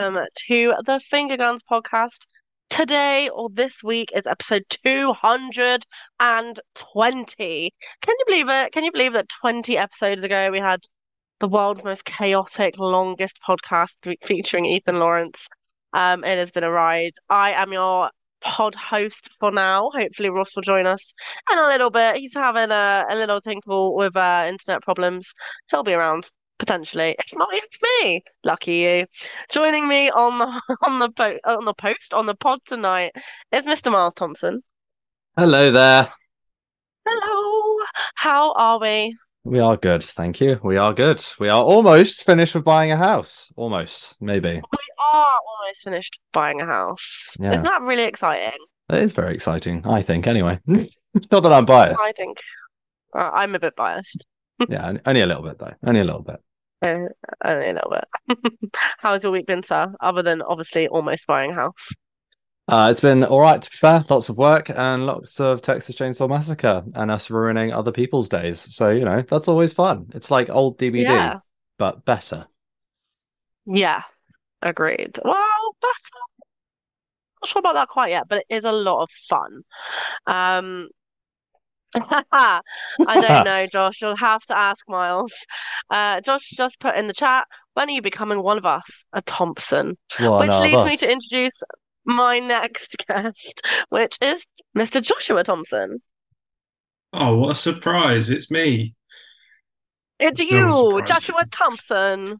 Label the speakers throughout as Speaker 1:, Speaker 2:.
Speaker 1: welcome to the Finger Guns podcast. Today or this week is episode 220. Can you believe it? Can you believe that 20 episodes ago we had the world's most chaotic, longest podcast featuring Ethan Lawrence? Um, it has been a ride. I am your pod host for now. Hopefully, Ross will join us in a little bit. He's having a, a little tinkle with uh, internet problems. He'll be around potentially. If not, it's me. Lucky you. Joining me on the on the po- on the post on the pod tonight is Mr. Miles Thompson.
Speaker 2: Hello there.
Speaker 1: Hello. How are we?
Speaker 2: We are good, thank you. We are good. We are almost finished with buying a house. Almost, maybe.
Speaker 1: We are almost finished buying a house.
Speaker 2: Yeah.
Speaker 1: Isn't that really exciting?
Speaker 2: It is very exciting, I think, anyway. Not that I'm biased.
Speaker 1: I think uh, I'm a bit biased.
Speaker 2: Yeah, on- only a little bit, though. Only a little bit.
Speaker 1: A little bit. How's your week been, sir? Other than obviously almost buying a house.
Speaker 2: Uh, it's been all right, to be fair. Lots of work and lots of Texas Chainsaw Massacre and us ruining other people's days. So, you know, that's always fun. It's like old DVD,
Speaker 1: Yeah.
Speaker 2: but better.
Speaker 1: Yeah. Agreed. Well, that's not sure about that quite yet, but it is a lot of fun. Um, I don't know, Josh. You'll have to ask Miles. Uh, Josh just put in the chat, when are you becoming one of us? A Thompson.
Speaker 2: One
Speaker 1: Which
Speaker 2: of
Speaker 1: leads me to introduce my next guest, which is Mr. Joshua Thompson.
Speaker 3: Oh, what a surprise! It's me.
Speaker 1: It's you. Joshua Thompson.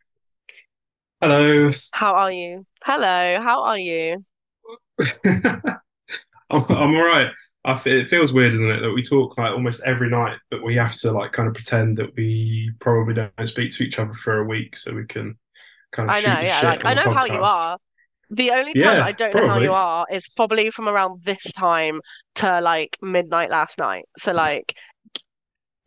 Speaker 3: Hello.
Speaker 1: How are you? Hello, how are you?
Speaker 3: I'm, I'm all right. I it feels weird, isn't it, that we talk like almost every night, but we have to like kind of pretend that we probably don't speak to each other for a week, so we can kind of
Speaker 1: I know, yeah, like I know how you are. The only time
Speaker 3: Yeah,
Speaker 1: I don't know how you are is probably from around this time to like midnight last night. So like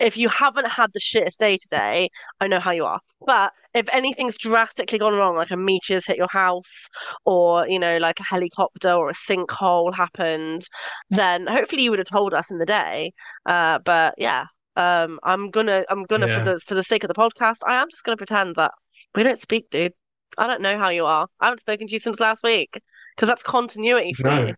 Speaker 1: if you haven't had the shittest day today, I know how you are. But if anything's drastically gone wrong, like a meteor's hit your house, or you know, like a helicopter or a sinkhole happened, then hopefully you would have told us in the day. Uh, but yeah, um, I'm gonna, I'm gonna for the for the sake of the podcast, I am just gonna pretend that we don't speak, dude. I don't know how you are. I haven't spoken to you since last week because that's continuity for
Speaker 3: No.
Speaker 1: you.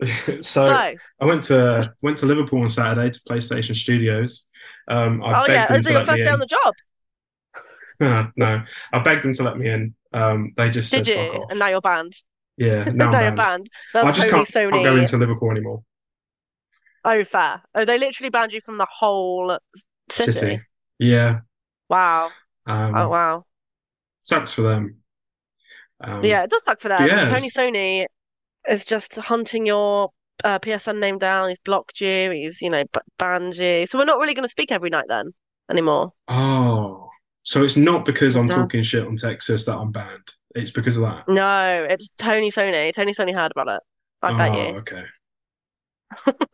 Speaker 3: So
Speaker 1: So,
Speaker 3: I went to went to Liverpool on Saturday to PlayStation Studios. Um, I
Speaker 1: oh yeah, is it your first day on the job?
Speaker 3: no, I begged them to let me in. Um, they just
Speaker 1: Did
Speaker 3: said
Speaker 1: you? And now you're banned.
Speaker 3: Yeah, now,
Speaker 1: now you're
Speaker 3: banned.
Speaker 1: banned.
Speaker 3: I just can't, can't go into Liverpool anymore.
Speaker 1: Oh, fair. Oh, they literally banned you from the whole city.
Speaker 3: City. Yeah.
Speaker 1: Wow.
Speaker 3: Um,
Speaker 1: Oh, wow.
Speaker 3: sucks for them. Um,
Speaker 1: Yeah, it does suck for them.
Speaker 3: yeah,
Speaker 1: Tony Sony is just hunting your uh, PSN name down. He's blocked you. He's, you know, b banned you. So we're not really going to speak every night then anymore.
Speaker 3: Oh, so it's not because I'm
Speaker 1: Yeah.
Speaker 3: talking shit on Texas that I'm banned. It's because of that.
Speaker 1: No, it's Tony Sony. Tony Sony heard about it. I
Speaker 3: oh,
Speaker 1: bet you.
Speaker 3: okay.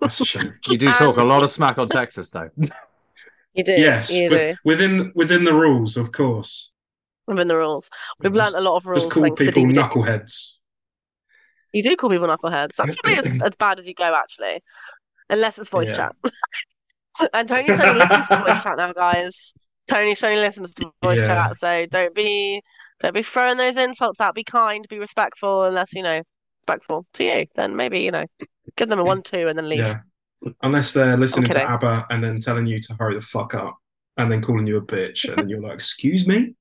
Speaker 3: That's a shame.
Speaker 2: You do talk a lot of smack on Texas, though.
Speaker 1: You do.
Speaker 3: yes,
Speaker 1: You do.
Speaker 3: within within the rules, of course.
Speaker 1: Within the rules. We've
Speaker 3: Just-
Speaker 1: learned a lot of rules
Speaker 3: Just call
Speaker 1: thanks to
Speaker 3: people knuckleheads.
Speaker 1: You do call people knuckleheads. That's probably as, as bad as you go, actually. Unless it's voice
Speaker 3: Yeah.
Speaker 1: chat. And Tony Sony listens to voice chat now, guys. Tony Sony listens to voice
Speaker 3: Yeah.
Speaker 1: chat, so don't be don't be throwing those insults out. Be kind, be respectful, unless you know, respectful to you. Then maybe, you know, give them a one two and then leave.
Speaker 3: Yeah. Unless they're listening to. ABBA and then telling you to hurry the fuck up and then calling you a bitch and then you're like, excuse me?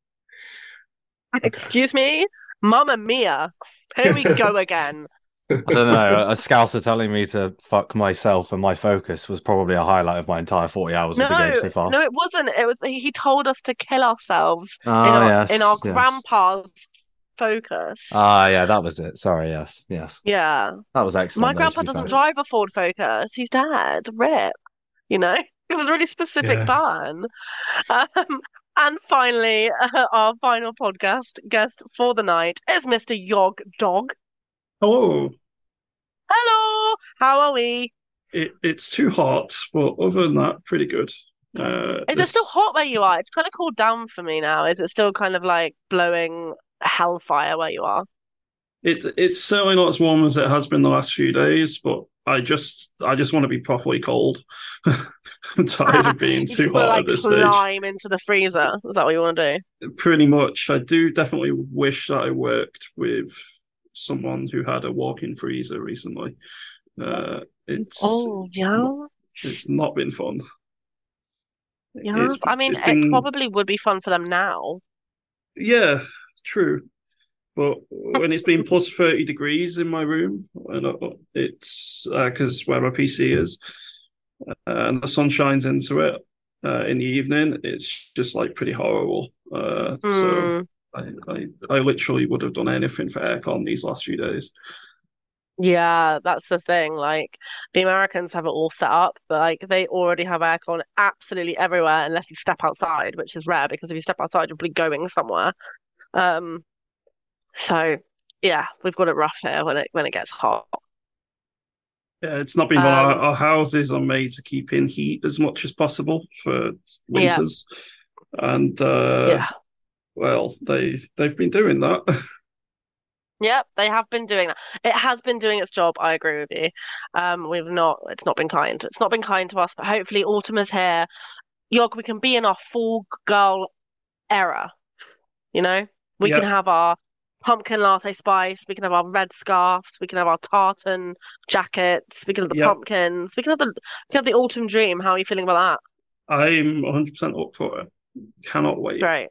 Speaker 3: Okay.
Speaker 1: Excuse me? Mamma mia. Here we go again.
Speaker 2: I don't know. A scouser telling me to fuck myself and my focus was probably a highlight of my entire 40 hours of the game so far.
Speaker 1: No, it wasn't. It was he told us to kill ourselves
Speaker 2: Ah,
Speaker 1: in our
Speaker 2: yes,
Speaker 1: in our
Speaker 2: yes.
Speaker 1: grandpa's focus.
Speaker 2: Ah, yeah, that was it. Sorry, yes, yes.
Speaker 1: Yeah.
Speaker 2: That was excellent.
Speaker 1: My
Speaker 2: though,
Speaker 1: grandpa doesn't drive a Ford Focus. He's dead. Rip. You know? It's a really specific
Speaker 3: Yeah.
Speaker 1: ban. Um, and finally, uh, our final podcast guest for the night is Mr. Yog Dog.
Speaker 4: Hello.
Speaker 1: Hello. How are we?
Speaker 4: It, it's too hot, but other than that, pretty good. Uh,
Speaker 1: Is it still hot where you are? It's kind of cooled down for me now. Is it still kind of like blowing hellfire where you are?
Speaker 4: It it's certainly not as warm as it has been the last few days, but I just I just want to be properly cold. I'm tired of being too hot
Speaker 1: like
Speaker 4: at this stage.
Speaker 1: climb into the freezer. Is that what you want to do?
Speaker 4: Pretty much. I do definitely wish that I worked with someone who had a walk-in freezer recently. Uh, it's
Speaker 1: Oh yeah.
Speaker 4: it's not been fun.
Speaker 1: Yeah,
Speaker 4: It's-
Speaker 1: I mean,
Speaker 4: it's
Speaker 1: it probably would be fun for them now.
Speaker 4: Yeah, true. But when it's been plus 30 degrees in my room, and uh, it's because where my PC is, uh, and the sun shines into it uh, in the evening, it's just like pretty horrible. Uh, So
Speaker 1: Hmm.
Speaker 4: I, I, I literally would have done anything for aircon these last few days.
Speaker 1: Yeah, that's the thing. Like the Americans have it all set up, but like they already have aircon absolutely everywhere unless you step outside, which is rare because if you step outside, you're probably going somewhere. Um, so yeah, we've got it rough here when it when it gets hot.
Speaker 4: Yeah, it's not been fun. Our,
Speaker 1: Um,
Speaker 4: our houses are made to keep in heat as much as possible for
Speaker 1: Yeah.
Speaker 4: winters. And uh,
Speaker 1: Yeah.
Speaker 4: well, they they've been doing that.
Speaker 1: Yep, they have been doing that. It has been doing its job. I agree with you. Um, we've not, it's not been kind. It's not been kind to us, but hopefully autumn is here. Yog, we can be in our full girl era. You know, we
Speaker 4: Yep.
Speaker 1: can have our pumpkin latte spice. We can have our red scarves. We can have our tartan jackets. We can have the
Speaker 4: Yep.
Speaker 1: pumpkins. We can have the, we can have the autumn dream. How are you feeling about that?
Speaker 4: I'm 100% up for it. Cannot wait.
Speaker 1: Great,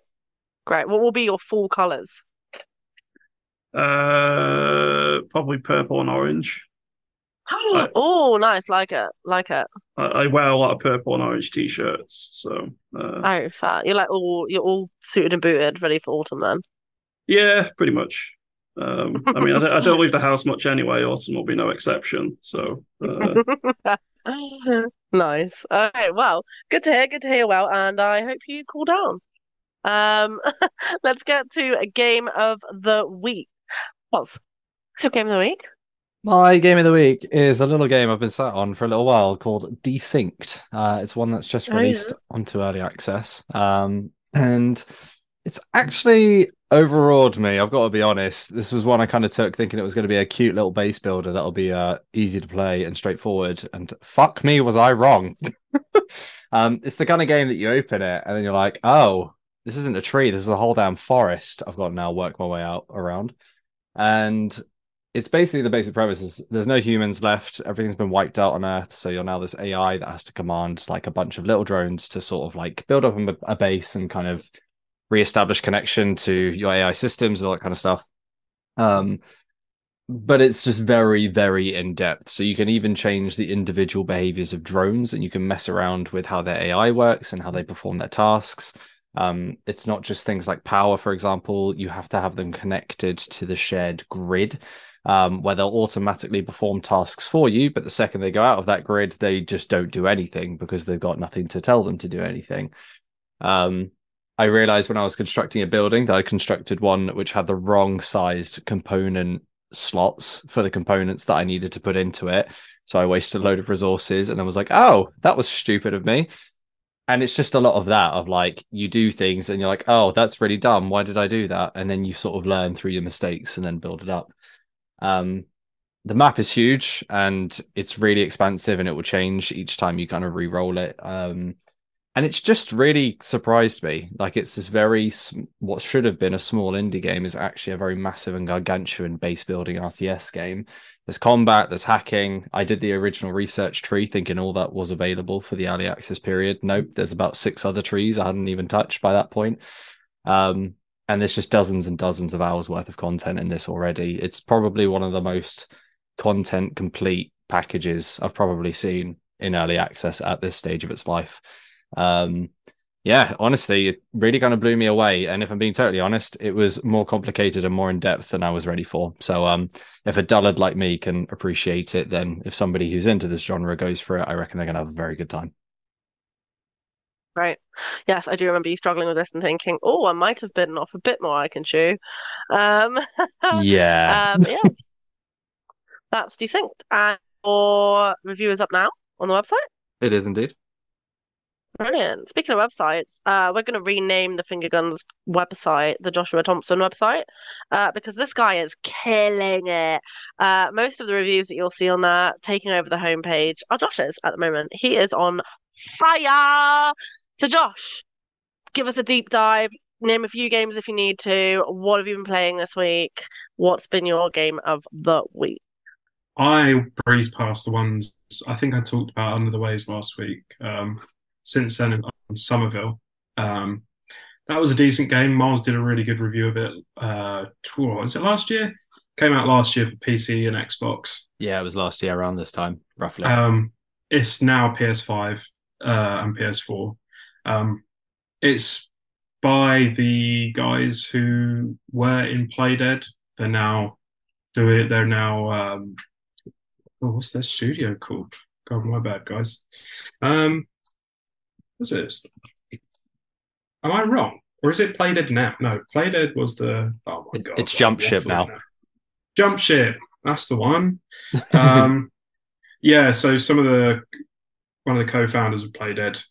Speaker 1: great. What will be your full colors?
Speaker 4: Uh, probably purple and orange.
Speaker 1: Oh, nice. Like it. Like it.
Speaker 4: I, I wear a lot of purple and orange t-shirts, so uh,
Speaker 1: Oh, fair. You're like all you're all suited and booted, ready for autumn then.
Speaker 4: Yeah, pretty much. Um, I mean, I don't, I don't leave the house much anyway. Autumn will be no exception. So uh,
Speaker 1: Nice. Okay, well, good to hear, good to hear well, and I hope you cool down. Um, let's get to a game of the week. What's what's your game of the week?
Speaker 2: My game of the week is a little game I've been sat on for a little while called Desynced. Uh, it's one that's just
Speaker 1: Oh, yeah.
Speaker 2: released onto early access. Um, and it's actually overawed me. I've got to be honest. This was one I kind of took thinking it was going to be a cute little base builder that'll be uh, easy to play and straightforward. And fuck me, was I wrong. um, it's the kind of game that you open it and then you're like, oh, this isn't a tree. This is a whole damn forest. I've got to now work my way out around. And it's basically the basic premise is there's no humans left. Everything's been wiped out on Earth. So you're now this AI that has to command like a bunch of little drones to sort of like build up a, a base and kind of reestablish connection to your AI systems and all that kind of stuff. Um, but it's just very, very in depth. So you can even change the individual behaviors of drones and you can mess around with how their AI works and how they perform their tasks. Um, it's not just things like power, for example, you have to have them connected to the shared grid. Um, where they'll automatically perform tasks for you, but the second they go out of that grid, they just don't do anything because they've got nothing to tell them to do anything. Um, I realized when I was constructing a building that I constructed one which had the wrong sized component slots for the components that I needed to put into it. So I wasted a load of resources and I was like, oh, that was stupid of me. And it's just a lot of that of like you do things and you're like, oh, that's really dumb. Why did I do that? And then you sort of learn through your mistakes and then build it up. Um, the map is huge and it's really expansive and it will change each time you kind of re-roll it. Um, and it's just really surprised me. Like it's this very what should have been a small indie game is actually a very massive and gargantuan base building RTS game. There's combat, there's hacking. I did the original research tree thinking all that was available for the early access period. Nope, there's about six other trees I hadn't even touched by that point. Um, and there's just dozens and dozens of hours worth of content in this already. It's probably one of the most content complete packages I've probably seen in early access at this stage of its life. Um, yeah, honestly, it really kind of blew me away. And if I'm being totally honest, it was more complicated and more in depth than I was ready for. So, um, if a dullard like me can appreciate it, then if somebody who's into this genre goes for it, I reckon they're going to have a very good time.
Speaker 1: Right. Yes, I do remember you struggling with this and thinking, oh, I might have bitten off a bit more I can chew. Um,
Speaker 2: Yeah.
Speaker 1: um, yeah. That's desynced. And your review is up now on the website.
Speaker 2: It is indeed.
Speaker 1: Brilliant. Speaking of websites, uh, we're going to rename the Finger Guns website the Joshua Thompson website uh, because this guy is killing it. Uh, most of the reviews that you'll see on that, taking over the homepage, are Josh's at the moment. He is on fire. So, Josh, give us a deep dive. Name a few games if you need to. What have you been playing this week? What's been your game of the week?
Speaker 3: I breezed past the ones I think I talked about Under the Waves last week. Um, since then on Somerville. Um, that was a decent game. Miles did a really good review of it. Uh, was it last year? Came out last year for PC and Xbox.
Speaker 2: Yeah, it was last year around this time, roughly.
Speaker 3: Um, it's now PS5 uh, and PS4. Um, it's by the guys who were in Playdead. They're now doing. They're now. Um, oh, what's their studio called? God, my bad, guys. Um, was it? Am I wrong? Or is it Playdead now? No, Playdead was the. Oh my god!
Speaker 2: It's Jumpship now. now.
Speaker 3: Jumpship. That's the one. um, yeah. So some of the one of the co-founders of Playdead,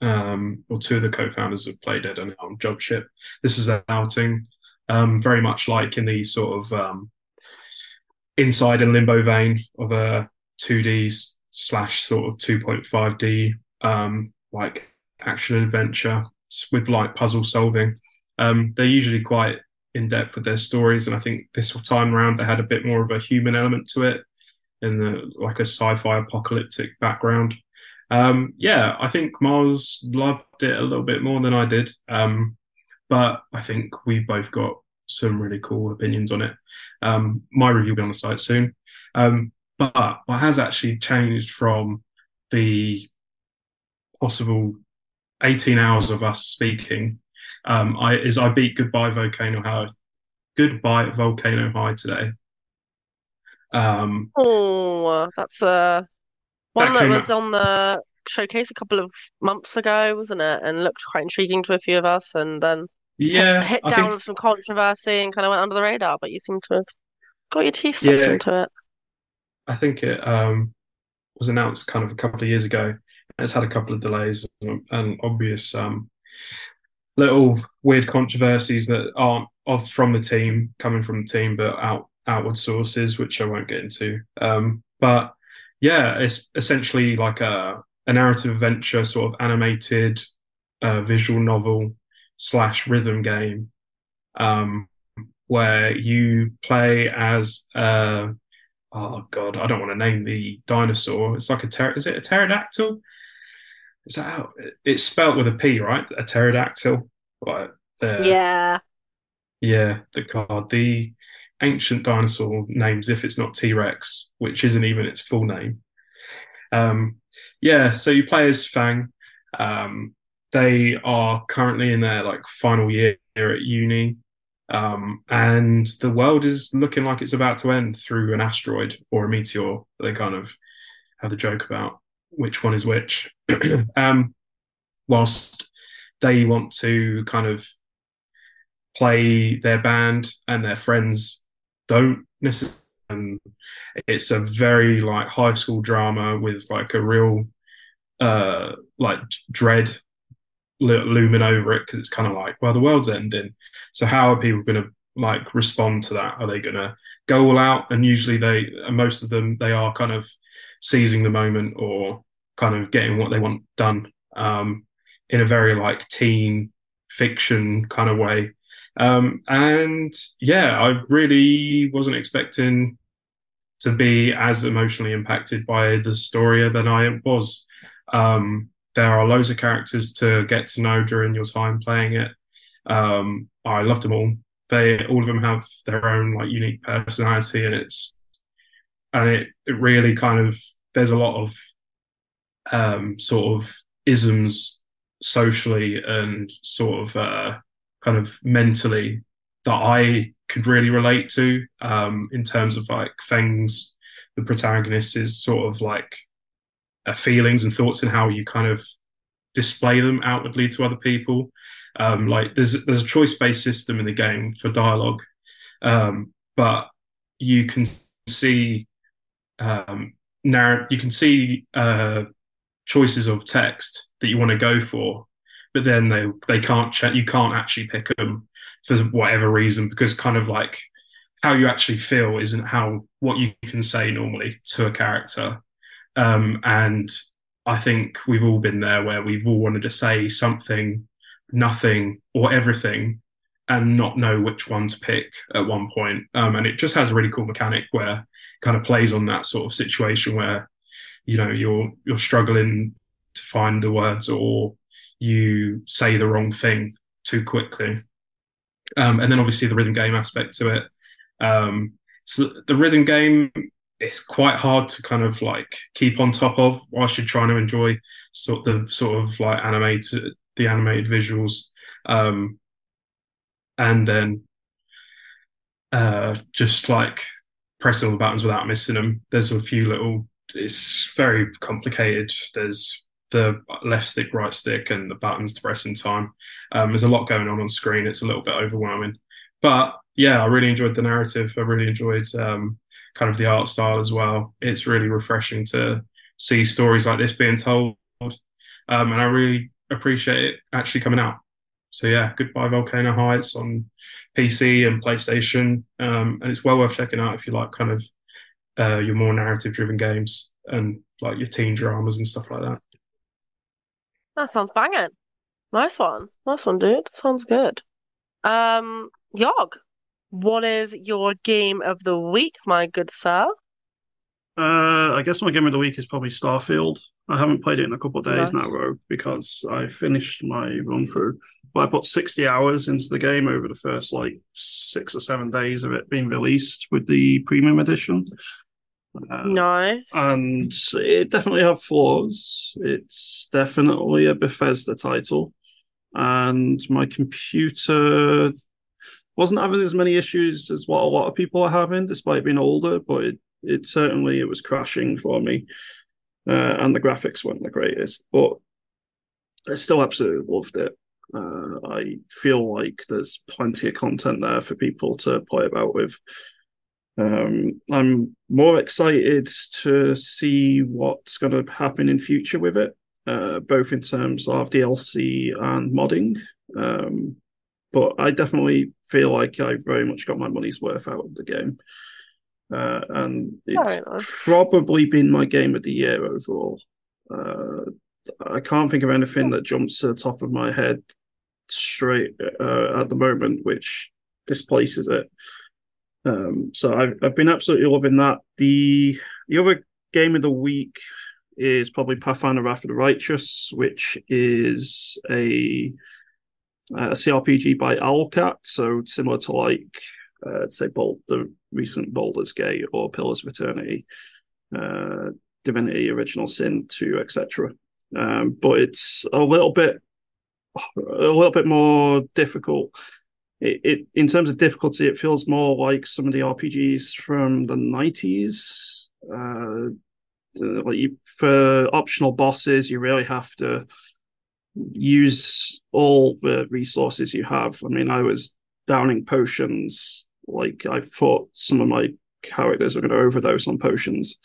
Speaker 3: um, or two of the co-founders of Playdead, are now on Jumpship. This is an outing, um, very much like in the sort of um, inside and limbo vein of a 2D slash sort of 2.5D um, like action adventure with like puzzle solving. Um, they're usually quite in depth with their stories, and I think this time around they had a bit more of a human element to it, in the like a sci-fi apocalyptic background. Um, yeah, I think Mars loved it a little bit more than I did, um, but I think we both got some really cool opinions on it. Um, my review will be on the site soon. Um, but what has actually changed from the possible 18 hours of us speaking um, I, is I beat Goodbye Volcano High. Goodbye Volcano High today.
Speaker 1: Um, oh, that's a one that, that was out. on the showcase a couple of months ago, wasn't it? And looked quite intriguing to a few of us, and then
Speaker 3: yeah,
Speaker 1: hit, hit down think... some controversy and kind of went under the radar. But you seem to have got your teeth sucked yeah, into it.
Speaker 3: I think it um, was announced kind of a couple of years ago, it's had a couple of delays and obvious um, little weird controversies that aren't from the team, coming from the team, but out outward sources, which I won't get into. Um, but yeah, it's essentially like a, a narrative adventure, sort of animated uh, visual novel slash rhythm game, um, where you play as uh, oh god, I don't want to name the dinosaur. It's like a ter- is it a pterodactyl? Is that how it's spelt with a P, right? A pterodactyl. Like
Speaker 1: uh, yeah,
Speaker 3: yeah. The card. the ancient dinosaur names if it's not T Rex, which isn't even its full name. Um, yeah, so you play as Fang. Um, they are currently in their like final year at uni, um, and the world is looking like it's about to end through an asteroid or a meteor. They kind of have the joke about which one is which. um, whilst they want to kind of play their band and their friends don't necessarily. And it's a very like high school drama with like a real uh like dread looming over it because it's kind of like well the world's ending so how are people going to like respond to that are they going to go all out and usually they most of them they are kind of seizing the moment or kind of getting what they want done um, in a very like teen fiction kind of way. Um, and yeah, I really wasn't expecting to be as emotionally impacted by the story than I was. Um, there are loads of characters to get to know during your time playing it. Um, I loved them all. They all of them have their own like unique personality, and it's and it it really kind of there's a lot of um, sort of isms socially and sort of uh, kind of mentally that I could really relate to um, in terms of like things the protagonist is sort of like uh, feelings and thoughts and how you kind of display them outwardly to other people. Um, like there's there's a choice based system in the game for dialogue, um, but you can see um, narr- you can see uh, choices of text that you want to go for, but then they they can't check. You can't actually pick them for whatever reason because kind of like how you actually feel isn't how what you can say normally to a character. Um, and I think we've all been there where we've all wanted to say something, nothing, or everything, and not know which one to pick at one point. Um, and it just has a really cool mechanic where it kind of plays on that sort of situation where you know you're you're struggling to find the words or you say the wrong thing too quickly. Um, and then obviously the rhythm game aspect to it. Um, so the rhythm game it's quite hard to kind of like keep on top of whilst you're trying to enjoy sort of the sort of like animated the animated visuals um, and then uh, just like pressing all the buttons without missing them there's a few little it's very complicated. There's the left stick right stick and the buttons to press in time. Um, there's a lot going on on screen. It's a little bit overwhelming. But yeah i really enjoyed the narrative. I really enjoyed um, kind of the art style as well. It's really refreshing to see stories like this being told, um, and I really appreciate it actually coming out. So yeah, goodbye Volcano High's on PC and PlayStation, um, and it's well worth checking out if you like kind of uh, your more narrative-driven games and like your teen dramas and stuff like that.
Speaker 1: That sounds banging. Nice one. Nice one, dude. Sounds good. Um, Yog, what is your game of the week, my good sir?
Speaker 4: Uh, I guess my game of the week is probably Starfield. I haven't played it in a couple of days nice. now, because I finished my run through. But I put 60 hours into the game over the first like six or seven days of it being released with the premium edition.
Speaker 1: Uh, nice.
Speaker 4: And it definitely have flaws. It's definitely a Bethesda title. And my computer wasn't having as many issues as what a lot of people are having, despite being older. But it, it certainly it was crashing for me, uh, and the graphics weren't the greatest. But I still absolutely loved it. Uh, I feel like there's plenty of content there for people to play about with. Um, I'm more excited to see what's going to happen in future with it, uh, both in terms of DLC and modding. Um, but I definitely feel like I very much got my money's worth out of the game. Uh, and it's probably been my game of the year overall. Uh, I can't think of anything that jumps to the top of my head straight uh, at the moment, which displaces it. Um, so I've, I've been absolutely loving that. The the other game of the week is probably Pathfinder Wrath of the Righteous, which is a a CRPG by Owlcat, so similar to like uh, say Bolt, the recent Baldur's Gate or Pillars of Eternity, uh, Divinity, Original Sin 2, etc. Um, but it's a little bit a little bit more difficult. It, it in terms of difficulty, it feels more like some of the RPGs from the nineties. Uh, like you, for optional bosses, you really have to use all the resources you have. I mean, I was downing potions. Like I thought some of my characters were going to overdose on potions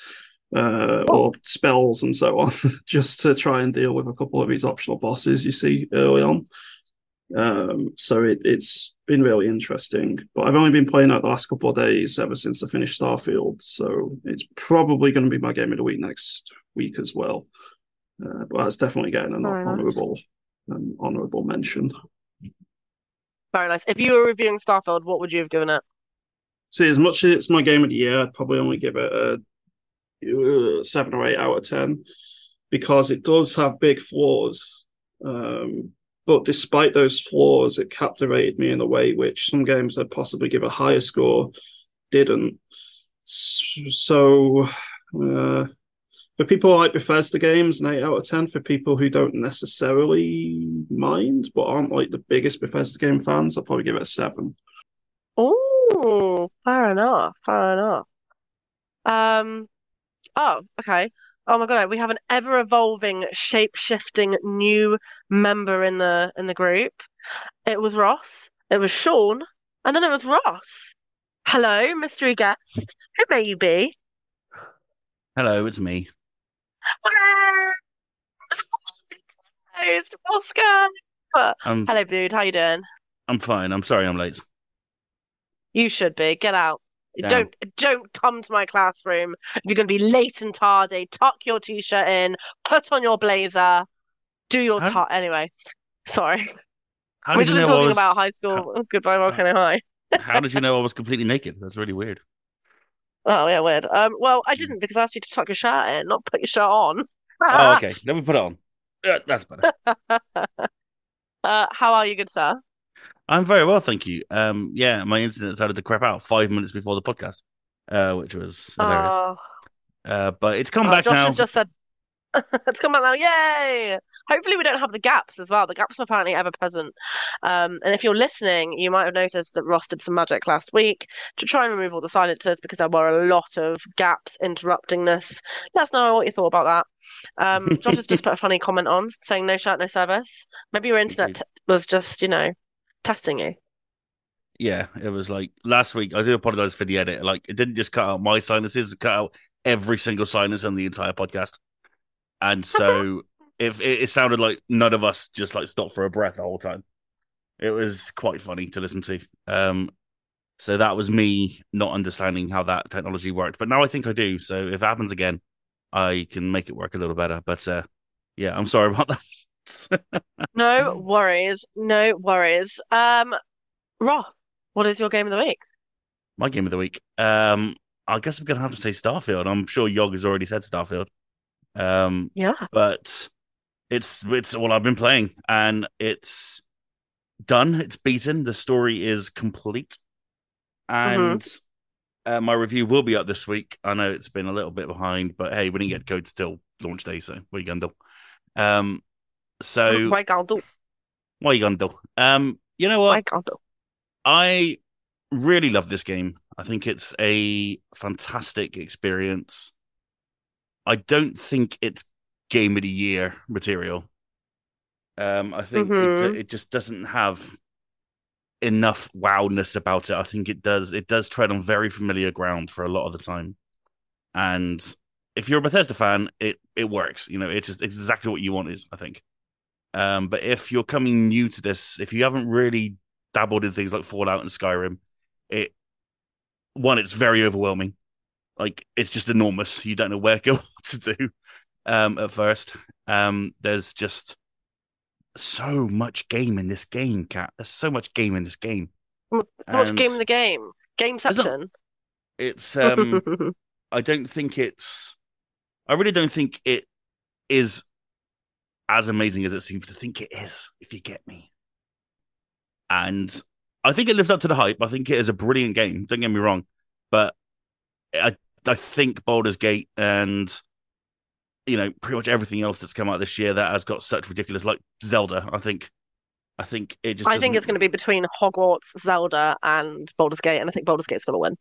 Speaker 4: uh, or spells and so on, just to try and deal with a couple of these optional bosses you see early on. Um, so it, has been really interesting. But I've only been playing it the last couple of days ever since I finished Starfield. So it's probably going to be my game of the week next week as well. Uh, but that's definitely getting an Very honourable nice. an honourable mention.
Speaker 1: Very nice. If you were reviewing Starfield, what would you have given it?
Speaker 4: See, as much as it's my game of the year, I'd probably only give it a, uh, seven or eight out of ten because it does have big flaws. Um, but despite those flaws, it captivated me in a way which some games I'd possibly give a higher score didn't. So, uh, for people like Bethesda games, an eight out of ten. For people who don't necessarily mind but aren't like the biggest Bethesda game fans, I'll probably give it a seven.
Speaker 1: Oh, fair enough. Fair enough. Um. Oh, okay. Oh my god, we have an ever evolving, shape shifting new member in the in the group. It was Ross. It was Sean, and then it was Ross. Hello, mystery guest. Who may you be?
Speaker 5: Hello, it's me.
Speaker 1: host, Oscar.
Speaker 5: I'm,
Speaker 1: Hello, dude. How you doing?
Speaker 5: I'm fine. I'm sorry I'm late.
Speaker 1: You should be. Get out.
Speaker 5: Damn.
Speaker 1: Don't don't come to my classroom. If you're going to be late and tardy, tuck your t-shirt in, put on your blazer, do your
Speaker 5: How-
Speaker 1: tuck. Anyway, sorry.
Speaker 5: How
Speaker 1: We're
Speaker 5: did you
Speaker 1: just
Speaker 5: know I
Speaker 1: talking
Speaker 5: was?
Speaker 1: about high school. Goodbye, Volcano High.
Speaker 5: How did you know I was completely naked? That's really weird.
Speaker 1: Oh yeah, weird. Um, well, I didn't because I asked you to tuck your shirt in, not put your shirt on.
Speaker 5: Oh, okay. Let me put it on. Uh, that's better.
Speaker 1: Uh, how are you, good sir?
Speaker 5: I'm very well, thank you. Um, yeah, my internet started to crap out five minutes before the podcast, uh, which was hilarious.
Speaker 1: Oh,
Speaker 5: Uh, but it's come
Speaker 1: oh,
Speaker 5: back
Speaker 1: Josh
Speaker 5: now.
Speaker 1: has just said, "It's come back now!" Yay! Hopefully, we don't have the gaps as well. The gaps were apparently ever present. Um, and if you're listening, you might have noticed that Ross did some magic last week to try and remove all the silencers because there were a lot of gaps interrupting this. Let us know what you thought about that. Um, Josh has just put a funny comment on saying "no shirt, no service." Maybe your internet t was just, you know, testing you.
Speaker 5: Yeah, it was like last week. I do apologize for the edit. Like, it didn't just cut out my sinuses; it cut out every single sinus in the entire podcast. And so, if it, it sounded like none of us just like stopped for a breath the whole time, it was quite funny to listen to. Um, so that was me not understanding how that technology worked. But now I think I do. So if it happens again, I can make it work a little better. But uh, yeah, I'm sorry about that.
Speaker 1: No worries, no worries. Um, Ross, what is your game of the week?
Speaker 5: My game of the week. Um, I guess I'm gonna have to say Starfield. I'm sure Yog has already said Starfield. Um,
Speaker 1: Yeah.
Speaker 5: but it's it's all I've been playing, and it's done. It's beaten. The story is complete, and uh, my review will be up this week. I know it's been a little bit behind, but hey, we didn't get code till launch day, so what are you gonna do? Um, so
Speaker 1: Why can't do?
Speaker 5: what are you gonna do? Um, you know what?
Speaker 1: Can't do?
Speaker 5: I really love this game. I think it's a fantastic experience. I don't think it's game of the year material. Um, I think it,
Speaker 1: Mhm.
Speaker 5: it just doesn't have enough wowness about it. I think it does it does tread on very familiar ground for a lot of the time. And if you're a Bethesda fan, it it works. You know, it's just exactly what you wanted, I think. Um, but if you're coming new to this, if you haven't really dabbled in things like Fallout and Skyrim, it one, it's very overwhelming. Like it's just enormous. You don't know where to go, what to do. Um, at first, um, there's just so much game in this game, Kat. There's so much game in this game.
Speaker 1: What's
Speaker 5: And
Speaker 1: game in the game? Gameception.
Speaker 5: It's um, I don't think it's. I really don't think it is as amazing as it seems to think it is. If you get me. And I think it lives up to the hype. I think it is a brilliant game. Don't get me wrong, but I I think Baldur's Gate and you know pretty much everything else that's come out this year that has got such ridiculous like Zelda. I think I think it just.
Speaker 1: I think it's going to be between Hogwarts, Zelda, and Baldur's Gate, and I think Baldur's Gate's going to win.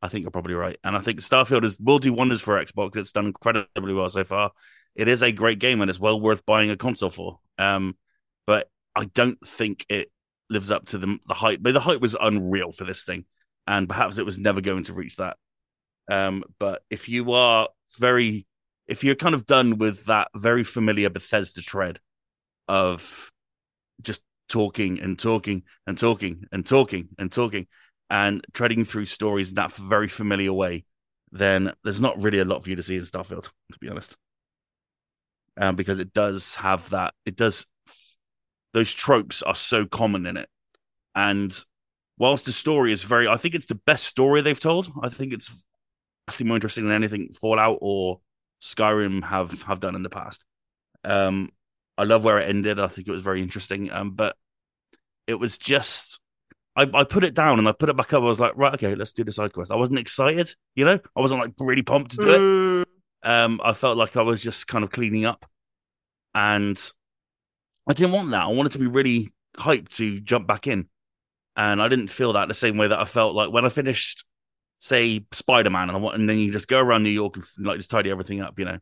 Speaker 5: I think you're probably right, and I think Starfield is will do wonders for Xbox. It's done incredibly well so far. It is a great game, and it's well worth buying a console for. Um, but I don't think it lives up to the the hype. But the hype was unreal for this thing, and perhaps it was never going to reach that. Um, but if you are very, if you're kind of done with that very familiar Bethesda tread of just talking and talking and talking and talking and talking and treading through stories in that very familiar way, then there's not really a lot for you to see in Starfield, to be honest. Um, because it does have that, it does, those tropes are so common in it. And whilst the story is very, I think it's the best story they've told. I think it's vastly more interesting than anything Fallout or Skyrim have have done in the past. Um, I love where it ended. I think it was very interesting. Um, but it was just I, I put it down and I put it back up. I was like, right, okay, let's do the side quest. I wasn't excited, you know, I wasn't like really pumped to do it.
Speaker 1: Mm,
Speaker 5: Um, I felt like I was just kind of cleaning up, and I didn't want that. I wanted to be really hyped to jump back in, and I didn't feel that the same way that I felt like when I finished, say, Spider Man, and I want, and then you just go around New York and like just tidy everything up. You know,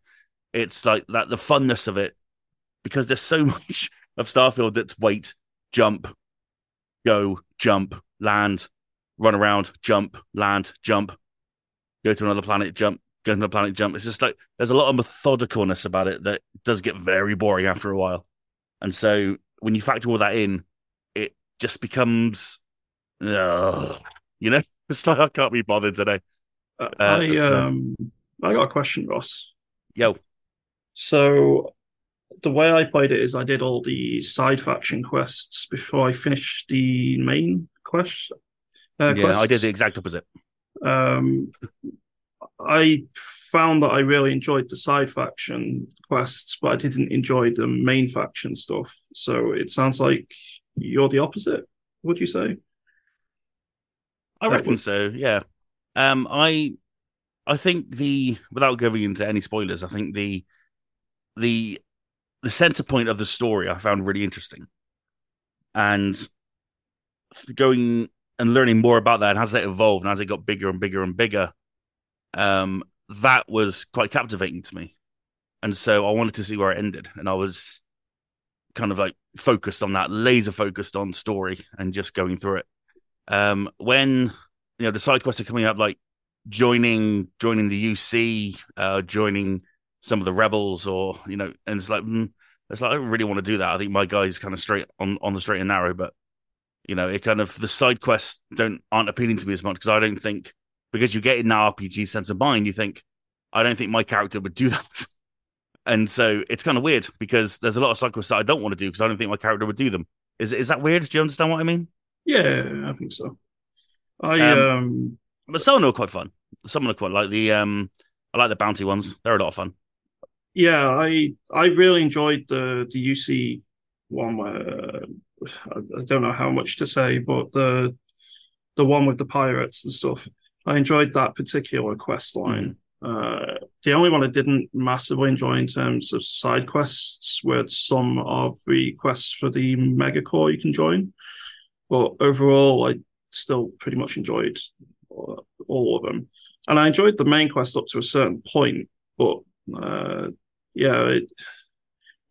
Speaker 5: it's like that the funness of it because there's so much of Starfield that's wait, jump, go, jump, land, run around, jump, land, jump, go to another planet, jump, go to planet, jump. It's just like there's a lot of methodicalness about it that does get very boring after a while. and so when you factor all that in, it just becomes, ugh, you know, it's like I can't be bothered today.
Speaker 4: Uh,
Speaker 5: Uh,
Speaker 4: I
Speaker 5: so-
Speaker 4: um I got a question, Ross.
Speaker 5: Yo,
Speaker 4: So the way I played it is I did all the side faction quests before I finished the main quest. Uh,
Speaker 5: yeah, I did the exact opposite.
Speaker 4: Um, I found that I really enjoyed the side faction quests, but I didn't enjoy the main faction stuff. So it sounds like you're the opposite. Would you say?
Speaker 5: I reckon so. Yeah. Um, I, I think the without going into any spoilers, I think the, the, the center point of the story I found really interesting, and going and learning more about that and as that evolved and as it got bigger and bigger and bigger, um, that was quite captivating to me, and so I wanted to see where it ended, and I was kind of like focused on that, laser focused on story and just going through it. Um when you know the side quests are coming up like joining joining the UC uh joining some of the rebels or you know and it's like mm, it's like I don't really want to do that. I think my guy's kind of straight on on the straight and narrow but you know it kind of the side quests don't aren't appealing to me as much because I don't think because you get in that RPG sense of mind you think I don't think my character would do that and so it's kind of weird because there's a lot of quests that I don't want to do because I don't think my character would do them is is that weird do you understand what I mean
Speaker 4: Yeah, I think so. I
Speaker 5: Um,
Speaker 4: um,
Speaker 5: But some of them are quite fun. Some of them are quite like the um I like the bounty ones. They're a lot of fun.
Speaker 4: yeah, I I really enjoyed the the UC one where I, I don't know how much to say, but the the one with the pirates and stuff. I enjoyed that particular quest line. Uh, the only one I didn't massively enjoy in terms of side quests were some of the quests for the megacorp you can join. But overall, I still pretty much enjoyed all, all of them, and I enjoyed the main quest up to a certain point. But uh, yeah, it,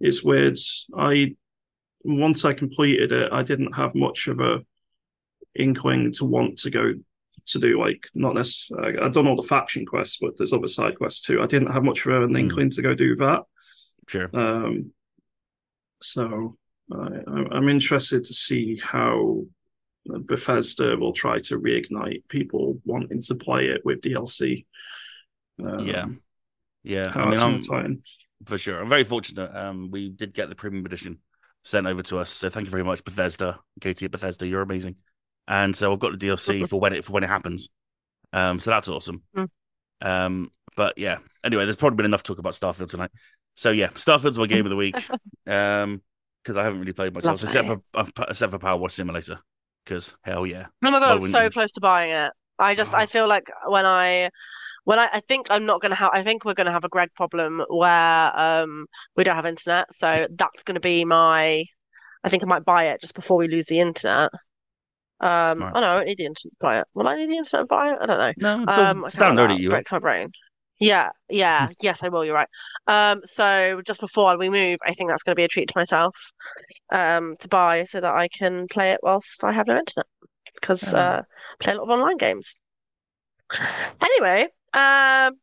Speaker 4: it's weird. I once I completed it, I didn't have much of a inkling to want to go to do like not necessarily. I've done all the faction quests, but there's other side quests too. I didn't have much of an
Speaker 5: Mm.
Speaker 4: inkling to go do that.
Speaker 5: Sure.
Speaker 4: Um, so I, I'm- I'm interested to see how Bethesda will try to reignite people wanting to play it with DLC. Um,
Speaker 5: Yeah. Yeah. I mean I'm
Speaker 4: gonna tie in.
Speaker 5: for sure. I'm very fortunate. Um we did get the premium edition sent over to us. So thank you very much, Bethesda. Katie at Bethesda, you're amazing. And so I've got the DLC for when it for when it happens. Um so that's awesome.
Speaker 1: Mm.
Speaker 5: Um but yeah. Anyway, there's probably been enough talk about Starfield tonight. So yeah, Starfield's my game of the week. Um because I haven't really played much else except for uh, except for PowerWash Simulator. Because hell yeah.
Speaker 1: Oh my God, I'm so close to buying it. I just, I
Speaker 5: Oh.
Speaker 1: feel like when I, when I, I think I'm not gonna have, I think we're gonna have a Greg problem where um we don't have internet, so that's gonna be my, I think I might buy it just before we lose the internet. Um,
Speaker 5: Smart.
Speaker 1: oh no, I don't need the internet to buy it. Will I need the internet to buy it? I don't know.
Speaker 5: No,
Speaker 1: Um,
Speaker 5: don't
Speaker 1: I can't
Speaker 5: download it you.
Speaker 1: breaks my brain. Yeah, yeah, yes, I will. You're right. Um, so just before we move, I think that's going to be a treat to myself, um, to buy so that I can play it whilst I have no internet because
Speaker 5: Oh.
Speaker 1: uh, play a lot of online games. Anyway, um,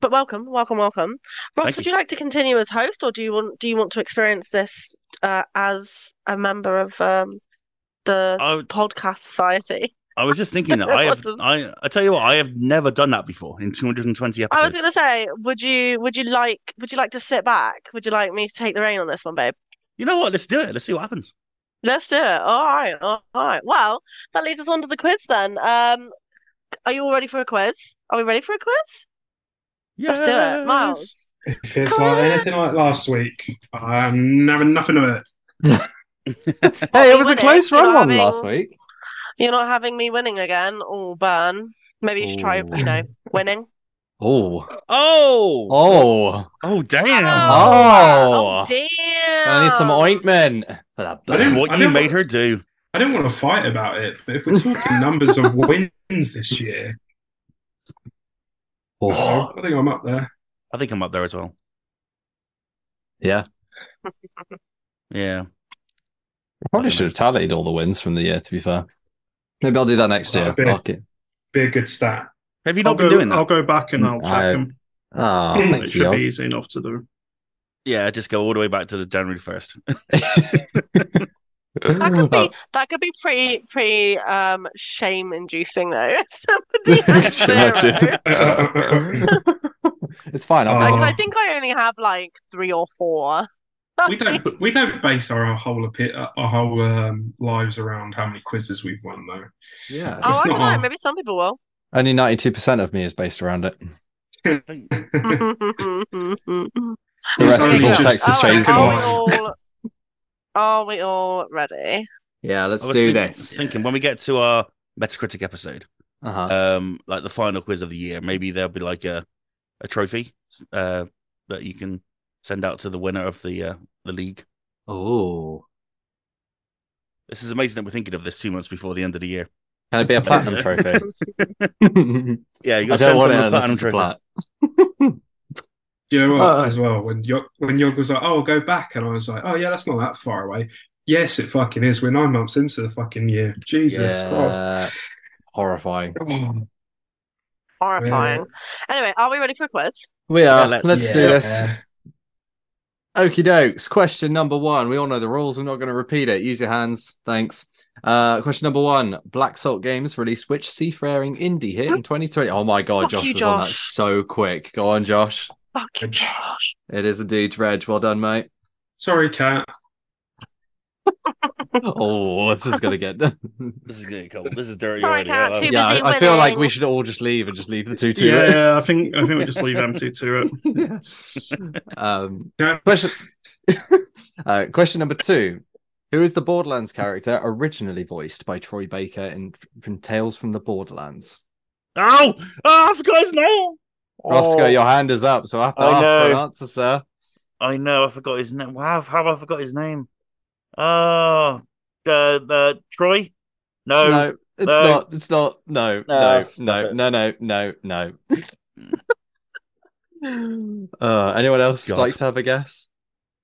Speaker 1: but welcome, welcome, welcome. Ross,
Speaker 5: Thank
Speaker 1: would
Speaker 5: you.
Speaker 1: you like to continue as host, or do you want do you want to experience this uh, as a member of um, the
Speaker 5: I,
Speaker 1: podcast society?
Speaker 5: I was just thinking that I have I I tell you what I have never done that before in 220 episodes.
Speaker 1: I was going to say, would you would you like would you like to sit back? Would you like me to take the reign on this one, babe?
Speaker 5: You know what? Let's do it. Let's see what happens.
Speaker 1: Let's do it. All right, all right. Well, that leads us on to the quiz then. Um, are you all ready for a quiz? Are we ready for a quiz? Let's do it,
Speaker 5: Yes.
Speaker 1: Miles.
Speaker 3: If it's like anything like last week, I'm having nothing of it.
Speaker 2: Hey, it was a close run
Speaker 1: not
Speaker 2: one last week.
Speaker 1: You're not having me winning again. Oh, burn. Maybe you should try, you know, winning.
Speaker 2: Oh,
Speaker 5: Oh,
Speaker 2: oh,
Speaker 5: oh, damn!
Speaker 2: Oh.
Speaker 1: oh, damn.
Speaker 2: I need some ointment for that.
Speaker 3: I didn't-
Speaker 5: what
Speaker 3: I
Speaker 5: you
Speaker 3: didn't-
Speaker 5: made her do.
Speaker 3: I didn't want to fight about it, but if we're talking numbers of wins this year,
Speaker 2: Oh,
Speaker 3: I think I'm up there.
Speaker 5: I think I'm up there as well.
Speaker 2: yeah.
Speaker 5: Yeah.
Speaker 2: Probably should have tallied all the wins from the year. To be fair, maybe I'll do that next year.
Speaker 3: That'd be-
Speaker 2: Fuck it.
Speaker 3: Be a good stat.
Speaker 5: Have you
Speaker 4: I'll
Speaker 5: not been
Speaker 4: go,
Speaker 5: doing that?
Speaker 4: I'll go back and I'll check
Speaker 2: I-
Speaker 4: them.
Speaker 2: Oh, thank
Speaker 4: it
Speaker 2: you.
Speaker 4: should be easy enough to do.
Speaker 5: Yeah, just go all the way back to the January first.
Speaker 1: That could be that could be pretty pretty um shame inducing though. Somebody has
Speaker 2: Could you
Speaker 1: zero.
Speaker 2: it's fine. I'll
Speaker 3: Oh.
Speaker 2: make
Speaker 1: Like. I think I only have like three or four.
Speaker 3: We don't we don't base our whole our whole um, lives around how many quizzes we've won though.
Speaker 2: Yeah.
Speaker 1: Oh,
Speaker 3: It's
Speaker 1: I don't know.
Speaker 3: our-
Speaker 1: Maybe some people will.
Speaker 2: Only 92% of me is based around it. The rest is all Texas
Speaker 1: All right, are we
Speaker 2: Chainsaw.
Speaker 1: all are we all ready?
Speaker 2: Yeah, let's do
Speaker 5: think-
Speaker 2: this.
Speaker 5: Thinking when we get to our Metacritic episode,
Speaker 2: Uh-huh.
Speaker 5: um, like the final quiz of the year, maybe there'll be like a a trophy uh that you can send out to the winner of the uh the league.
Speaker 2: Oh.
Speaker 5: This is amazing that we're thinking of this two months before the end of the year.
Speaker 2: Can it be a platinum trophy?
Speaker 5: Yeah, you got to
Speaker 2: don't
Speaker 5: send
Speaker 2: want
Speaker 5: someone a platinum trophy.
Speaker 2: plat.
Speaker 3: You know what?
Speaker 2: Uh,
Speaker 3: as well, when Yog when Yog was like, "Oh, go back," and I was like, "Oh yeah, that's not that far away." Yes, it fucking is. We're nine months into the fucking year. Jesus Christ!
Speaker 2: Yeah. Horrifying.
Speaker 3: Oh,
Speaker 1: Horrifying. Anyway, are we ready for a quiz?
Speaker 2: We are.
Speaker 5: let's-
Speaker 2: let's
Speaker 3: yeah.
Speaker 2: do this. Okie dokes. Question number one. We all know the rules. I'm not going to repeat it. Use your hands. Thanks. Uh, question number one. Black Salt Games released which seafaring indie hit in 2020? Oh my god,
Speaker 1: Fuck
Speaker 2: Josh
Speaker 1: you,
Speaker 2: was on that so quick. Go on, Josh.
Speaker 1: Fuck you, Josh.
Speaker 2: It is indeed Dredge. Well done, mate.
Speaker 3: Sorry, Kat.
Speaker 2: Oh, what's this going to get?
Speaker 5: This is getting cold. This is dirty
Speaker 1: Sorry,
Speaker 5: already.
Speaker 1: Kat,
Speaker 5: I-
Speaker 1: too
Speaker 2: yeah,
Speaker 1: busy
Speaker 2: I, I feel like we should all just leave and just leave the two to
Speaker 4: yeah, yeah, I think I think we just leave M2 to it.
Speaker 2: um, question. uh, question number two: Who is the Borderlands character originally voiced by Troy Baker in from Tales from the Borderlands?
Speaker 5: Oh, oh, I forgot his name.
Speaker 2: Rossko,
Speaker 5: Oh,
Speaker 2: your hand is up, so I have to
Speaker 5: I
Speaker 2: ask for an
Speaker 5: know.
Speaker 2: answer, sir.
Speaker 5: I know. I forgot his name. How how have I forgot his name? Oh, uh, uh, Troy. No,
Speaker 2: No, it's
Speaker 5: no.
Speaker 2: not. It's not. No,
Speaker 5: No,
Speaker 2: no,
Speaker 5: stop
Speaker 2: no,
Speaker 5: it.
Speaker 2: no, no, no, no. uh, anyone else
Speaker 5: God.
Speaker 2: like to have a guess?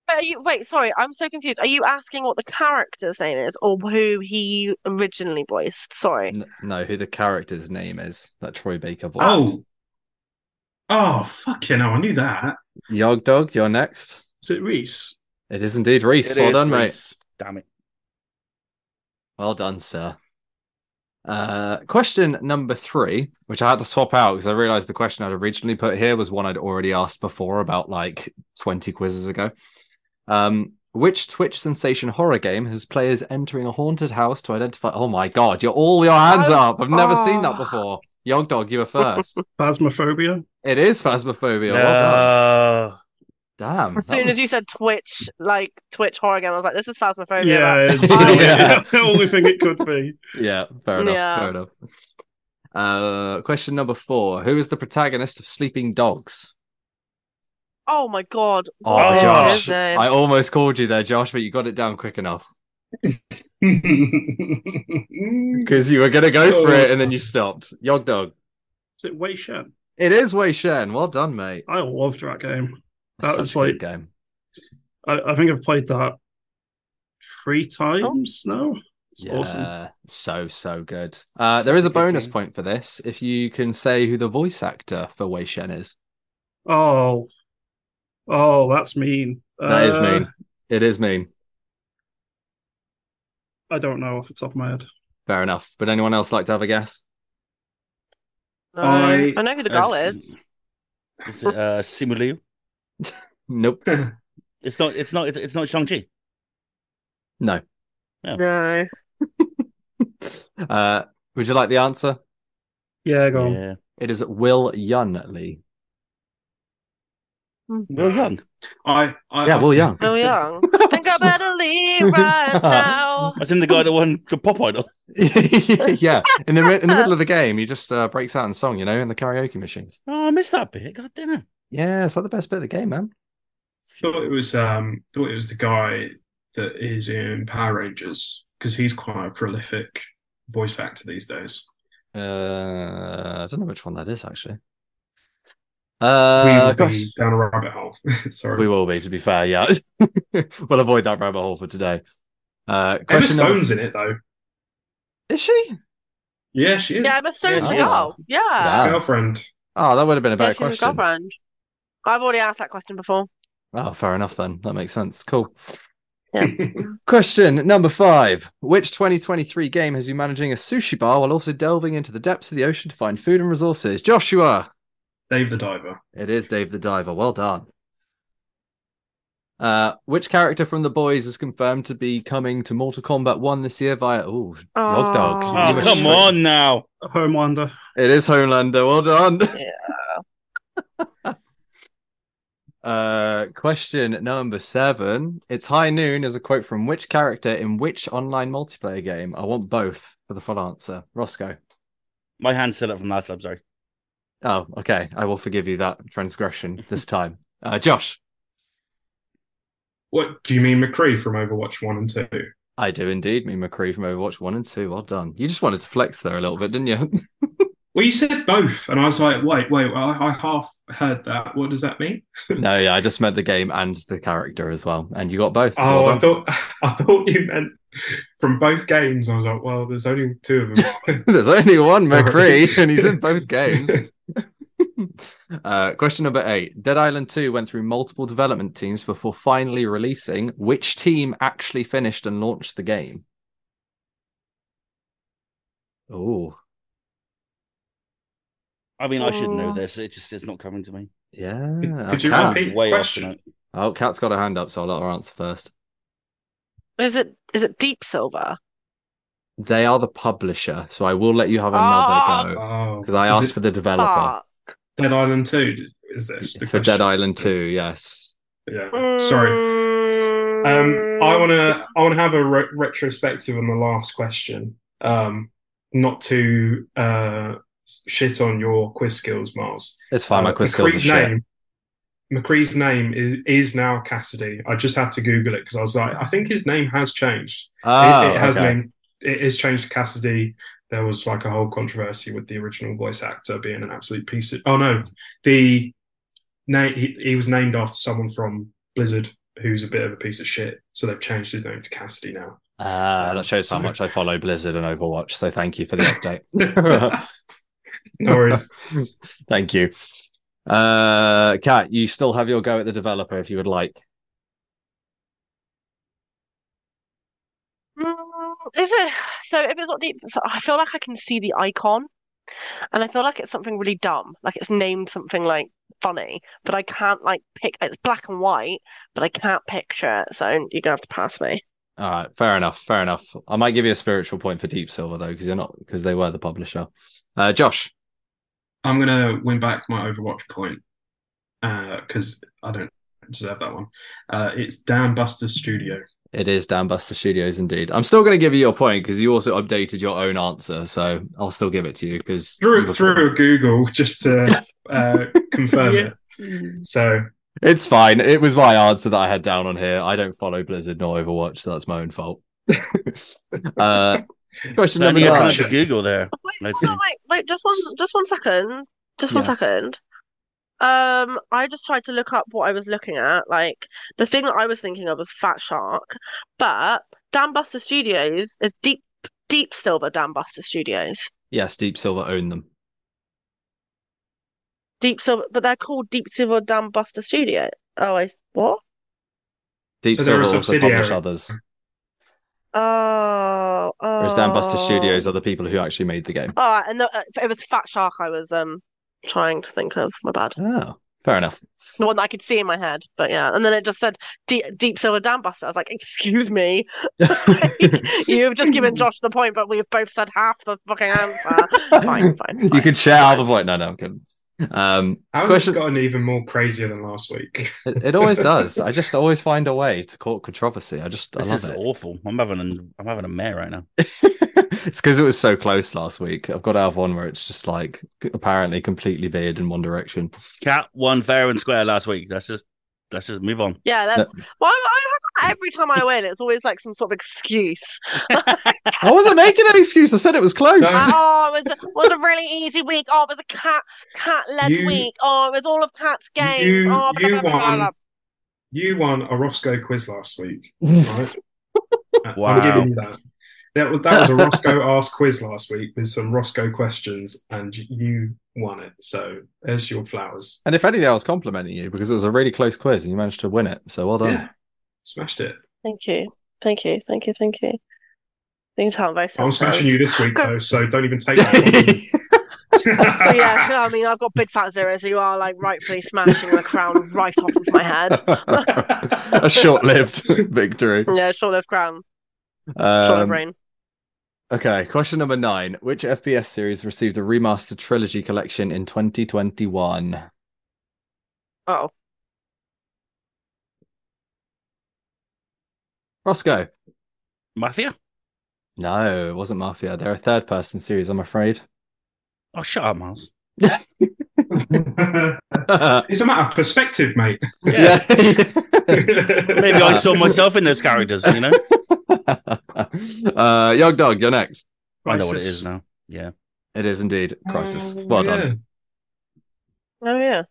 Speaker 1: Are you wait? Sorry, I'm so confused. Are you asking what the character's name is, or who he originally voiced? Sorry.
Speaker 2: N- no, who the character's name is that Troy Baker voiced?
Speaker 3: Oh, oh, fucking hell! I knew that.
Speaker 2: Yogdog, you're next.
Speaker 4: Is it Reese?
Speaker 2: It is indeed Reese.
Speaker 5: It
Speaker 2: well
Speaker 5: is
Speaker 2: done, mate.
Speaker 5: Damn it.
Speaker 2: Well done, sir. Uh, question number three, which I had to swap out because I realized the question I'd originally put here was one I'd already asked before about like 20 quizzes ago. Um, which Twitch sensation horror game has players entering a haunted house to identify? Oh my god, you're all your hands up. I've never seen that before. Yogdog, you were first.
Speaker 4: Phasmophobia?
Speaker 2: it is Phasmophobia. Well done.
Speaker 5: No.
Speaker 2: Damn.
Speaker 1: As
Speaker 2: that
Speaker 1: soon as you said Twitch, like Twitch horror game, I was like, "This is Phasmophobia."
Speaker 4: Yeah,
Speaker 1: but
Speaker 4: it's
Speaker 1: I-
Speaker 2: Yeah.
Speaker 4: the only thing it could be.
Speaker 2: Yeah, fair enough.
Speaker 1: Yeah.
Speaker 2: Fair enough. Uh, question number four: Who is the protagonist of Sleeping Dogs?
Speaker 1: Oh my god!
Speaker 2: Oh,
Speaker 1: What is
Speaker 2: Josh. I almost called you there, Josh, but you got it down quick enough because you were gonna go for it and then you stopped. Yogdog.
Speaker 4: Is it Wei Shen?
Speaker 2: It is Wei Shen. Well done, mate.
Speaker 4: I loved that game. That
Speaker 2: Such
Speaker 4: was
Speaker 2: a good
Speaker 4: like-
Speaker 2: game.
Speaker 4: I, I think I've played that three times now. It's
Speaker 2: Yeah,
Speaker 4: awesome.
Speaker 2: so so good. Uh, there is a
Speaker 5: a
Speaker 2: bonus
Speaker 5: game.
Speaker 2: point for this if you can say who the voice actor for Wei Shen is.
Speaker 4: Oh, oh, that's mean.
Speaker 2: That is
Speaker 4: Uh,
Speaker 2: mean. It is mean.
Speaker 4: I don't know off the top of my head.
Speaker 2: Fair enough. But anyone else like to have a guess?
Speaker 1: No,
Speaker 3: I-
Speaker 1: I know who the girl
Speaker 5: It's-
Speaker 1: is.
Speaker 5: Is it uh, Simu Liu?
Speaker 2: Nope.
Speaker 5: It's not. It's not. It's not Shang Chi.
Speaker 2: No.
Speaker 1: No.
Speaker 2: Uh, would you like the answer?
Speaker 4: Yeah, go on.
Speaker 5: Yeah.
Speaker 2: It is Will Yun Lee.
Speaker 5: Will Young.
Speaker 3: I, I,
Speaker 2: Yeah,
Speaker 3: I
Speaker 2: Will
Speaker 3: think-
Speaker 2: Young.
Speaker 1: Oh young. Think I better leave right now.
Speaker 5: As in the guy that won the pop idol.
Speaker 2: yeah, in the in the middle of the game, he just uh, breaks out in song, you know, in the karaoke machines.
Speaker 5: Oh, I missed that bit. God damn it.
Speaker 2: Yeah, it's like the best bit of the game, man.
Speaker 3: thought it was um thought it was the guy that is in Power Rangers because he's quite a prolific voice actor these days.
Speaker 2: Uh, I don't know which one that is actually.
Speaker 3: we
Speaker 2: Uh,
Speaker 3: will
Speaker 2: gosh,
Speaker 3: be down a rabbit hole. Sorry.
Speaker 2: we will be. To be fair, yeah, we'll avoid that rabbit hole for today. Uh,
Speaker 3: Emma
Speaker 2: question number-
Speaker 3: Stone's in it though.
Speaker 2: is she?
Speaker 3: Yeah, she is.
Speaker 1: Yeah, Emma Stone's
Speaker 5: Yeah,
Speaker 1: the
Speaker 5: is.
Speaker 1: girl. Yeah.
Speaker 2: Yeah.
Speaker 3: girlfriend.
Speaker 2: Oh, that would have been a
Speaker 1: Yeah,
Speaker 2: better
Speaker 1: she's his
Speaker 2: question.
Speaker 1: girlfriend. I've already asked that question before.
Speaker 2: Oh, fair enough then. That makes sense. Cool.
Speaker 1: Yeah.
Speaker 2: Question number five. Which 2023 game has you managing a sushi bar while also delving into the depths of the ocean to find food and resources? Joshua.
Speaker 3: Dave the Diver.
Speaker 2: It is Dave the Diver. Well done. Uh, which character from the boys is confirmed to be coming to Mortal Kombat 1 this year via oh Yogdog?
Speaker 1: Oh.
Speaker 2: You were
Speaker 5: come
Speaker 2: straight-
Speaker 5: on now.
Speaker 4: Homelander.
Speaker 2: It is Homelander. Well done.
Speaker 1: Yeah.
Speaker 2: Uh, question number seven. It's high noon is a quote from which character in which online multiplayer game? I want both for the full answer. Rossko.
Speaker 5: My hand's still up from last time. Sorry.
Speaker 2: Oh, okay. I will forgive you that transgression this time. Uh, Josh.
Speaker 3: What do you mean, McCree from Overwatch One and Two?
Speaker 2: I do indeed mean McCree from Overwatch 1 and 2. Well done. You just wanted to flex there a little bit, didn't you?
Speaker 3: Well, you said both, and I was like, wait, wait, I, I half heard that. What does that mean?
Speaker 2: no, yeah, I just meant the game and the character as well. And you got both. so
Speaker 3: Oh,
Speaker 2: well
Speaker 3: I thought I thought you meant from both games. I was like, well, there's only two of them.
Speaker 2: There's only one. McCree, and he's in both games. uh, question number eight. Dead Island 2 went through multiple development teams before finally releasing. Which team actually finished and launched the game? Oh,
Speaker 5: I mean, I should know this. It just is not coming to me.
Speaker 2: yeah.
Speaker 3: Could you
Speaker 2: Kat.
Speaker 3: repeat?
Speaker 5: Way
Speaker 3: Question.
Speaker 2: Oh, Kat's got her hand up, so I'll let her answer first.
Speaker 1: Is it is it Deep Silver?
Speaker 2: They are the publisher, so I will let you have
Speaker 1: Ah.
Speaker 2: another go
Speaker 3: Oh,
Speaker 2: because I
Speaker 3: is
Speaker 2: asked
Speaker 3: it
Speaker 2: for the developer
Speaker 1: Fuck.
Speaker 3: Dead Island Two. Is this the
Speaker 2: for Dead? Island 2. Yes.
Speaker 3: Yeah. Sorry. Um, I want to I want to have a re- retrospective on the last question. Um, not to uh, shit on your quiz skills, Miles.
Speaker 2: It's fine. My
Speaker 3: Uh,
Speaker 2: quiz skills are
Speaker 3: McCree's
Speaker 2: shit.
Speaker 3: name. McCree's name is is now Cassidy. I just had to Google it because I was like, I think his name has changed. It-
Speaker 2: Oh,
Speaker 3: it, has
Speaker 2: okay.
Speaker 3: been it is changed to Cassidy. There was like a whole controversy with the original voice actor being an absolute piece of. Oh no, the name he, he was named after someone from Blizzard who's a bit of a piece of shit. So they've changed his name to Cassidy now.
Speaker 2: Ah, that shows how much I follow Blizzard and Overwatch. So thank you for the update.
Speaker 3: no worries.
Speaker 2: thank you. Uh, Kat, you still have your go at the developer if you would like.
Speaker 1: Mm, Is it so? If it's not deep, so I feel like I can see the icon, and I feel like it's something really dumb. Like it's named something like funny, but I can't like pick. It's black and white, but I can't picture it. So you're gonna have to pass me.
Speaker 2: All right, fair enough, fair enough. I might give you a spiritual point for Deep Silver though, because you're not because they were the publisher. Uh, Josh,
Speaker 3: I'm gonna win back my Overwatch point because I don't deserve that one. Uh, it's Dambuster Studio.
Speaker 2: it is Dambuster Studios indeed. I'm still going to give you your point because you also updated your own answer, so I'll still give it to you because
Speaker 3: Through through Google just to uh, confirm
Speaker 4: Yeah.
Speaker 3: it. So
Speaker 2: It's fine. It was my answer that I had down on here. I don't follow Blizzard nor Overwatch, so that's my own fault. uh, question
Speaker 5: Don't
Speaker 2: number
Speaker 5: need time to Google there.
Speaker 1: Wait,
Speaker 5: Let's
Speaker 1: hold
Speaker 5: see.
Speaker 1: on, wait, wait, just one, just one second, just one
Speaker 2: Yes.
Speaker 1: second. Um, I just tried to look up what I was looking at. Like the thing that I was thinking of was Fatshark, but Dambuster Studios is Deep Deep Silver Dambuster Studios.
Speaker 2: Yes, Deep Silver own them.
Speaker 1: Deep Silver, but they're called Deep Silver Dambuster Studio. Oh, I s- what?
Speaker 2: Deep
Speaker 3: So they're
Speaker 2: Silver
Speaker 3: a
Speaker 2: also publish
Speaker 3: subsidiary.
Speaker 2: others,
Speaker 1: Oh,
Speaker 2: whereas Dambuster
Speaker 1: oh.
Speaker 2: Studios are the people who actually made the game.
Speaker 1: Oh, and the, uh, it was Fatshark. I was um trying to think of. My bad.
Speaker 2: Oh, fair enough.
Speaker 1: The one that I could see in my head, but yeah. And then it just said Deep, Deep Silver Dambuster. I was like, excuse me. You've just given Josh the point, but we've both said half the fucking answer. Fine, fine,
Speaker 2: You
Speaker 1: fine.
Speaker 2: could share half the point. No, no, I'm kidding. Um,
Speaker 3: how has
Speaker 2: Question-
Speaker 3: this gotten even more crazier than last week?
Speaker 2: it, it always does. I just always find a way to court controversy. I just I love
Speaker 5: is
Speaker 2: it.
Speaker 5: awful. I'm having an I'm having a mare right now.
Speaker 2: it's because it was so close last week. I've got to have one where it's just like apparently completely veered in one direction.
Speaker 5: Kat won fair and square last week. Let's just let's just move on.
Speaker 1: Yeah, that's well. I, I, every time I win, it's always like some sort of excuse.
Speaker 2: I wasn't making an excuse. I said it was close.
Speaker 3: No.
Speaker 1: oh, it was a, was a really easy week. Oh, it was a cat cat led
Speaker 3: You-
Speaker 1: week. Oh, it was all of Kat's games.
Speaker 3: You-
Speaker 1: oh, blah,
Speaker 3: you
Speaker 1: blah, blah, blah,
Speaker 3: won.
Speaker 1: blah.
Speaker 3: You won a Rossko quiz last week, right?
Speaker 5: Uh, wow.
Speaker 3: I'm giving you that. That was, that was a Rossko Ask quiz last week with some Rossko questions, and you won it. So there's your flowers.
Speaker 2: And if anything, I was complimenting you because it was a really close quiz and you managed to win it. So well done.
Speaker 3: Yeah, smashed it.
Speaker 1: Thank you. Thank you. Thank you. Thank you. Things aren't very
Speaker 3: I'm smashing you this week though, so don't even take that.
Speaker 1: But yeah, I mean, I've got big fat zeros so you are like rightfully smashing the crown right off of my head.
Speaker 2: a short-lived victory.
Speaker 1: Yeah, short lived crown, short lived
Speaker 2: Um,
Speaker 1: reign.
Speaker 2: okay, question number nine: Which FPS series received a remastered trilogy collection in 2021?
Speaker 1: Oh,
Speaker 2: Rossko.
Speaker 5: Mafia?
Speaker 2: No, it wasn't Mafia. They're a third-person series, I'm afraid.
Speaker 5: Oh, shut up, Miles.
Speaker 3: it's a matter of perspective, mate.
Speaker 5: Yeah.
Speaker 2: Maybe
Speaker 5: Maybe I saw myself in those characters, you know?
Speaker 2: uh, Yogdog, you're next.
Speaker 5: I know what it is now. Yeah.
Speaker 2: It is indeed Crysis.
Speaker 3: Oh,
Speaker 2: Well
Speaker 3: yeah.
Speaker 2: done.
Speaker 1: oh yeah.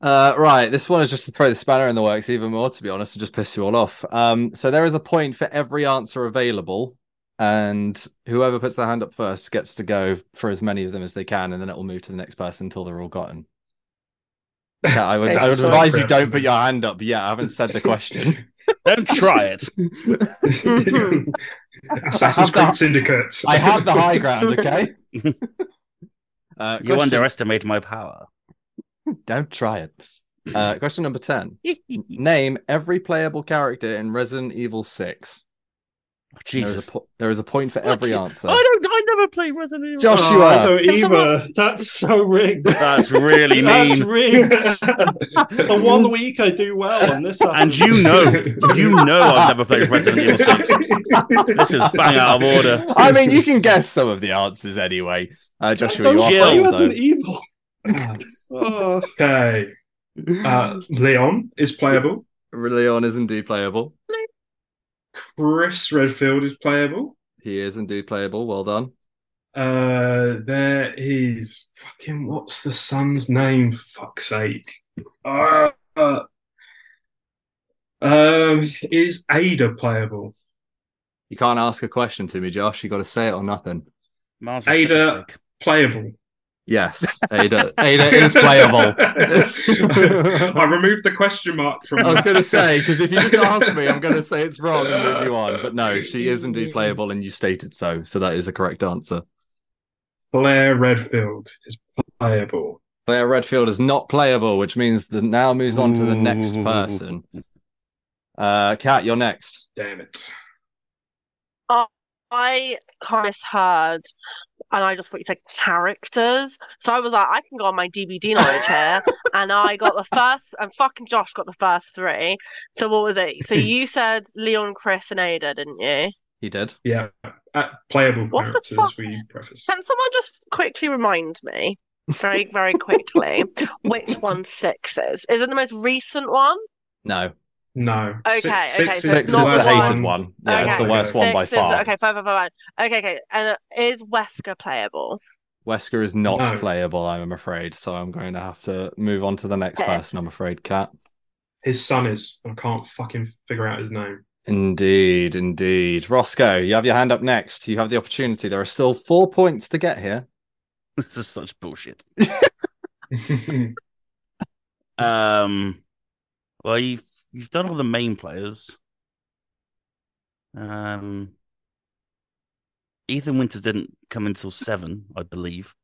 Speaker 2: Uh, right, this one is just to throw the spanner in the works even more, to be honest, to just piss you all off. Um, so there is a point for every answer available, and whoever puts their hand up first gets to go for as many of them as they can, and then it will move to the next person until they're all gotten. Yeah, I would, I would advise you don't put your hand up yet. I haven't said the question.
Speaker 5: Don't try it.
Speaker 3: Assassin's
Speaker 2: I have
Speaker 3: Creed
Speaker 2: the-
Speaker 3: Syndicate.
Speaker 2: I have the high ground, okay? Uh,
Speaker 5: You underestimate my power.
Speaker 2: Don't try it. Uh, question number 10. Name every playable character in Resident Evil 6. There is,
Speaker 5: Jesus.
Speaker 2: a po- there is a point for
Speaker 5: Fuck
Speaker 2: every
Speaker 5: you.
Speaker 2: answer.
Speaker 5: I don't. I never played Resident Evil.
Speaker 2: Joshua. you
Speaker 4: Oh, I
Speaker 2: are.
Speaker 4: don't
Speaker 1: Can
Speaker 4: either.
Speaker 1: someone-
Speaker 4: That's so rigged.
Speaker 5: That's really mean.
Speaker 4: That's
Speaker 5: mean.
Speaker 4: rigged. the one week I do well, on this
Speaker 5: And you know, you know, I've never played Resident Evil Six. This is bang out of order.
Speaker 2: I mean, you can guess some of the answers anyway. Uh, Joshua, you are
Speaker 5: Jill.
Speaker 4: play
Speaker 2: first,
Speaker 4: Resident Evil. Oh,
Speaker 3: okay. Uh, Leon is playable.
Speaker 2: Leon is indeed playable.
Speaker 3: Chris Redfield is playable.
Speaker 2: He is indeed playable. Well done.
Speaker 3: Uh, there is fucking what's the son's name? For fuck's sake. Uh, uh, um, is Ada playable?
Speaker 2: You can't ask a question to me, Josh. You got to say it or nothing.
Speaker 5: Miles is such a
Speaker 3: Ada playable.
Speaker 2: Yes, Ada. Ada is playable.
Speaker 3: I removed the question mark from.
Speaker 2: I was going to say because if you just ask me, I'm going to say it's wrong and move you on. But no, she is indeed playable, and you stated so. So that is a correct answer.
Speaker 3: Claire Redfield is playable.
Speaker 2: Claire Redfield is not playable, which means the now moves on to the next person. Uh, Kat, you're next.
Speaker 3: Damn it.
Speaker 1: I kind of misheard, and I just thought you said characters. So I was like, I can go on my DVD knowledge here, and I got the first, and fucking Josh got the first three. So what was it? So you said Leon, Chris, and Ada, didn't you?
Speaker 2: He did.
Speaker 3: Yeah. Uh, playable
Speaker 1: What's the
Speaker 3: characters,
Speaker 1: fuck?
Speaker 3: we preface.
Speaker 1: Can someone just quickly remind me, very, very quickly, which one six is? Is it the most recent one?
Speaker 2: No,
Speaker 3: No.
Speaker 1: Okay,
Speaker 3: Six,
Speaker 1: okay,
Speaker 3: six
Speaker 1: so
Speaker 3: is
Speaker 2: six is
Speaker 3: the worst
Speaker 1: one.
Speaker 2: hated one. Yeah, it's the worst one by
Speaker 1: is-
Speaker 2: far.
Speaker 1: okay, fine, fine, fine, fine. Okay, okay. And uh, is Wesker playable?
Speaker 2: Wesker is not
Speaker 3: No.
Speaker 2: playable, I'm afraid. So I'm going to have to move on to the next
Speaker 1: Okay.
Speaker 2: person. I'm afraid, Kat.
Speaker 3: His son is. I can't fucking figure out his name.
Speaker 2: Indeed, indeed. Rossko, you have your hand up next. You have the opportunity. There are still four points to get here.
Speaker 5: This is such bullshit. Um, well, you've you've done all the main players. Um, Ethan Winters didn't come until seven, I believe.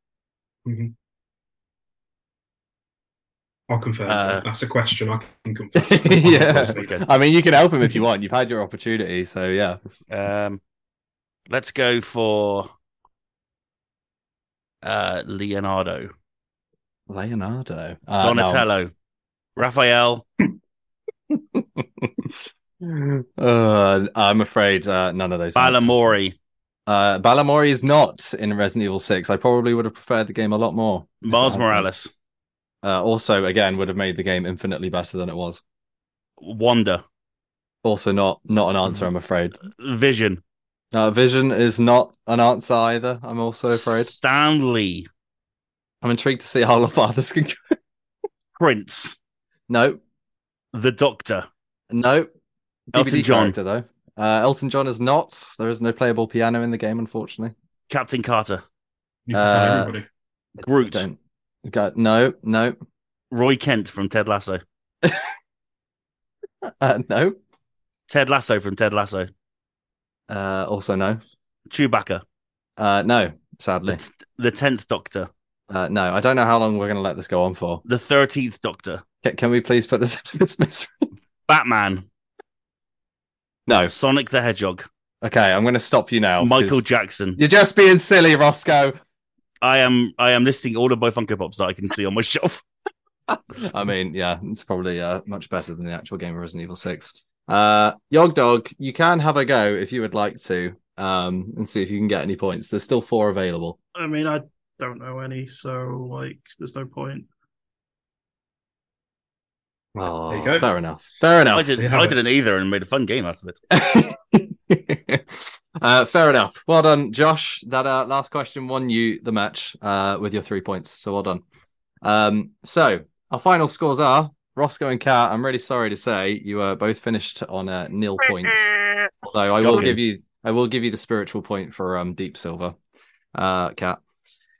Speaker 3: I'll confirm.
Speaker 5: Uh,
Speaker 3: That's a question I can confirm.
Speaker 2: yeah.
Speaker 5: Okay.
Speaker 2: I mean, you can help him if you want. You've had your opportunity. So, yeah.
Speaker 5: Um, let's go for uh Leonardo,
Speaker 2: Leonardo. Uh, no.
Speaker 5: Donatello, Raphael.
Speaker 2: Uh, I'm afraid uh, none of those.
Speaker 5: Balamory,
Speaker 2: Uh, Balamory is not in Resident Evil 6. I probably would have preferred the game a lot more.
Speaker 5: Mars. Morales,
Speaker 2: Uh, also, again, would have made the game infinitely better than it was.
Speaker 5: Wanda,
Speaker 2: Also, not not an answer, I'm afraid.
Speaker 5: Vision,
Speaker 2: Uh, Vision is not an answer either. I'm also afraid.
Speaker 5: Stanley,
Speaker 2: I'm intrigued to see how long others can go.
Speaker 5: Prince,
Speaker 2: No,
Speaker 5: the Doctor,
Speaker 2: no.
Speaker 5: Elton John.
Speaker 2: character though. Uh, Elton John is not. There is no playable piano in the game, unfortunately.
Speaker 5: Captain Carter,
Speaker 3: You can tell
Speaker 2: Uh,
Speaker 3: everybody.
Speaker 5: Groot,
Speaker 2: Don't. Got no, no,
Speaker 5: Roy Kent from Ted Lasso,
Speaker 2: uh, no.
Speaker 5: Ted Lasso from Ted Lasso,
Speaker 2: Uh, also no.
Speaker 5: Chewbacca,
Speaker 2: Uh, no.
Speaker 5: the,
Speaker 2: Sadly,
Speaker 5: t- the tenth Doctor,
Speaker 2: uh, no. I don't know how long we're going to let this go on for.
Speaker 5: the thirteenth Doctor,
Speaker 2: Can, can we please put this out of its misery?
Speaker 5: Batman,
Speaker 2: No.
Speaker 5: Sonic the Hedgehog,
Speaker 2: Okay, I'm going to stop you now.
Speaker 5: Michael
Speaker 2: 'cause
Speaker 5: Jackson.
Speaker 2: You're just being silly, Rossko.
Speaker 5: I am I am listing all of my Funko Pops that I can see on my shelf.
Speaker 2: I mean, yeah, it's probably uh, much better than the actual game of Resident Evil 6. Uh, Yogdog, you can have a go if you would like to, um, and see if you can get any points. There's still four available.
Speaker 4: I mean, I don't know any, so like, there's no point.
Speaker 2: Oh,
Speaker 3: There you go.
Speaker 2: fair enough. Fair enough.
Speaker 5: I didn't I didn't either and made a fun game out of it.
Speaker 2: uh, fair enough. Well done, Josh. That uh, last question won you the match uh, with your three points. So well done. Um, so our final scores are Rossko and Kat. I'm really sorry to say you are both finished on uh, nil points. Although I will give you, I will give you the spiritual point for um Deep Silver, uh, Kat.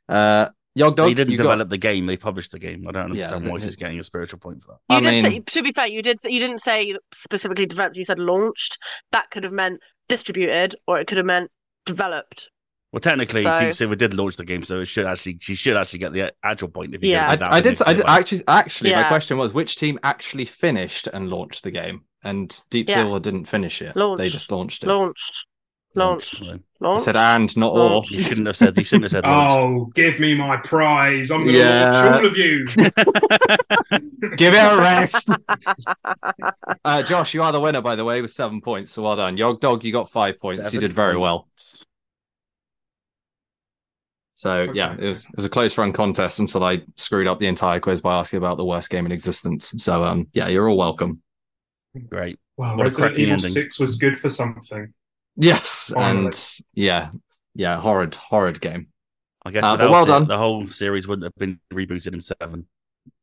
Speaker 2: Uh, Yogdog,
Speaker 5: they didn't
Speaker 2: you got-
Speaker 5: develop the game; they published the game. I don't
Speaker 2: Yeah,
Speaker 5: understand why
Speaker 2: they-
Speaker 5: she's getting a spiritual point for that.
Speaker 1: You
Speaker 2: I
Speaker 1: did say,
Speaker 2: mean-
Speaker 1: to be fair, you did. You didn't say specifically developed. You said launched. That could have meant distributed, or it could have meant developed.
Speaker 5: Well, technically,
Speaker 1: So-
Speaker 5: Deep Silver did launch the game, so it should actually she should actually get the actual point if you
Speaker 1: Yeah.
Speaker 5: go
Speaker 2: I, I did. I did
Speaker 5: Silver.
Speaker 2: actually. Actually, my question was which team actually finished and launched the game, and Deep
Speaker 1: Yeah.
Speaker 2: Silver didn't finish it. They just launched it.
Speaker 1: Launched. Launched.
Speaker 5: Launched.
Speaker 2: I said and, not or.
Speaker 1: Launched.
Speaker 5: You shouldn't have said. You shouldn't have said.
Speaker 3: Oh, give me my prize. I'm going to
Speaker 2: Yeah.
Speaker 3: launch all of you.
Speaker 2: Give it a rest. uh, Josh, you are the winner, by the way, with seven points. So well done. Yogdog, you got five points. You did very well.
Speaker 5: points.
Speaker 2: So yeah, it was it was a close run contest until I screwed up the entire quiz by asking about the worst game in existence. So um, yeah, you're all welcome.
Speaker 5: Great.
Speaker 3: Wow,
Speaker 5: What a
Speaker 3: Resident
Speaker 5: cracking
Speaker 3: Evil
Speaker 5: ending.
Speaker 3: 6 was good for something.
Speaker 2: Yes,
Speaker 3: Finally.
Speaker 2: and yeah, yeah, horrid, horrid game.
Speaker 5: I guess
Speaker 2: Uh, but
Speaker 5: without
Speaker 2: well
Speaker 5: it,
Speaker 2: done.
Speaker 5: the whole series wouldn't have been rebooted in seven.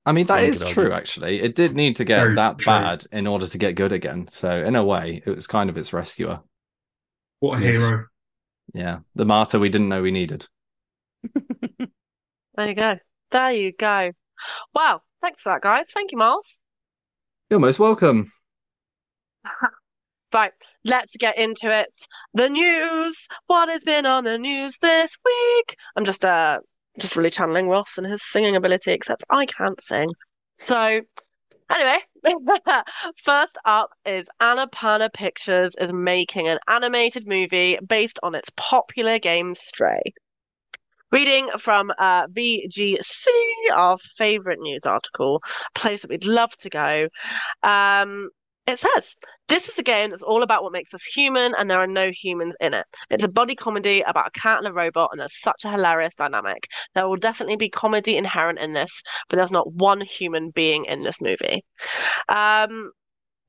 Speaker 2: I mean, that
Speaker 5: One
Speaker 2: is true. Actually, it did need to get
Speaker 3: Very
Speaker 2: that
Speaker 3: true.
Speaker 2: bad in order to get good again. So in a way, it was kind of its rescuer.
Speaker 3: What a
Speaker 2: Yes.
Speaker 3: hero.
Speaker 2: Yeah, the martyr we didn't know we needed.
Speaker 1: There you go. There you go. Wow. Thanks for that, guys. Thank you, Miles.
Speaker 2: You're most welcome.
Speaker 1: Right, let's get into it. The news. What has been on the news this week? I'm just uh just really channeling Ross and his singing ability, except I can't sing. So anyway, first up is Annapurna Pictures is making an animated movie based on its popular game Stray. Reading from uh, VGC, our favorite news article, place that we'd love to go. Um, it says, This is a game that's all about what makes us human, and there are no humans in it. It's a body comedy about a cat and a robot, and there's such a hilarious dynamic. There will definitely be comedy inherent in this, but there's not one human being in this movie. Um,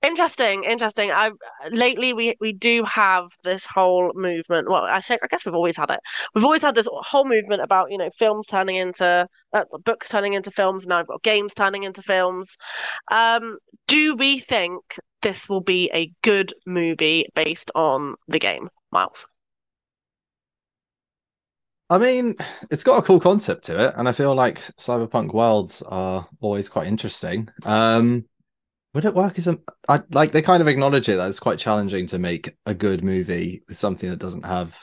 Speaker 1: interesting, interesting. I lately we we do have this whole movement. Well, I say I guess we've always had it. We've always had this whole movement about you know films turning into uh, books turning into films. Now we've got games turning into films. Um, do we think this will be a good movie based on the game, Miles?
Speaker 2: I mean, it's got a cool concept to it, and I feel like cyberpunk worlds are always quite interesting. Um, would it work as a I, like they kind of acknowledge it that it's quite challenging to make a good movie with something that doesn't have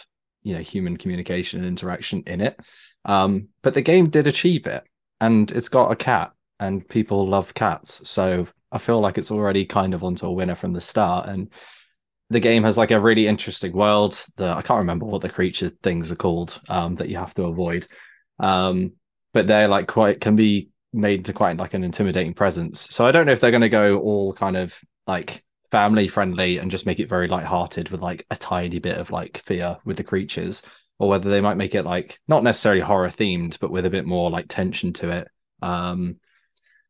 Speaker 2: you know human communication and interaction in it. Um, but the game did achieve it, and it's got a cat, and people love cats, so I feel like it's already kind of onto a winner from the start, and the game has like a really interesting world. The I can't remember what the creature things are called um, that you have to avoid, um, but they're like quite can be made into quite like an intimidating presence. So I don't know if they're going to go all kind of like family friendly and just make it very light-hearted with like a tiny bit of like fear with the creatures, or whether they might make it like not necessarily horror themed, but with a bit more like tension to it. Um,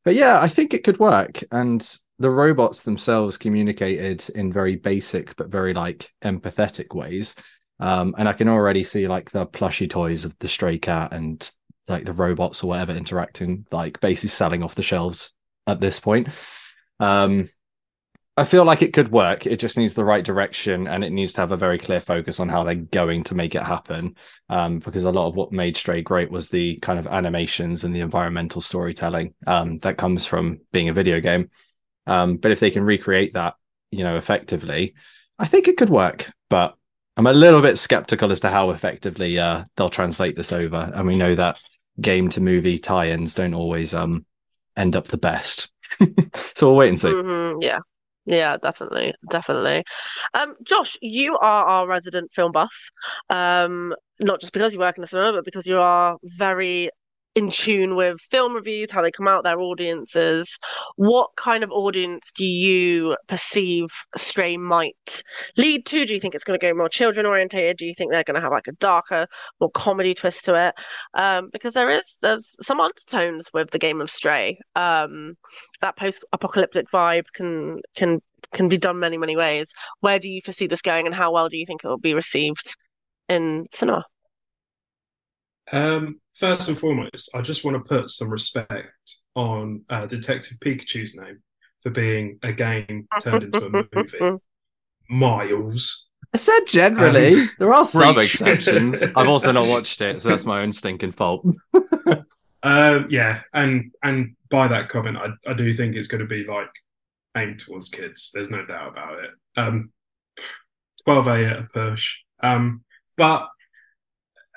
Speaker 2: but yeah, I think it could work. And the robots themselves communicated in very basic but very like empathetic ways. Um, and I can already see like the plushy toys of the stray cat and like the robots or whatever interacting, like basically selling off the shelves at this point. Um, I feel like it could work. It just needs the right direction and it needs to have a very clear focus on how they're going to make it happen. Um, because a lot of what made Stray great was the kind of animations and the environmental storytelling um, that comes from being a video game. Um, but if they can recreate that, you know, effectively, I think it could work. But I'm a little bit skeptical as to how effectively uh, they'll translate this over. And we know that game to movie tie-ins don't always um, end up the best. so we'll wait and see.
Speaker 1: Mhm, yeah. Yeah, definitely, definitely. Um, Josh, you are our resident film buff. Um, not just because you work in the cinema, but because you are very in tune with film reviews, how they come out, their audiences. What kind of audience do you perceive Stray might lead to? Do you think it's going to go more children orientated? Do you think they're going to have like a darker, more comedy twist to it? Um, because there is there's some undertones with the game of Stray. Um, that post-apocalyptic vibe can can can be done many many ways. Where do you foresee this going, and how well do you think it will be received in cinema?
Speaker 3: Um, first and foremost, I just want to put some respect on uh, Detective Pikachu's name for being a game turned into a movie. Miles.
Speaker 2: I said generally.
Speaker 3: Um,
Speaker 2: there are some
Speaker 3: Reach.
Speaker 2: exceptions. I've also not watched it, so that's my own stinking fault.
Speaker 3: Um, yeah, and and by that comment, I, I do think it's going to be like aimed towards kids. There's no doubt about it. Um, 12A at a push. Um, but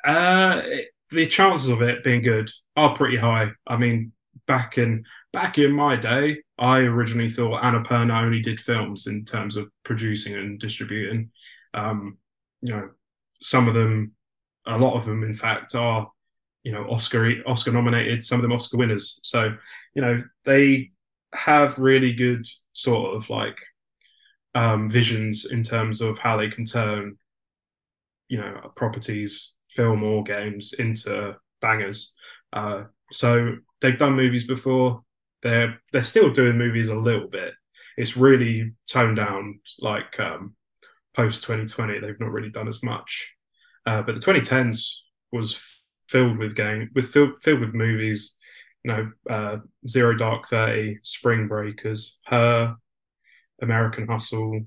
Speaker 3: uh, it- the chances of it being good are pretty high. I mean, back in back in my day, I originally thought Annapurna only did films in terms of producing and distributing. Um, you know, some of them, a lot of them, in fact, are you know Oscar Oscar nominated. Some of them Oscar winners. So you know they have really good sort of like um, visions in terms of how they can turn you know properties film or games into bangers. Uh, so they've done movies before. They're they're still doing movies a little bit. It's really toned down like um, post 2020 they've not really done as much. Uh, but the 2010s was filled with game with filled, filled with movies you know uh, zero dark 30 spring breakers her american hustle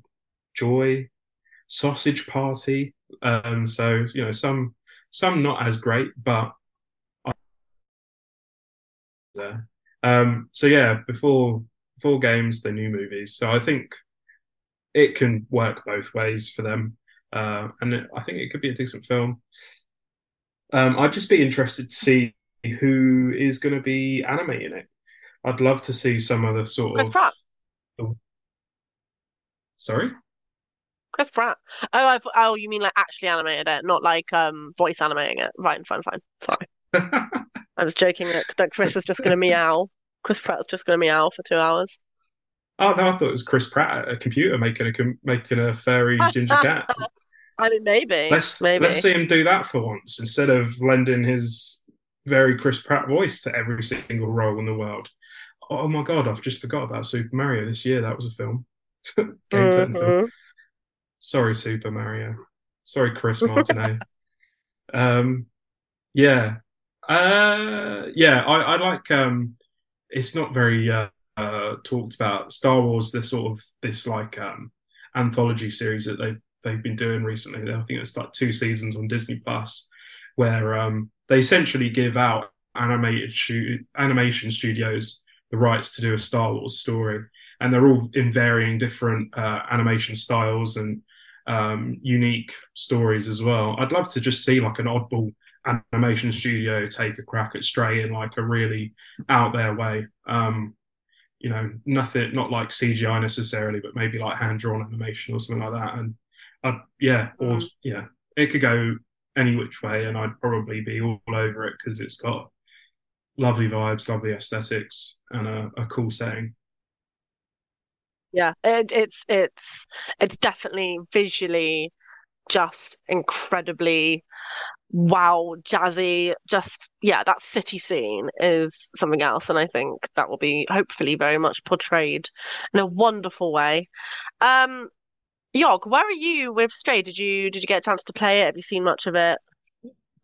Speaker 3: joy sausage party. Um so you know some some not as great but there. Um so yeah before before games the new movies. So i think it can work both ways for them. Uh and it, i think it could be a decent film. Um i'd just be interested to see who is going to be animating it. I'd love to see some other sort
Speaker 1: Chris
Speaker 3: of
Speaker 1: Pratt.
Speaker 3: sorry
Speaker 1: Chris Pratt. Oh, I, thought- oh, you mean like actually animated it, not like um voice animating it. Fine, fine, fine. Sorry, I was joking that, that Chris is just going to meow. Chris Pratt's just going to meow for two hours.
Speaker 3: Oh no, I thought it was Chris Pratt at a computer making a com- making a fairy ginger cat.
Speaker 1: I mean, maybe,
Speaker 3: let's
Speaker 1: maybe.
Speaker 3: let's see him do that for once instead of lending his very Chris Pratt voice to every single role in the world. Oh my god, I've just forgot about Super Mario this year. That was a film. Game turned film. Sorry, Super Mario. Sorry, Chris Martinet. um, yeah, uh, yeah. I, I like. Um, it's not very uh, uh, talked about. Star Wars. This sort of this like um, anthology series that they've they've been doing recently. I think it's like two seasons on Disney Plus, where um, they essentially give out animated shoot animation studios the rights to do a Star Wars story, and they're all in varying different uh, animation styles and um, unique stories as well. I'd love to just see like an oddball animation studio take a crack at Stray in like a really out there way. Um, you know, nothing, not like CGI necessarily, but maybe like hand drawn animation or something like that. And I'd, yeah, or
Speaker 1: Mm.
Speaker 3: yeah, it could go any which way, and I'd probably be all over it because it's got lovely vibes, lovely aesthetics, and a, a cool setting.
Speaker 1: Yeah, it, it's it's it's definitely visually just incredibly wow, jazzy. Just yeah, that city scene is something else, and I think that will be hopefully very much portrayed in a wonderful way. Um, Yog, where are you with Stray? Did you did you get a chance to play it? Have you seen much of it?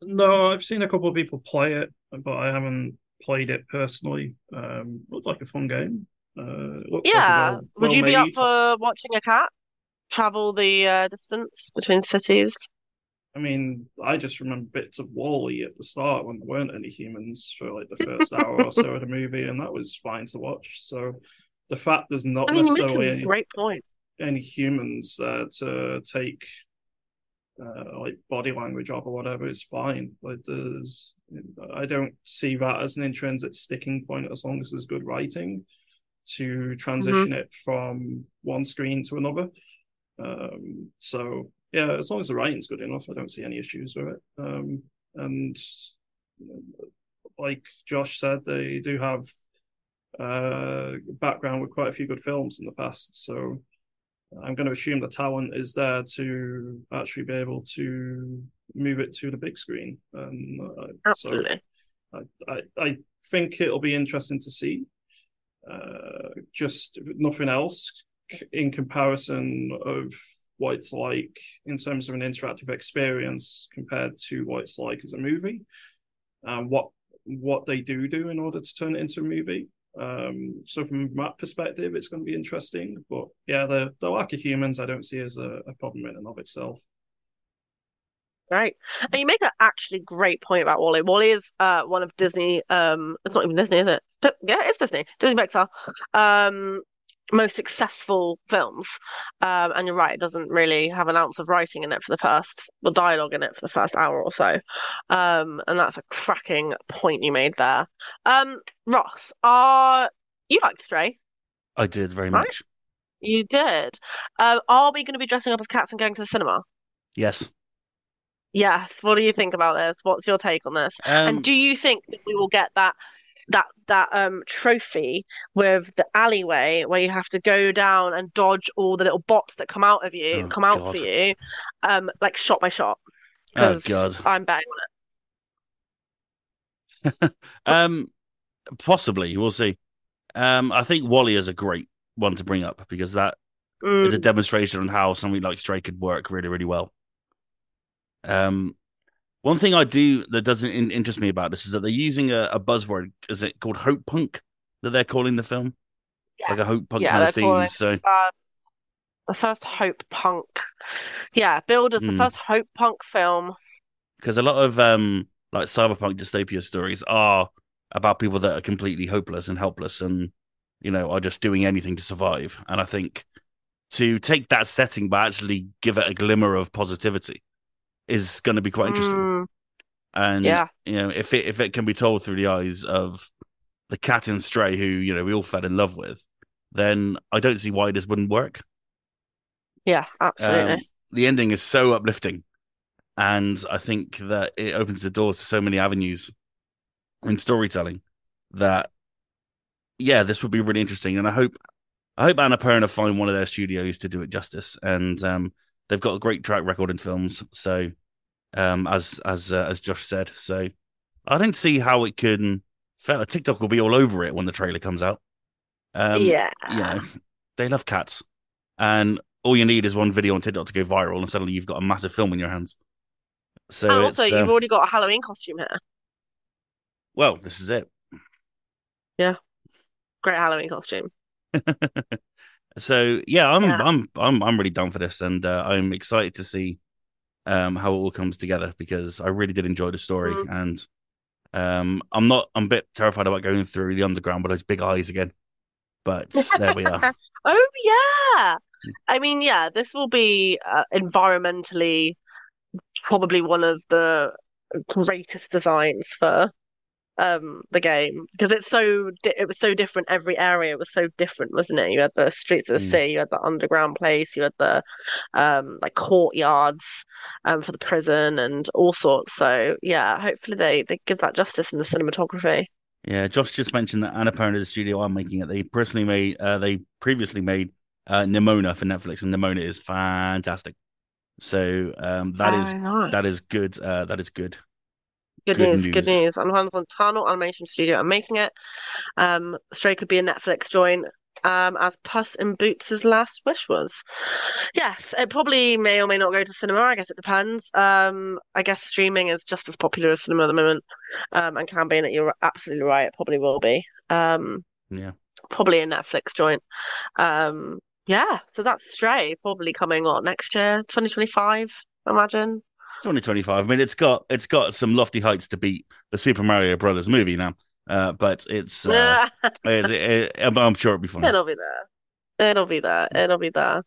Speaker 4: No, I've seen a couple of people play it, but I haven't played it personally. Um, looked like a fun game. Uh, it looked like a
Speaker 1: Yeah.
Speaker 4: well-
Speaker 1: Would you be up for watching a cat travel the uh, distance between cities?
Speaker 4: I mean, I just remember bits of WALL-E at the start when there weren't any humans for like the first hour or so of the movie, and that was fine to watch. So the fact there's not
Speaker 1: I mean,
Speaker 4: necessarily any,
Speaker 1: great point.
Speaker 4: any humans there to take uh, like body language off or whatever is fine. Like there's, I don't see that as an intrinsic sticking point as long as there's good writing to transition it from one screen to another. Um, so yeah, as long as the writing's good enough, I don't see any issues with it. Um, and like Josh said, they do have uh background with quite a few good films in the past, so I'm going to assume the talent is there to actually be able to move it to the big screen. And uh, so
Speaker 1: Absolutely.
Speaker 4: I, I, I think it'll be interesting to see. Uh, just nothing else in comparison of what it's like in terms of an interactive experience compared to what it's like as a movie, and what what they do do in order to turn it into a movie. Um, so from that perspective, it's going to be interesting. But yeah, the the lack of humans, I don't see as a, a problem in and of itself.
Speaker 1: Right. And you make an actually great point about WALL-E. WALL-E is uh one of Disney um it's not even Disney, is it? But yeah, it's Disney. Disney Pixar. Um most successful films. Um and you're right, it doesn't really have an ounce of writing in it for the first or dialogue in it for the first hour or so. Um and that's a cracking point you made there. Um Ross, are you liked Stray?
Speaker 5: I did very
Speaker 1: Right.
Speaker 5: much.
Speaker 1: You did. Um are we gonna be dressing up as cats and going to the cinema?
Speaker 5: Yes.
Speaker 1: Yes. What do you think about this? What's your take on this?
Speaker 5: Um,
Speaker 1: And do you think that we will get that that that um trophy with the alleyway where you have to go down and dodge all the little bots that come out of you,
Speaker 5: Oh,
Speaker 1: come out
Speaker 5: God.
Speaker 1: for you, um, like shot by shot?
Speaker 5: oh God.
Speaker 1: I'm betting on it.
Speaker 5: Um, possibly we'll see. Um, I think WALL-E is a great one to bring up because that
Speaker 1: it.
Speaker 5: is a
Speaker 1: Mm,
Speaker 5: demonstration on how something like Stray could work really, really well. Um, one thing I do that doesn't in- interest me about this is that they're using a, a buzzword. Is it called hope punk that they're calling the film?
Speaker 1: Yeah.
Speaker 5: Like a hope punk
Speaker 1: Yeah,
Speaker 5: kind of theme. So
Speaker 1: uh, the first Hope Punk. Yeah, billed as the
Speaker 5: Hmm.
Speaker 1: first Hope Punk film.
Speaker 5: because a lot of um like cyberpunk dystopia stories are about people that are completely hopeless and helpless and you know are just doing anything to survive and i think to take that setting but actually give it a glimmer of positivity is going to be quite interesting
Speaker 1: Mm,
Speaker 5: and
Speaker 1: yeah.
Speaker 5: you know if it if it can be told through the eyes of the cat and stray who you know we all fell in love with then i don't see why this wouldn't work
Speaker 1: Yeah, absolutely.
Speaker 5: um, the ending is so uplifting, and I think that it opens the doors to so many avenues in storytelling that, yeah, this would be really interesting. And I hope, I hope Annapurna find one of their studios to do it justice. And um, they've got a great track record in films, so um, as as uh, as Josh said, so I don't see how it can. fail. TikTok will be all over it when the trailer comes out. Um,
Speaker 1: yeah.
Speaker 5: you know, they love cats. And all you need is one video on TikTok to go viral, and suddenly you've got a massive film in your hands. So
Speaker 1: And also, you've already got a Halloween costume here.
Speaker 5: well, this is it.
Speaker 1: Yeah, great Halloween costume.
Speaker 5: so yeah, I'm
Speaker 1: Yeah.
Speaker 5: I'm I'm I'm really down for this, and uh, I'm excited to see um how it all comes together because I really did enjoy the story,
Speaker 1: Mm.
Speaker 5: and um I'm not I'm a bit terrified about going through the underground with those big eyes again. But there we are.
Speaker 1: Oh yeah. I mean, yeah, this will be uh, environmentally probably one of the greatest designs for um the game because it's so di it was so different every area was so different wasn't it you had the streets of the
Speaker 5: Mm.
Speaker 1: city you had the underground place you had the um like courtyards um for the prison and all sorts so yeah hopefully they they give that justice in the cinematography
Speaker 5: Yeah, Josh just mentioned that Annapurna is the studio I'm making it. They personally made, uh, they previously made uh, Nimona for Netflix, and Nimona is fantastic. So um, that is
Speaker 1: I know.
Speaker 5: that is good. Uh, that is good.
Speaker 1: Good,
Speaker 5: Good
Speaker 1: news, good
Speaker 5: news.
Speaker 1: news. I'm hands on Tunnel Animation Studio. I'm making it. Um, Stray could be a Netflix join. Um, as Puss in Boots' last wish was. Yes, it probably may or may not go to cinema. I guess it depends. Um, I guess streaming is just as popular as cinema at the moment. Um, and can be, and you're absolutely right. It probably will be. Um,
Speaker 5: Yeah.
Speaker 1: probably a Netflix joint. Um, yeah, so that's Stray probably coming on next year, 2025, I imagine.
Speaker 5: 2025. I mean, it's got it's got some lofty heights to beat the Super Mario Brothers movie now, uh, but it's uh, it, it, it, I'm sure it'll be fun.
Speaker 1: It'll be there. It'll be there. It'll be there.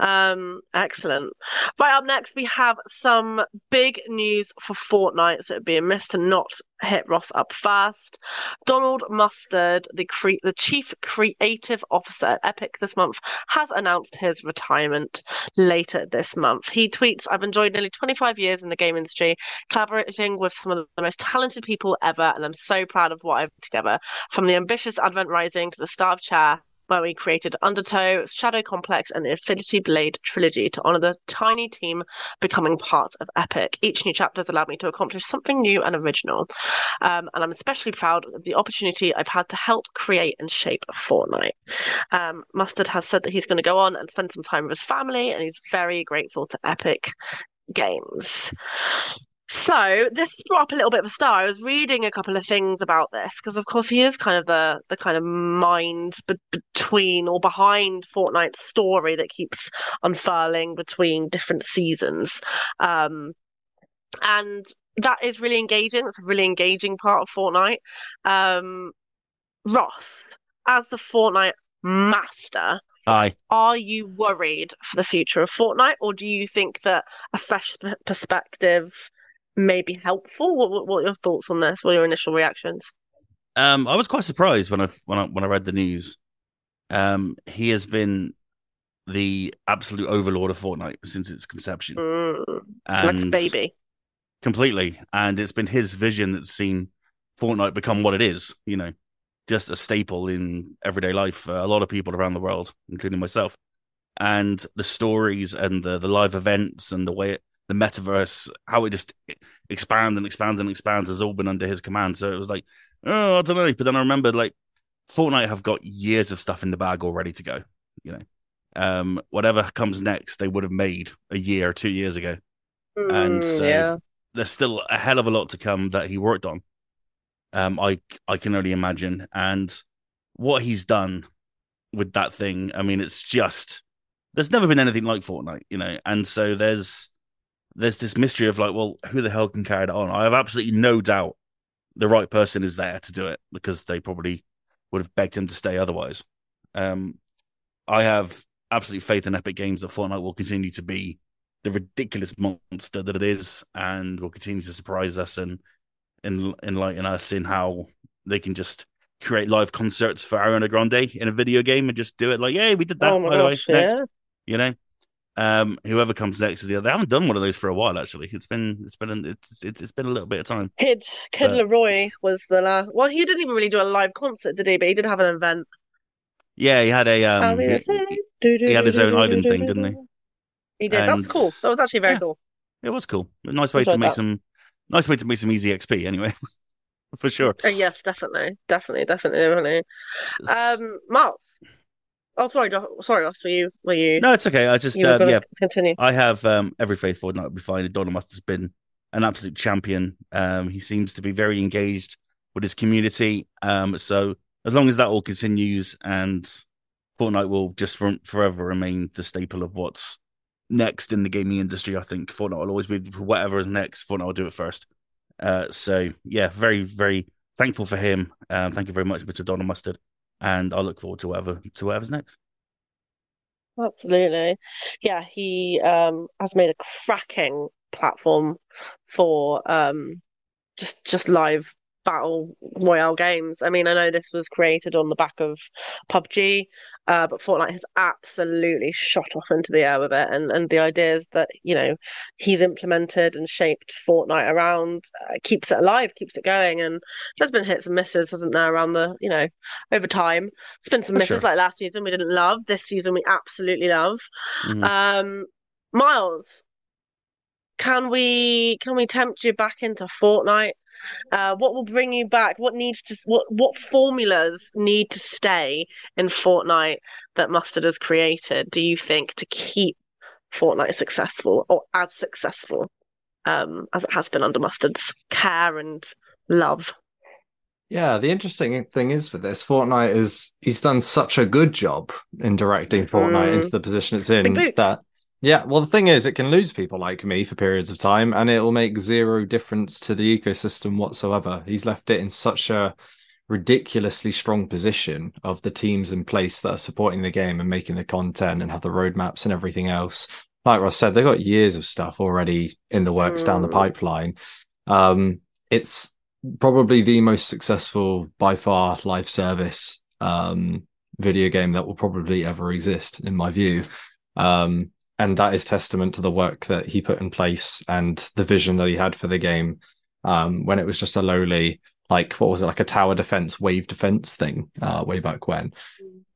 Speaker 1: Um, excellent. Right up next, we have some big news for Fortnite. So it'd be a miss to not hit Ross up first. Donald Mustard, the cre- the chief creative officer at Epic this month, has announced his retirement later this month. He tweets, "I've enjoyed nearly 25 years in the game industry, collaborating with some of the most talented people ever, and I'm so proud of what I've together. From the ambitious Advent Rising to the start of Chair." Where we created Undertow, Shadow Complex, and the Infinity Blade trilogy to honor the tiny team becoming part of Epic. Each new chapter has allowed me to accomplish something new and original. Um, and I'm especially proud of the opportunity I've had to help create and shape Fortnite. Um, Mustard has said that he's going to go on and spend some time with his family, and he's very grateful to Epic Games. So this brought up a little bit of a star. I was reading a couple of things about this because, of course, he is kind of the the kind of mind be- between or behind Fortnite's story that keeps unfurling between different seasons, um, and that is really engaging. That's a really engaging part of Fortnite. Um, Ross, as the Fortnite master,
Speaker 5: Aye.
Speaker 1: are you worried for the future of Fortnite, or do you think that a fresh perspective? May be helpful. What, what, are your thoughts on this? What are your initial reactions?
Speaker 5: Um, I was quite surprised when I when I when I read the news. Um, he has been the absolute overlord of Fortnite since its conception,
Speaker 1: mm, and baby,
Speaker 5: completely. And it's been his vision that's seen Fortnite become what it is. You know, just a staple in everyday life for a lot of people around the world, including myself. And the stories and the the live events and the way it the metaverse, how it just expands and expands and expands has all been under his command. So it was like, oh, I don't know. But then I remembered like Fortnite have got years of stuff in the bag all ready to go. You know, um, whatever comes next, they would have made a year or two years ago.
Speaker 1: Mm,
Speaker 5: and so
Speaker 1: yeah.
Speaker 5: there's still a hell of a lot to come that he worked on. Um, I I can only imagine, and what he's done with that thing. I mean, it's just there's never been anything like Fortnite, you know, and so there's there's this mystery of like, well, who the hell can carry that on? I have absolutely no doubt the right person is there to do it because they probably would have begged him to stay otherwise. Um, I have absolute faith in Epic Games that Fortnite will continue to be the ridiculous monster that it is, and will continue to surprise us and, and enlighten us in how they can just create live concerts for Ariana Grande in a video game and just do it like, hey, we did that.
Speaker 1: Oh my
Speaker 5: by the way,
Speaker 1: gosh,
Speaker 5: next, you know. Um, whoever comes next is the other. They haven't done one of those for a while, actually. It's been it's been it's it's, it's been a little bit of time.
Speaker 1: Kid Kid
Speaker 5: But-
Speaker 1: LAROI was the last. Well, he didn't even really do a live concert, did he? But he did have an event.
Speaker 5: Yeah, he had a um, he, he had his own island thing, didn't he?
Speaker 1: He did. That was cool. That was actually very
Speaker 5: Yeah.
Speaker 1: cool.
Speaker 5: it was cool. A nice way to make
Speaker 1: that.
Speaker 5: some nice way to make some easy XP anyway. for sure.
Speaker 1: Uh, yes, definitely, definitely, definitely, definitely. Um, Miles. Oh, sorry, sorry, Ross. Were you? Were you?
Speaker 5: no, it's okay. I just
Speaker 1: gonna
Speaker 5: yeah,
Speaker 1: continue.
Speaker 5: I have um, every faith Fortnite will be fine. Donald Must has been an absolute champion. Um, he seems to be very engaged with his community. Um, so as long as that all continues, and Fortnite will just for, forever remain the staple of what's next in the gaming industry. I think Fortnite will always be whatever is next. Fortnite will do it first. Uh, so yeah, very very thankful for him. Um, thank you very much, Mr. Donald Mustard, and I look forward to whatever to whatever's next.
Speaker 1: Absolutely. Yeah, he um has made a cracking platform for um just just live battle royale games. I mean, I know this was created on the back of PUBG, uh, but Fortnite has absolutely shot off into the air with it, and and the ideas that you know he's implemented and shaped Fortnite around uh, keeps it alive, keeps it going, and there's been hits and misses, hasn't there, around the you know over time. it's been some misses
Speaker 5: sure.
Speaker 1: like last season we didn't love. This season we absolutely love.
Speaker 5: Mhm.
Speaker 1: Um, Miles, can we can we tempt you back into Fortnite? Uh, what will bring you back? What needs to what what formulas need to stay in Fortnite that Mustard has created? Do you think to keep Fortnite successful or as successful um, as it has been under Mustard's care and love?
Speaker 2: Yeah, the interesting thing is with this, Fortnite is he's done such a good job in directing Fortnite
Speaker 1: Mm.
Speaker 2: into the position it's in that yeah, well the thing is it can lose people like me for periods of time and it will make zero difference to the ecosystem whatsoever. He's left it in such a ridiculously strong position of the teams in place that are supporting the game and making the content and have the roadmaps and everything else. Like Ross said, they've got years of stuff already in the works down the
Speaker 1: Mm.
Speaker 2: pipeline. Um, it's probably the most successful by far live service um, video game that will probably ever exist, in my view. Um, and that is testament to the work that he put in place and the vision that he had for the game um, when it was just a lowly, like, what was it, like a tower defense, wave defense thing uh, way back when.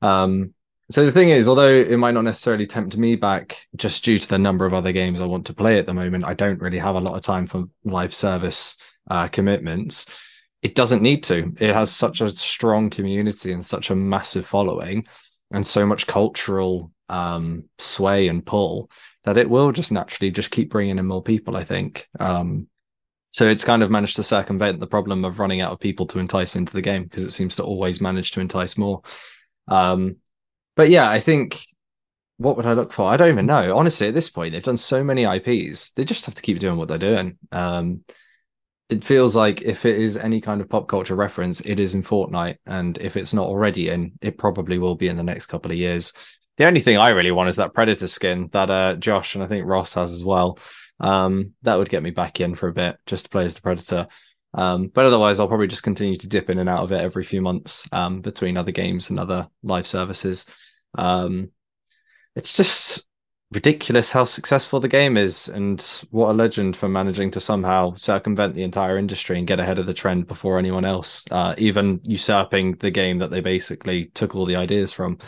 Speaker 2: Um, so the thing is, although it might not necessarily tempt me back just due to the number of other games I want to play at the moment, I don't really have a lot of time for live service uh, commitments. It doesn't need to. It has such a strong community and such a massive following and so much cultural um, sway and pull that it will just naturally just keep bringing in more people, I think. Um, so it's kind of managed to circumvent the problem of running out of people to entice into the game because it seems to always manage to entice more. Um, but yeah, I think what would I look for? I don't even know. Honestly, at this point, they've done so many IPs. They just have to keep doing what they're doing. Um, it feels like if it is any kind of pop culture reference, it is in Fortnite, and if it's not already in, it probably will be in the next couple of years. The only thing I really want is that Predator skin that uh, Josh and I think Ross has as well. Um, that would get me back in for a bit just to play as the Predator. Um, but otherwise, I'll probably just continue to dip in and out of it every few months um, between other games and other live services. Um, it's just ridiculous how successful the game is, and what a legend for managing to somehow circumvent the entire industry and get ahead of the trend before anyone else, uh, even usurping the game that they basically took all the ideas from.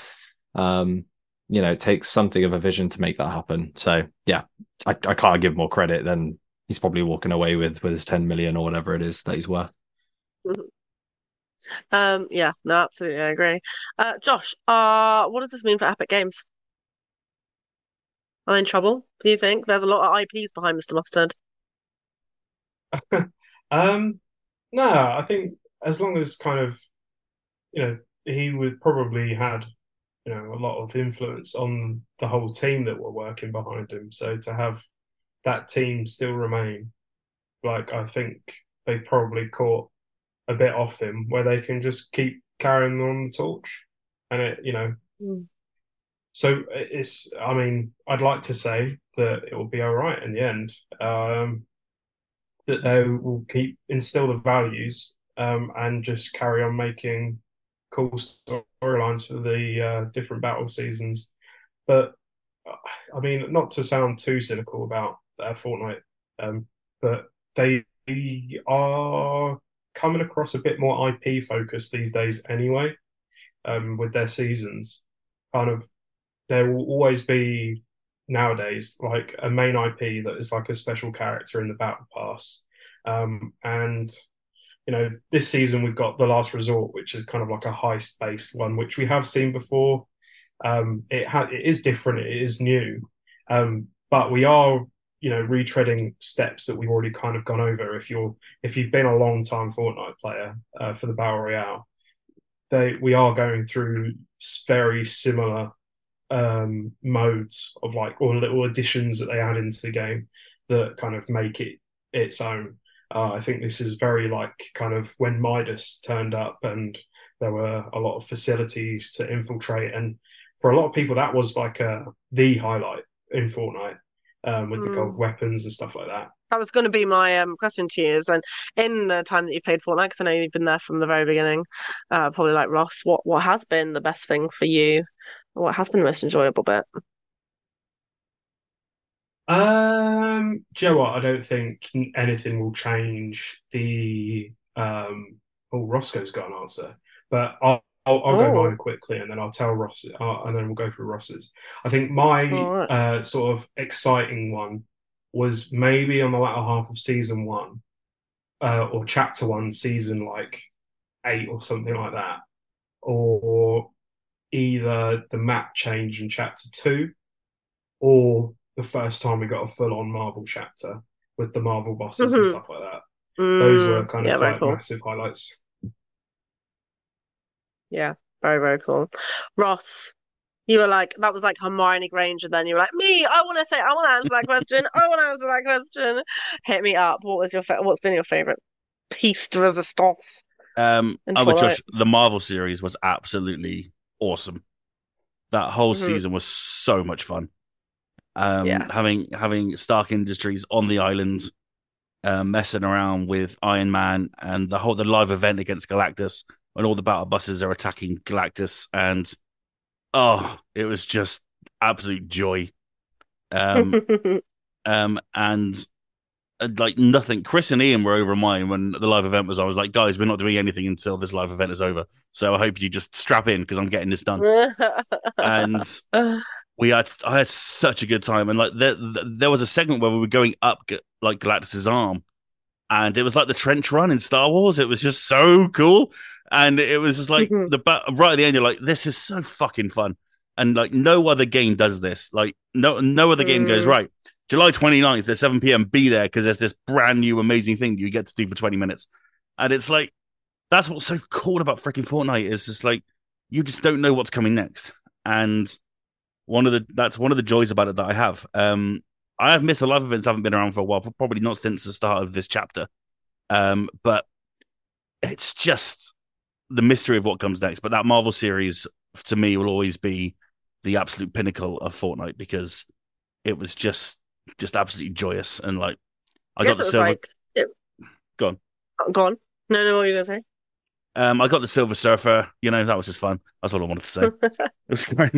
Speaker 2: Um, you know, it takes something of a vision to make that happen. So yeah, I, I can't give more credit than he's probably walking away with with his 10 million or whatever it is that he's worth.
Speaker 1: Um, yeah, no, absolutely, I agree. Uh, Josh, uh, what does this mean for Epic Games? Are they in trouble? Do you think there's a lot of IPs behind Mr. Mustard?
Speaker 3: Um, no, I think as long as kind of, you know, he would probably had, you know, a lot of influence on the whole team that were working behind him. So to have that team still remain, like I think they've probably caught a bit off him where they can just keep carrying on the torch, and it, you know,
Speaker 1: Mm.
Speaker 3: so it's. I mean, I'd like to say that it will be all right in the end. Um, that they will keep instill the values um, and just carry on making cool storylines for the uh, different battle seasons. But I mean, not to sound too cynical about uh, Fortnite, um, but they are coming across a bit more IP focused these days anyway. Um, with their seasons, kind of, there will always be nowadays like a main IP that is like a special character in the battle pass. Um, and you know, this season we've got the Last Resort, which is kind of like a heist based one, which we have seen before. Um, it ha- it is different, it is new, um, but we are you know retreading steps that we've already kind of gone over. If you're if you've been a long time Fortnite player uh, for the battle royale, they we are going through very similar um, modes of like or little additions that they add into the game that kind of make it its own. Uh, I think this is very like kind of when Midas turned up and there were a lot of facilities to infiltrate, and for a lot of people that was like a, the highlight in Fortnite um, with the
Speaker 1: Mm.
Speaker 3: gold weapons and stuff like that.
Speaker 1: That was going to be my um question to you is, and in the time that you played Fortnite, because I know you've been there from the very beginning, uh, probably like Ross, what what has been the best thing for you? What has been the most enjoyable bit?
Speaker 3: Um, do you know what? I don't think anything will change the. Um, oh, Rossko's got an answer, but I'll I'll, I'll go
Speaker 1: Oh.
Speaker 3: mine quickly, and then I'll tell Ross, uh, and then we'll go through Ross's. I think my
Speaker 1: right.
Speaker 3: uh, sort of exciting one was maybe on the latter half of season one, uh, or chapter one, season like eight or something like that, or either the map change in chapter two, or the first time we got a full on Marvel chapter with the Marvel bosses and
Speaker 1: Mhm.
Speaker 3: stuff like that. Those were
Speaker 1: Mm,
Speaker 3: kind
Speaker 1: yeah,
Speaker 3: of like
Speaker 1: cool.
Speaker 3: massive highlights.
Speaker 1: Yeah, very, very cool. Ross, you were like, that was like Hermione Granger, then you were like, me, I want to say, I want to answer that question. I want to answer that question. Hit me up. What was your, fa- what's been your favorite piece de resistance?
Speaker 5: Um,
Speaker 1: I
Speaker 5: would with
Speaker 1: Fallout.
Speaker 5: Josh. The Marvel series was absolutely awesome. That whole
Speaker 1: Mhm.
Speaker 5: season was so much fun. Um,
Speaker 1: Yeah.
Speaker 5: having having Stark Industries on the island, uh, messing around with Iron Man and the whole the live event against Galactus when all the battle buses are attacking Galactus, and oh, it was just absolute joy. Um, um, and uh, like nothing. Chris and Ian were over mine when the live event was. on. I was like, guys, we're not doing anything until this live event is over. So I hope you just strap in because I'm getting this done. And we had, I had such a good time. And like there, there was a segment where we were going up like Galactus's arm, and it was like the trench run in Star Wars. It was just so cool, and it was just like
Speaker 1: Mhm.
Speaker 5: the right at the end. You're like, this is so fucking fun. And like no other game does this. Like no no other game goes
Speaker 1: Mm.
Speaker 5: right. July 29th at 7 p.m. Be there because there's this brand new amazing thing you get to do for 20 minutes. And it's like, that's what's so cool about freaking Fortnite is just like, you just don't know what's coming next. And one of the, that's one of the joys about it that I have. Um, I have missed a lot of events, I haven't been around for a while, probably not since the start of this chapter. Um, but it's just the mystery of what comes next. But that Marvel series to me will always be the absolute pinnacle of Fortnite because it was just just absolutely joyous and like I got the silver
Speaker 1: like, it...
Speaker 5: Go on.
Speaker 1: Oh, Go on. No, no, what were you gonna say?
Speaker 5: um I got the silver surfer, you know, that was just fun. That's all I wanted to say. it was great.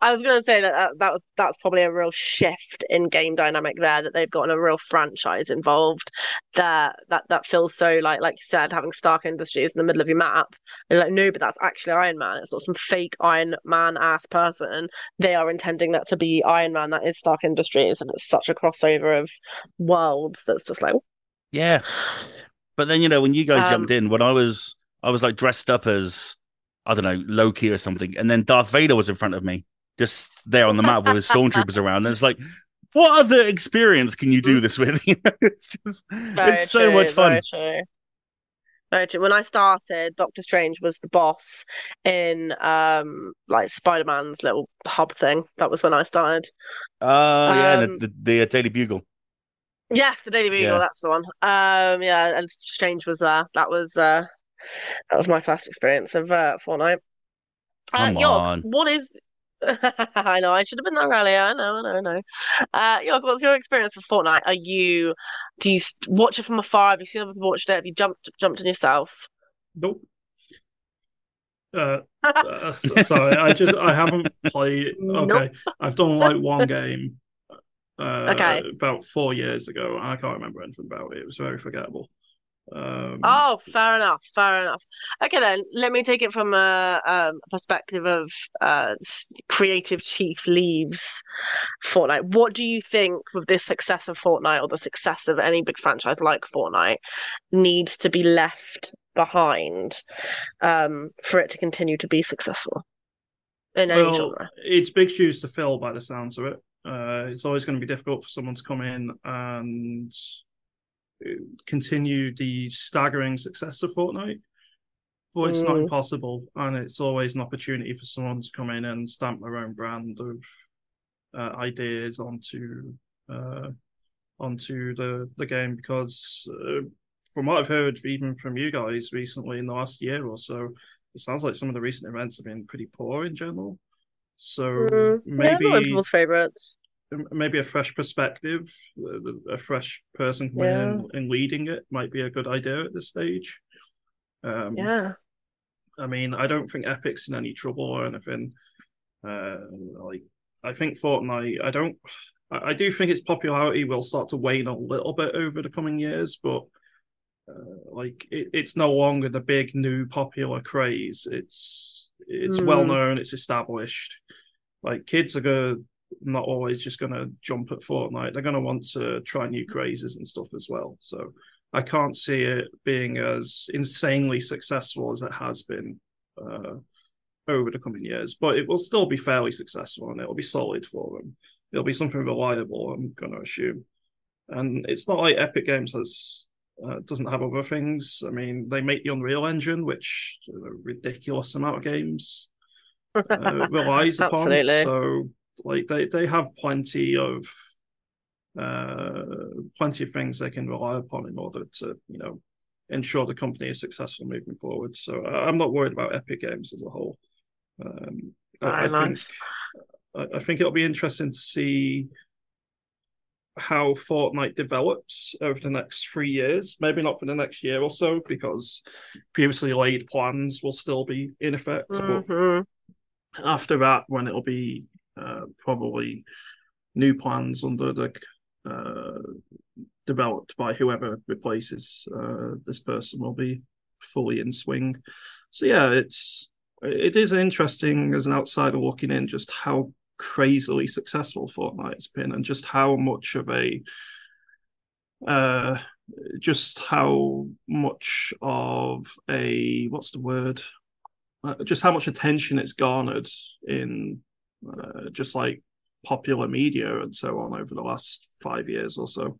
Speaker 1: I was going to say that, that that that's probably a real shift in game dynamic there that they've gotten a real franchise involved that that that feels so like like you said having Stark Industries in the middle of your map. And like no but that's actually Iron Man. It's not some fake Iron Man ass person. They are intending that to be Iron Man. That is Stark Industries and it's such a crossover of worlds that's just like
Speaker 5: Yeah. But then you know, when you guys
Speaker 1: Um,
Speaker 5: jumped in, when I was I was like dressed up as I don't know, Loki or something, and then Darth Vader was in front of me, just there on the map with his stormtroopers around. And it's like, what other experience can you do this with? You know, it's just
Speaker 1: Very
Speaker 5: it's so
Speaker 1: true,
Speaker 5: much fun.
Speaker 1: Very true. Very true. When I started, Doctor Strange was the boss in um like Spider-Man's little hub thing. That was when I started.
Speaker 5: Oh yeah, the,
Speaker 1: Um,
Speaker 5: the, the uh, Daily Bugle.
Speaker 1: Yes, the Daily Bugle,
Speaker 5: Yeah.
Speaker 1: that's the one. Um yeah, and Strange was there. That was uh that was my first experience of uh Fortnite. Uh, Yog,
Speaker 5: on.
Speaker 1: what is I know I should have been there earlier. I know, I know, I know. Uh, Yog, what's your experience with Fortnite? Are you do you watch it from afar? Have you seen other people watched it? Have you jumped jumped in yourself?
Speaker 4: Nope. Uh, uh, sorry, I just I haven't played. Okay,
Speaker 1: Nope.
Speaker 4: I've done like one game. Uh,
Speaker 1: Okay.
Speaker 4: About four years ago, I can't remember anything about it. It was very forgettable. Um,
Speaker 1: Oh, fair enough, fair enough. Okay, then let me take it from a, um, perspective of uh, creative chief leaves Fortnite. What do you think with this success of Fortnite or the success of any big franchise like Fortnite needs to be left behind um, for it to continue to be successful in any genre?
Speaker 4: it's big shoes to fill by the sounds of it. Uh, it's always going to be difficult for someone to come in and continue the staggering success of Fortnite. But it's not
Speaker 1: Mm.
Speaker 4: impossible, and it's always an opportunity for someone to come in and stamp their own brand of uh, ideas onto uh, onto the the game. Because uh, from what I've heard, even from you guys recently in the last year or so, it sounds like some of the recent events have been pretty poor in general. So
Speaker 1: Mm, yeah,
Speaker 4: maybe
Speaker 1: not people's favorites.
Speaker 4: Maybe a fresh perspective, a, fresh person coming
Speaker 1: Yeah.
Speaker 4: in and leading it might be a good idea at this stage. Um,
Speaker 1: Yeah.
Speaker 4: I mean, I don't think Epic's in any trouble or anything. Uh, like, I think Fortnite. I don't. I, I do think its popularity will start to wane a little bit over the coming years, but uh, like, it, it's no longer the big new popular craze. It's it's
Speaker 1: Hmm.
Speaker 4: well known. It's established. Like, kids are gonna not always just gonna jump at Fortnite. They're gonna want to try new crazes and stuff as well. So. I can't see it being as insanely successful as it has been uh, over the coming years, but it will still be fairly successful and it'll be solid for them. It'll be something reliable, I'm going to assume. And it's not like Epic Games has uh, doesn't have other things. I mean, they make the Unreal Engine, which a ridiculous amount of games uh, relies upon. So, like, they they have plenty of uh, plenty of things they can rely upon in order to, you know, ensure the company is successful moving forward. So, I'm not worried about Epic Games as a whole. Um, I, I think. I, think it'll be interesting to see how Fortnite develops over the next three years. Maybe not for the next year or so, because previously laid plans will still be in effect. But
Speaker 1: Mhm.
Speaker 4: after that, when it'll be uh, probably new plans under the uh, developed by whoever replaces uh, this person will be fully in swing. So yeah, it's it is interesting as an outsider looking in just how crazily successful Fortnite's been and just how much of a uh just how much of a what's the word uh, just how much attention it's garnered in uh, just like popular media and so on over the last five years or so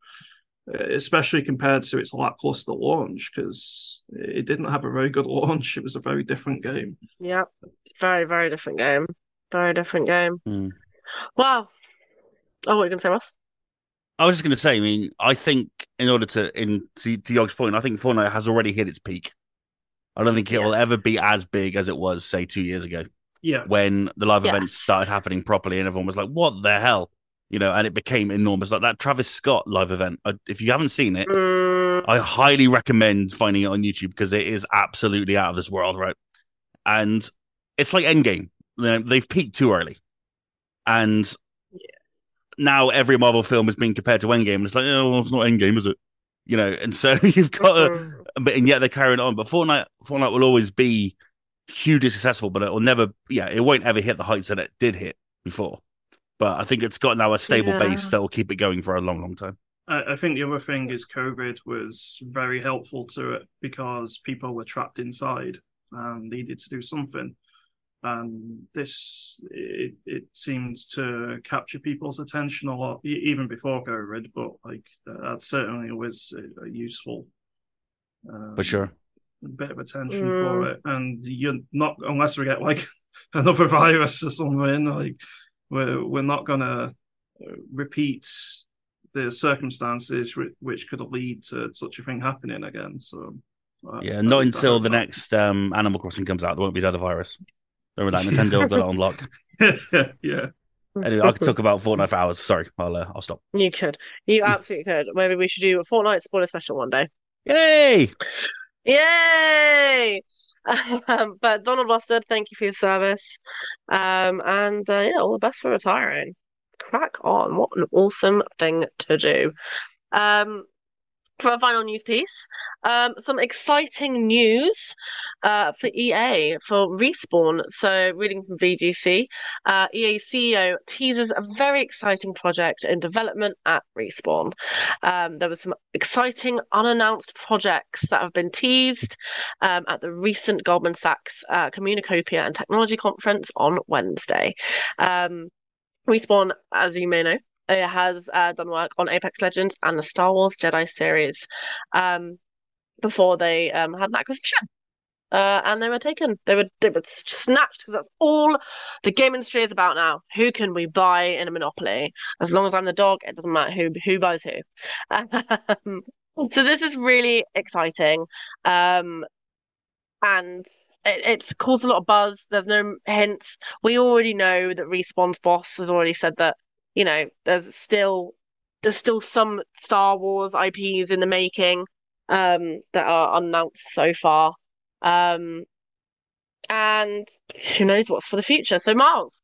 Speaker 4: uh, especially compared to its lackluster launch because it didn't have a very good launch it was a very different game
Speaker 1: Yep. Very, very different game. Very different game.
Speaker 5: Hmm.
Speaker 1: Wow. Oh, what are you gonna say, Ross?
Speaker 5: I was just going to say, I mean, I think in order to, in to, to Yog's point, I think Fortnite has already hit its peak. I don't think it
Speaker 1: Yeah.
Speaker 5: will ever be as big as it was, say, two years ago
Speaker 4: yeah
Speaker 5: when the live
Speaker 1: Yes.
Speaker 5: events started happening properly and everyone was like, what the hell? You know, and it became enormous. Like that Travis Scott live event. Uh, If you haven't seen it,
Speaker 1: Mm,
Speaker 5: I highly recommend finding it on YouTube because it is absolutely out of this world, right? And it's like Endgame. You know, They've peaked too early. And now every Marvel film is being compared to Endgame. And it's like, oh, well, it's not Endgame, is it? You know, and so you've got to,
Speaker 1: mhm.
Speaker 5: but and yet they're carrying on. But Fortnite, Fortnite will always be hugely successful, but it will never, yeah, it won't ever hit the heights that it did hit before. But I think it's got now a stable
Speaker 1: Yeah.
Speaker 5: base that will keep it going for a long, long time.
Speaker 4: I, I think the other thing is COVID was very helpful to it because people were trapped inside and needed to do something. And this it, it seems to capture people's attention a lot, even before COVID. But like that certainly was a, a useful, um,
Speaker 5: For sure.
Speaker 4: Bit of attention
Speaker 1: Mm.
Speaker 4: for it. And you're not unless we get like another virus or something. Like we're we're not gonna uh, repeat the circumstances which could lead to such a thing happening again. So uh,
Speaker 5: Yeah, not until the next um, Animal Crossing comes out. There won't be another virus. Remember that Nintendo have got it on lock.
Speaker 4: yeah.
Speaker 5: Anyway, I could talk about Fortnite for hours. Sorry, I'll uh, I'll stop.
Speaker 1: You could. You absolutely could. Maybe we should do a Fortnite spoiler special one day.
Speaker 5: Yay!
Speaker 1: Yay! Um, but Donald Mustard, thank you for your service. Um, and uh, yeah, all the best for retiring. Crack on. What an awesome thing to do. Um, for our final news piece, um, some exciting news uh, for EA for Respawn. So, reading from VGC, uh, EA CEO teases a very exciting project in development at Respawn. Um, there was some exciting unannounced projects that have been teased um, at the recent Goldman Sachs uh, Communacopia and Technology Conference on Wednesday. Um, Respawn, as you may know, it has uh, done work on Apex Legends and the Star Wars Jedi series um, before they um, had an acquisition. Uh, and they were taken. They were they were snatched because that's all the game industry is about now. Who can we buy in a monopoly? As long as I'm the dog, it doesn't matter who who buys who. Um, so this is really exciting, um, and it, it's caused a lot of buzz. There's no hints. We already know that Respawn's boss has already said that you know there's still there's still some Star Wars IPs in the making um, that are unannounced so far. Um, and who knows what's for the future? So, Miles,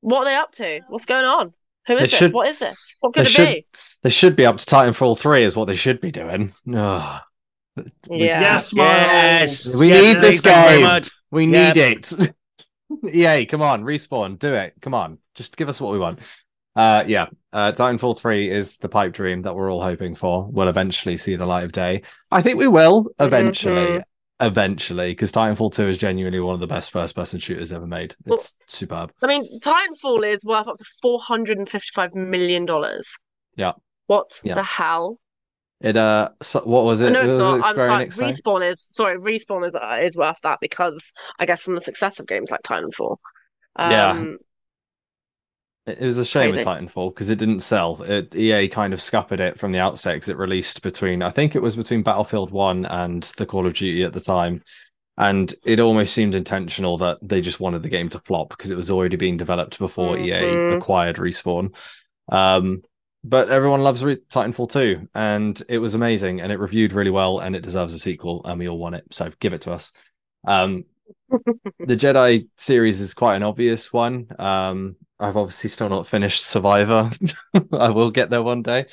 Speaker 1: what are they up to? What's going on? Who is
Speaker 2: They
Speaker 1: this?
Speaker 2: should-
Speaker 1: What is this? What could it
Speaker 2: should-
Speaker 1: be?
Speaker 2: They should be up to Titanfall 3 is what they should be doing. Ugh. We-
Speaker 1: Yeah.
Speaker 4: Yes,
Speaker 5: Yes,
Speaker 2: We
Speaker 5: Yes,
Speaker 2: need this
Speaker 5: please, thank you very
Speaker 2: game. We
Speaker 5: Yeah.
Speaker 2: need it. Yay, come on, respawn, do it. Come on. Just give us what we want. Uh yeah. Uh Titanfall 3 is the pipe dream that we're all hoping for. We'll eventually see the light of day. I think we will eventually.
Speaker 1: Mhm.
Speaker 2: Eventually, because Titanfall 2 is genuinely one of the best first person shooters ever made.
Speaker 1: Well-
Speaker 2: It's superb.
Speaker 1: I mean, Titanfall is worth up to $455 million.
Speaker 2: Yeah.
Speaker 1: What
Speaker 2: Yeah.
Speaker 1: the hell
Speaker 2: It uh, so, what was it?
Speaker 1: no, it's
Speaker 2: was
Speaker 1: not.
Speaker 2: it
Speaker 1: I'm sorry. Respawn is sorry. Respawn is uh, is worth that because I guess from the success of games like Titanfall.
Speaker 2: Yeah.
Speaker 1: Um,
Speaker 2: It it was a shame with
Speaker 1: Crazy.
Speaker 2: Titanfall because it didn't sell. It, EA kind of scuppered it from the outset because it released between, I think it was between Battlefield 1 and the Call of Duty at the time. And it almost seemed intentional that they just wanted the game to flop because it was already being developed before EA
Speaker 1: Mhm.
Speaker 2: acquired Respawn. Um, but everyone loves Re- Titanfall 2, and it was amazing, and it reviewed really well, and it deserves a sequel, and we all want it. So give it to us. Um, the Jedi series is quite an obvious one. Um, I've obviously still not finished Survivor. I will get there one day.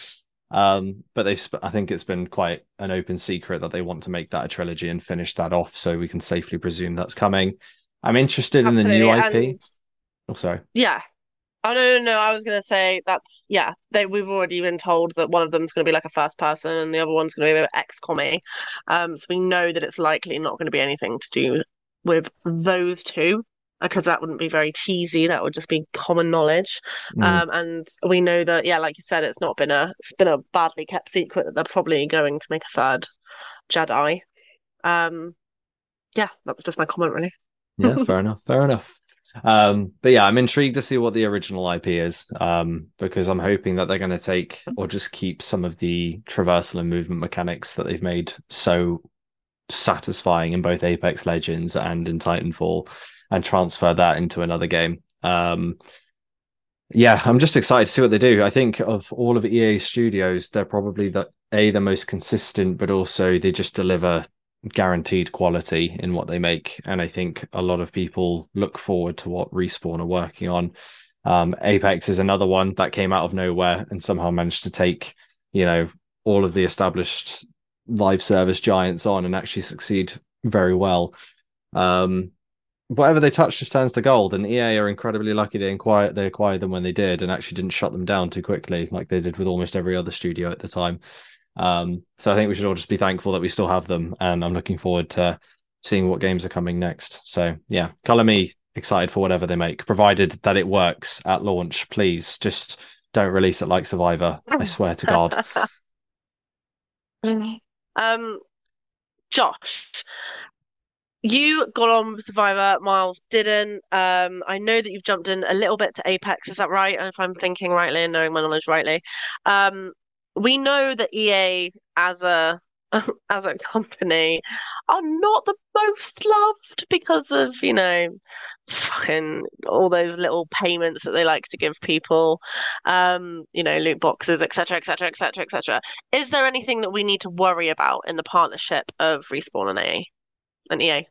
Speaker 2: Um, but they, sp- I think it's been quite an open secret that they want to make that a trilogy and finish that off, so we can safely presume that's coming. I'm interested in the new. IP.
Speaker 1: And
Speaker 2: Oh, sorry.
Speaker 1: yeah. Oh no, no, no. I was gonna say that's yeah. They we've already been told that one of them's gonna be like a first person and the other one's gonna be XCOM. Um, so we know that it's likely not gonna be anything to do with those two because that wouldn't be very teasy. That would just be common knowledge.
Speaker 2: Mm.
Speaker 1: Um, and we know that yeah, like you said, it's not been a it's been a badly kept secret that they're probably going to make a third Jedi. Um, yeah, that was just my comment really.
Speaker 2: yeah, fair enough. Fair enough. Um, but yeah, I'm intrigued to see what the original IP is. Um, because I'm hoping that they're going to take or just keep some of the traversal and movement mechanics that they've made so satisfying in both Apex Legends and in Titanfall and transfer that into another game. Um, yeah, I'm just excited to see what they do. I think of all of EA studios, they're probably the a the most consistent, but also they just deliver guaranteed quality in what they make. And I think a lot of people look forward to what Respawn are working on. Um, Apex is another one that came out of nowhere and somehow managed to take, you know, all of the established live service giants on and actually succeed very well. Um, whatever they touch just turns to gold, and EA are incredibly lucky they acquired they acquired them when they did and actually didn't shut them down too quickly, like they did with almost every other studio at the time. Um, so I think we should all just be thankful that we still have them, and I'm looking forward to seeing what games are coming next. So yeah, color me excited for whatever they make, provided that it works at launch. Please just don't release it like Survivor. I swear to God.
Speaker 1: Um, Josh, you got on Survivor, Miles didn't. Um, I know that you've jumped in a little bit to Apex, is that right? And if I'm thinking rightly and knowing my knowledge rightly. Um, we know that EA as a as a company are not the most loved because of, you know, fucking all those little payments that they like to give people, um, you know, loot boxes, etc., etc., etc., etc. Is there anything that we need to worry about in the partnership of Respawn and EA and EA?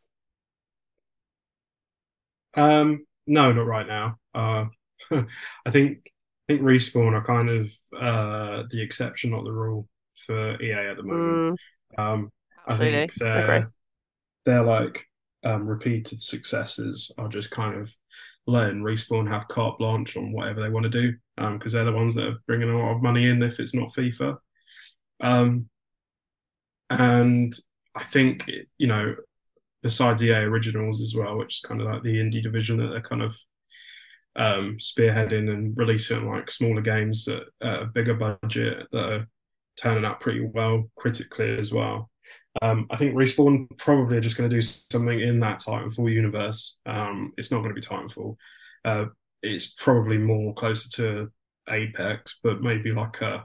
Speaker 3: Um, no, not right now. Uh, I think I think respawn are kind of uh, the exception, not the rule for EA at the moment.
Speaker 1: Mm,
Speaker 3: Um, I
Speaker 1: absolutely.
Speaker 3: think
Speaker 1: I agree.
Speaker 3: they're they're like um, repeated successes are just kind of letting respawn have carte blanche on whatever they want to do because they're the ones that are bringing a lot of money in if it's not FIFA. Um, and I think you know besides EA Originals as well, which is kind of like the indie division that they're kind of um, spearheading and releasing like smaller games at, at a bigger budget that are turning out pretty well critically as well. Um, I think Respawn probably are just going to do something in that Titanfall universe. Um, it's not going to be Titanfall. Uh, it's probably more closer to Apex, but maybe like a,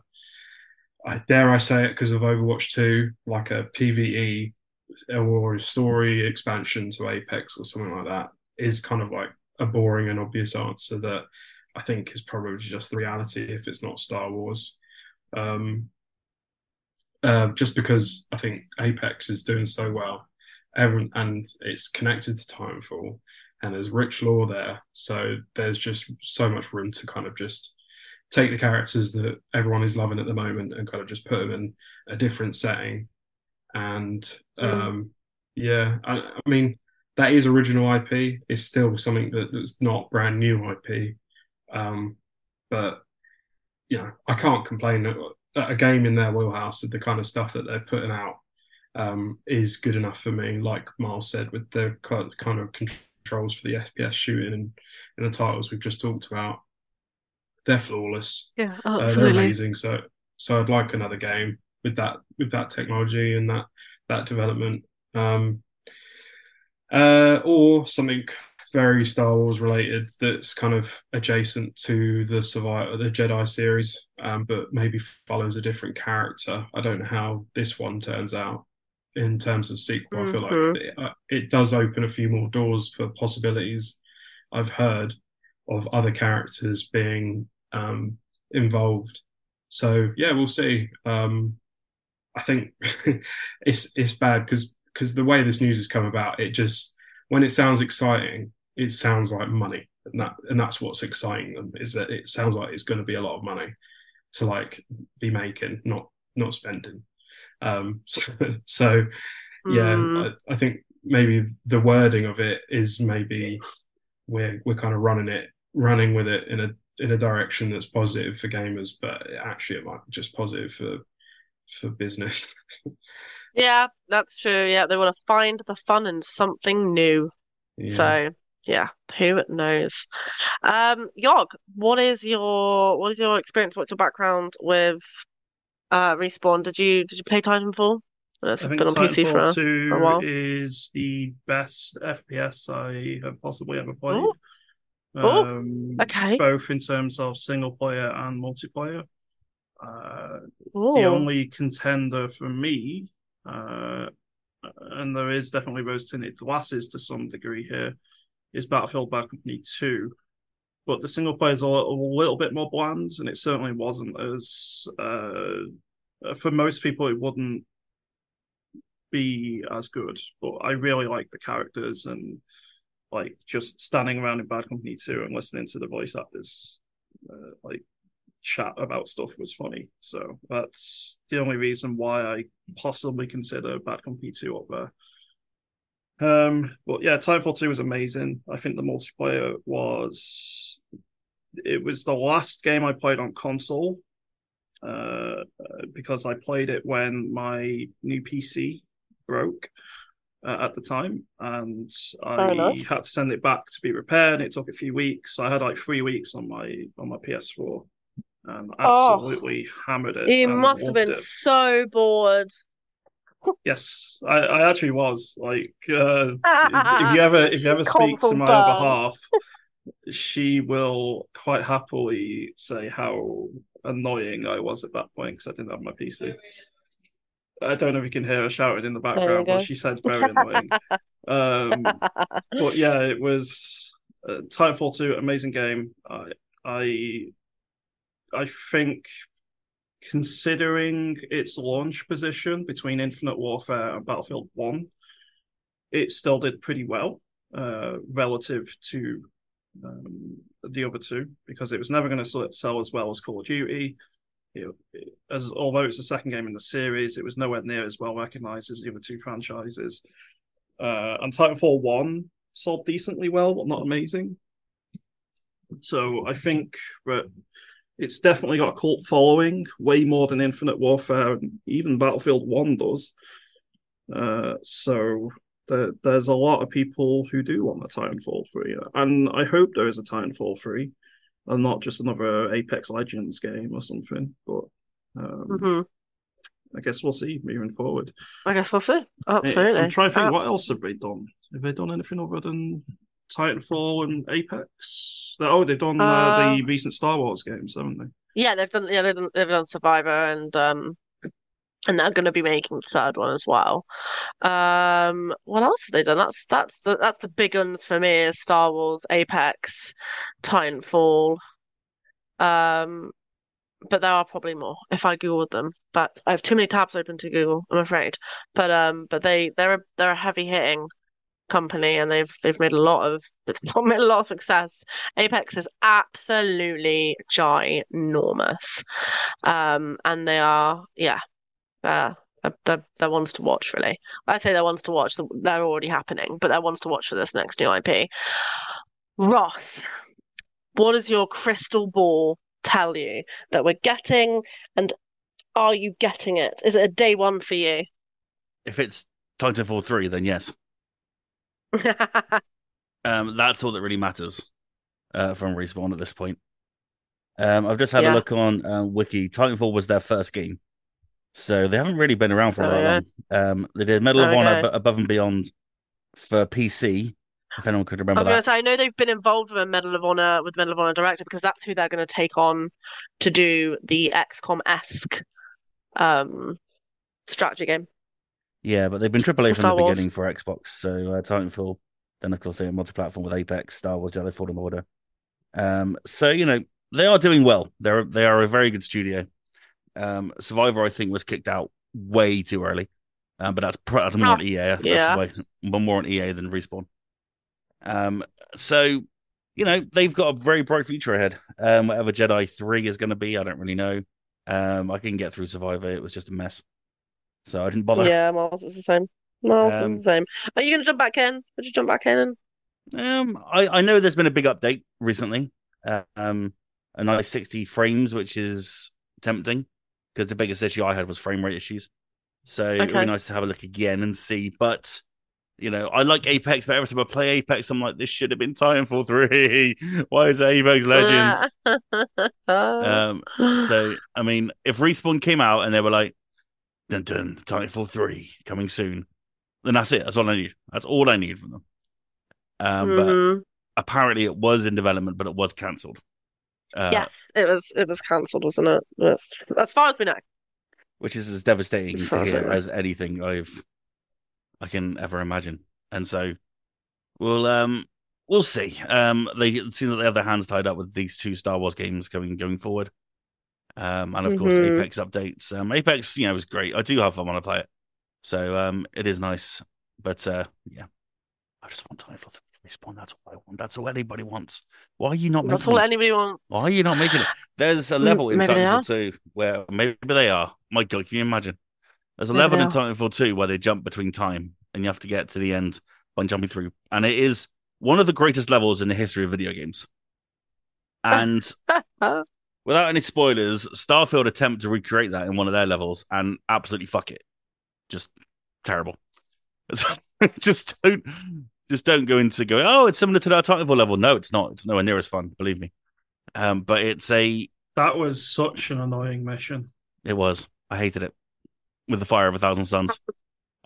Speaker 3: I dare I say it because of Overwatch 2, like a PvE or a story expansion to Apex or something like that is kind of like a boring and obvious answer that I think is probably just the reality if it's not Star Wars. Um, uh, just because I think Apex is doing so well, everyone, and it's connected to Titanfall, and there's rich lore there, so there's just so much room to kind of just take the characters that everyone is loving at the moment and kind of just put them in a different setting. And um, yeah, I, I mean that is original IP. It's still something that, that's not brand new IP, um, but you know I can't complain that a game in their wheelhouse of the kind of stuff that they're putting out um, is good enough for me. Like Miles said, with the kind of controls for the FPS shooting and, and the titles we've just talked about, they're flawless.
Speaker 1: Yeah,
Speaker 3: Uh, they're amazing. So, so I'd like another game. with that with that technology and that that development. Um, uh, or something very Star Wars related that's kind of adjacent to the Survivor, the Jedi series, um, but maybe follows a different character. I don't know how this one turns out in terms of sequel. Mm-hmm. I feel like mm-hmm. it, uh, it, does open a few more doors for possibilities. I've heard of other characters being um, involved. So yeah, we'll see. Um, I think it's it's bad because because the way this news has come about, it just when it sounds exciting, it sounds like money, and that and that's what's exciting them is that it sounds like it's going to be a lot of money to like be making, not not spending. Um, so, so yeah, mm. I, I think maybe the wording of it is maybe we're we're kind of running it running with it in a in a direction that's positive for gamers, but actually it might be just positive for for business.
Speaker 1: yeah, that's true. Yeah, they want to find the fun in something new. Yeah. So yeah, who knows? Um, Yog, what is your what is your experience? What's your background with uh respawn? Did you did you play Titanfall?
Speaker 4: It's been on PC for a, for a, while. Is the best FPS I have possibly ever played. Ooh.
Speaker 1: Um, okay.
Speaker 4: Both in terms of single player and multiplayer. Uh, the only contender for me, uh, and there is definitely rose tinted glasses to some degree here, is Battlefield Bad Company 2. But the single player is a, a little bit more bland, and it certainly wasn't as. Uh, for most people, it wouldn't be as good. But I really like the characters and like just standing around in Bad Company 2 and listening to the voice actors uh, like chat about stuff was funny. So that's the only reason why I possibly consider Bad Company 2 up there. Um, but yeah, Titanfall 2 was amazing. I think the multiplayer was it was the last game I played on console. Uh, because I played it when my new PC broke uh, at the time, and I had to send it back to be repaired. It took a few weeks. So I had like three weeks on my on my PS4, and oh. absolutely oh, hammered it.
Speaker 1: You must have been it. so bored.
Speaker 4: Yes, I, I actually was. Like, uh, if you ever if you ever speak to my other half, she will quite happily say how annoying I was at that point because I didn't have my PC. I don't know if you can hear her shouting in the background, but she said very annoying. um, but yeah, it was uh, Titanfall 2, amazing game. I, I, I think considering its launch position between Infinite Warfare and Battlefield 1, it still did pretty well uh, relative to um, the other two because it was never going to sell as well as Call of Duty you know, as although it's the second game in the series, it was nowhere near as well recognized as the other two franchises. Uh, and Titanfall One sold decently well, but not amazing. So I think that it's definitely got a cult following, way more than Infinite Warfare, and even Battlefield One does. Uh, so there, there's a lot of people who do want a Titanfall three, and I hope there is a Titanfall three and not just another Apex Legends game or something. But um, mm-hmm. I guess we'll see moving forward.
Speaker 1: I guess we'll see. Absolutely.
Speaker 4: I'm trying to think Absolutely. what else have they done? Have they done anything other than Titanfall and Apex? Oh, they've done uh, uh, the recent Star Wars games, haven't they?
Speaker 1: Yeah, they've done. Yeah, they've done, they've done Survivor and um, and they're going to be making the third one as well. Um, what else have they done? That's that's the that's the big ones for me: Star Wars, Apex, Titanfall. Um, but there are probably more if I googled them. But I have too many tabs open to Google. I'm afraid. But um, but they they're a, they're a heavy hitting company and they've they've made a lot of they've made a lot of success. Apex is absolutely ginormous. Um, and they are yeah they're, they're, ones to watch, really. I say they're ones to watch, they're already happening, but they're ones to watch for this next new IP. Ross, what does your crystal ball tell you that we're getting, and are you getting it? Is it a day one for you?
Speaker 5: If it's Titanfall 3, then yes. um, that's all that really matters uh, from Respawn at this point. Um, I've just had yeah. a look on uh, Wiki. Titanfall was their first game. So they haven't really been around for a
Speaker 1: Oh,
Speaker 5: lot
Speaker 1: yeah.
Speaker 5: long. Um, they did Medal of Honor ab- above and beyond for PC. If anyone could
Speaker 1: I
Speaker 5: remember
Speaker 1: was going to say, I know they've been involved with a Medal of Honor with Medal of Honor director because that's who they're going to take on to do the XCOM-esque um, strategy game.
Speaker 5: Yeah, but they've been AAA from
Speaker 1: Star
Speaker 5: the
Speaker 1: Wars.
Speaker 5: beginning for Xbox. So uh, Titanfall, then of course they have multi-platform with Apex, Star Wars Jedi Fallen Order. Um, so you know they are doing well. They're they are a very good studio. Um, Survivor, I think, was kicked out way too early, um, but that's, that's more on EA. That's
Speaker 1: Yeah.
Speaker 5: way, more on EA than Respawn. Um, so you know they've got a very bright future ahead. Um, whatever Jedi Three is going to be, I don't really know. Um, I can get through Survivor. It was just a mess, so I didn't bother.
Speaker 1: Yeah, Miles was the same. Miles
Speaker 5: Um,
Speaker 1: was the same. Are you going to jump back in? Would you jump back in? And...
Speaker 5: Um, I, I know there's been a big update recently. Uh, um, a nice 60 frames, which is tempting because the biggest issue I had was frame rate issues. So it'd be nice to have a look again and see. But you know, I like Apex, but every time I play Apex, I'm like, this should have been Titanfall 3. Why is Apex Legends? um, so I mean, if Respawn came out and they were like, dun dun, Titanfall 3 coming soon, then that's it. That's all I need. That's all I need from them. Um, but
Speaker 1: Mhm.
Speaker 5: apparently it was in development, but it was cancelled. Uh,
Speaker 1: Yeah. It was it was cancelled, wasn't it? That's, as far as we know.
Speaker 5: which is as devastating
Speaker 1: As
Speaker 5: to hear as anything I've I can ever imagine. And so we'll um we'll see. Um they it seems that they have their hands tied up with these two Star Wars games going going forward. Um and of course
Speaker 1: Mhm.
Speaker 5: Apex updates. Um Apex, you know, is great. I do have fun when I play it. So um it is nice. But uh yeah. I just want time for the respawn. That's all I want. That's all anybody wants. Why are you not
Speaker 1: That's
Speaker 5: making
Speaker 1: all
Speaker 5: it?
Speaker 1: anybody wants.
Speaker 5: Why are you not making it? There's a level in
Speaker 1: maybe they
Speaker 5: Titanfall 2 where maybe they are. My God, can you imagine? There's a
Speaker 1: Maybe
Speaker 5: level in. Titanfall 2 where they jump between time and you have to get to the end by jumping through. And it is one of the greatest levels in the history of video games. And without any spoilers, Starfield attempt to recreate that in one of their levels and absolutely fuck it. Just terrible. just don't just don't go into going, oh, it's similar to that Titanfall level. No, it's not. It's nowhere near as fun, believe me. Um, but it's a
Speaker 4: That was such an annoying mission.
Speaker 5: it was. I hated it with the fire of a thousand suns,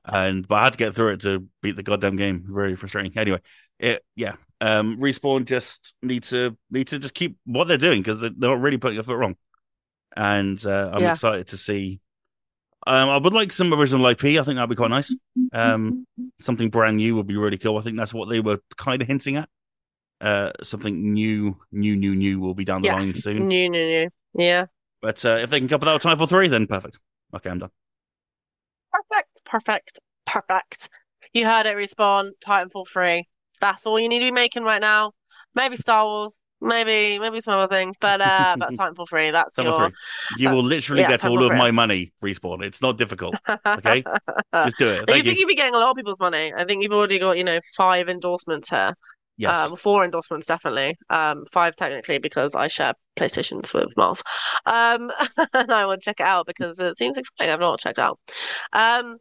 Speaker 5: and but I had to get through it to beat the goddamn game. Very frustrating. Anyway, it yeah. Um, respawn just need to need to just keep what they're doing because they're not really putting a foot wrong, and uh, I'm
Speaker 1: Yeah.
Speaker 5: excited to see. Um, I would like some original IP. I think that'd be quite nice. Um, something brand new would be really cool. I think that's what they were kind of hinting at. Uh, something new, new, new, new will be down the
Speaker 1: Yeah.
Speaker 5: line soon.
Speaker 1: New, new, new. Yeah.
Speaker 5: But uh, if they can couple that with Titanfall 3, then perfect. Okay, I'm done.
Speaker 1: Perfect. Perfect. Perfect. You heard it, Respawn, Titanfall 3. That's all you need to be making right now. Maybe Star Wars, maybe maybe some other things, but uh but Titanfall 3, that's
Speaker 5: Titanfall
Speaker 1: your
Speaker 5: 3. You will literally
Speaker 1: yeah,
Speaker 5: get all of
Speaker 1: 3.
Speaker 5: my money, Respawn. It's not difficult. Okay? Just do it.
Speaker 1: you
Speaker 5: Thank
Speaker 1: think
Speaker 5: you.
Speaker 1: you'd be getting a lot of people's money. I think you've already got, you know, five endorsements here.
Speaker 5: Yes.
Speaker 1: Um, four endorsements definitely. Um, five technically because I share PlayStations with Miles. Um, and I want to check it out because it seems exciting. I've not checked out. Um,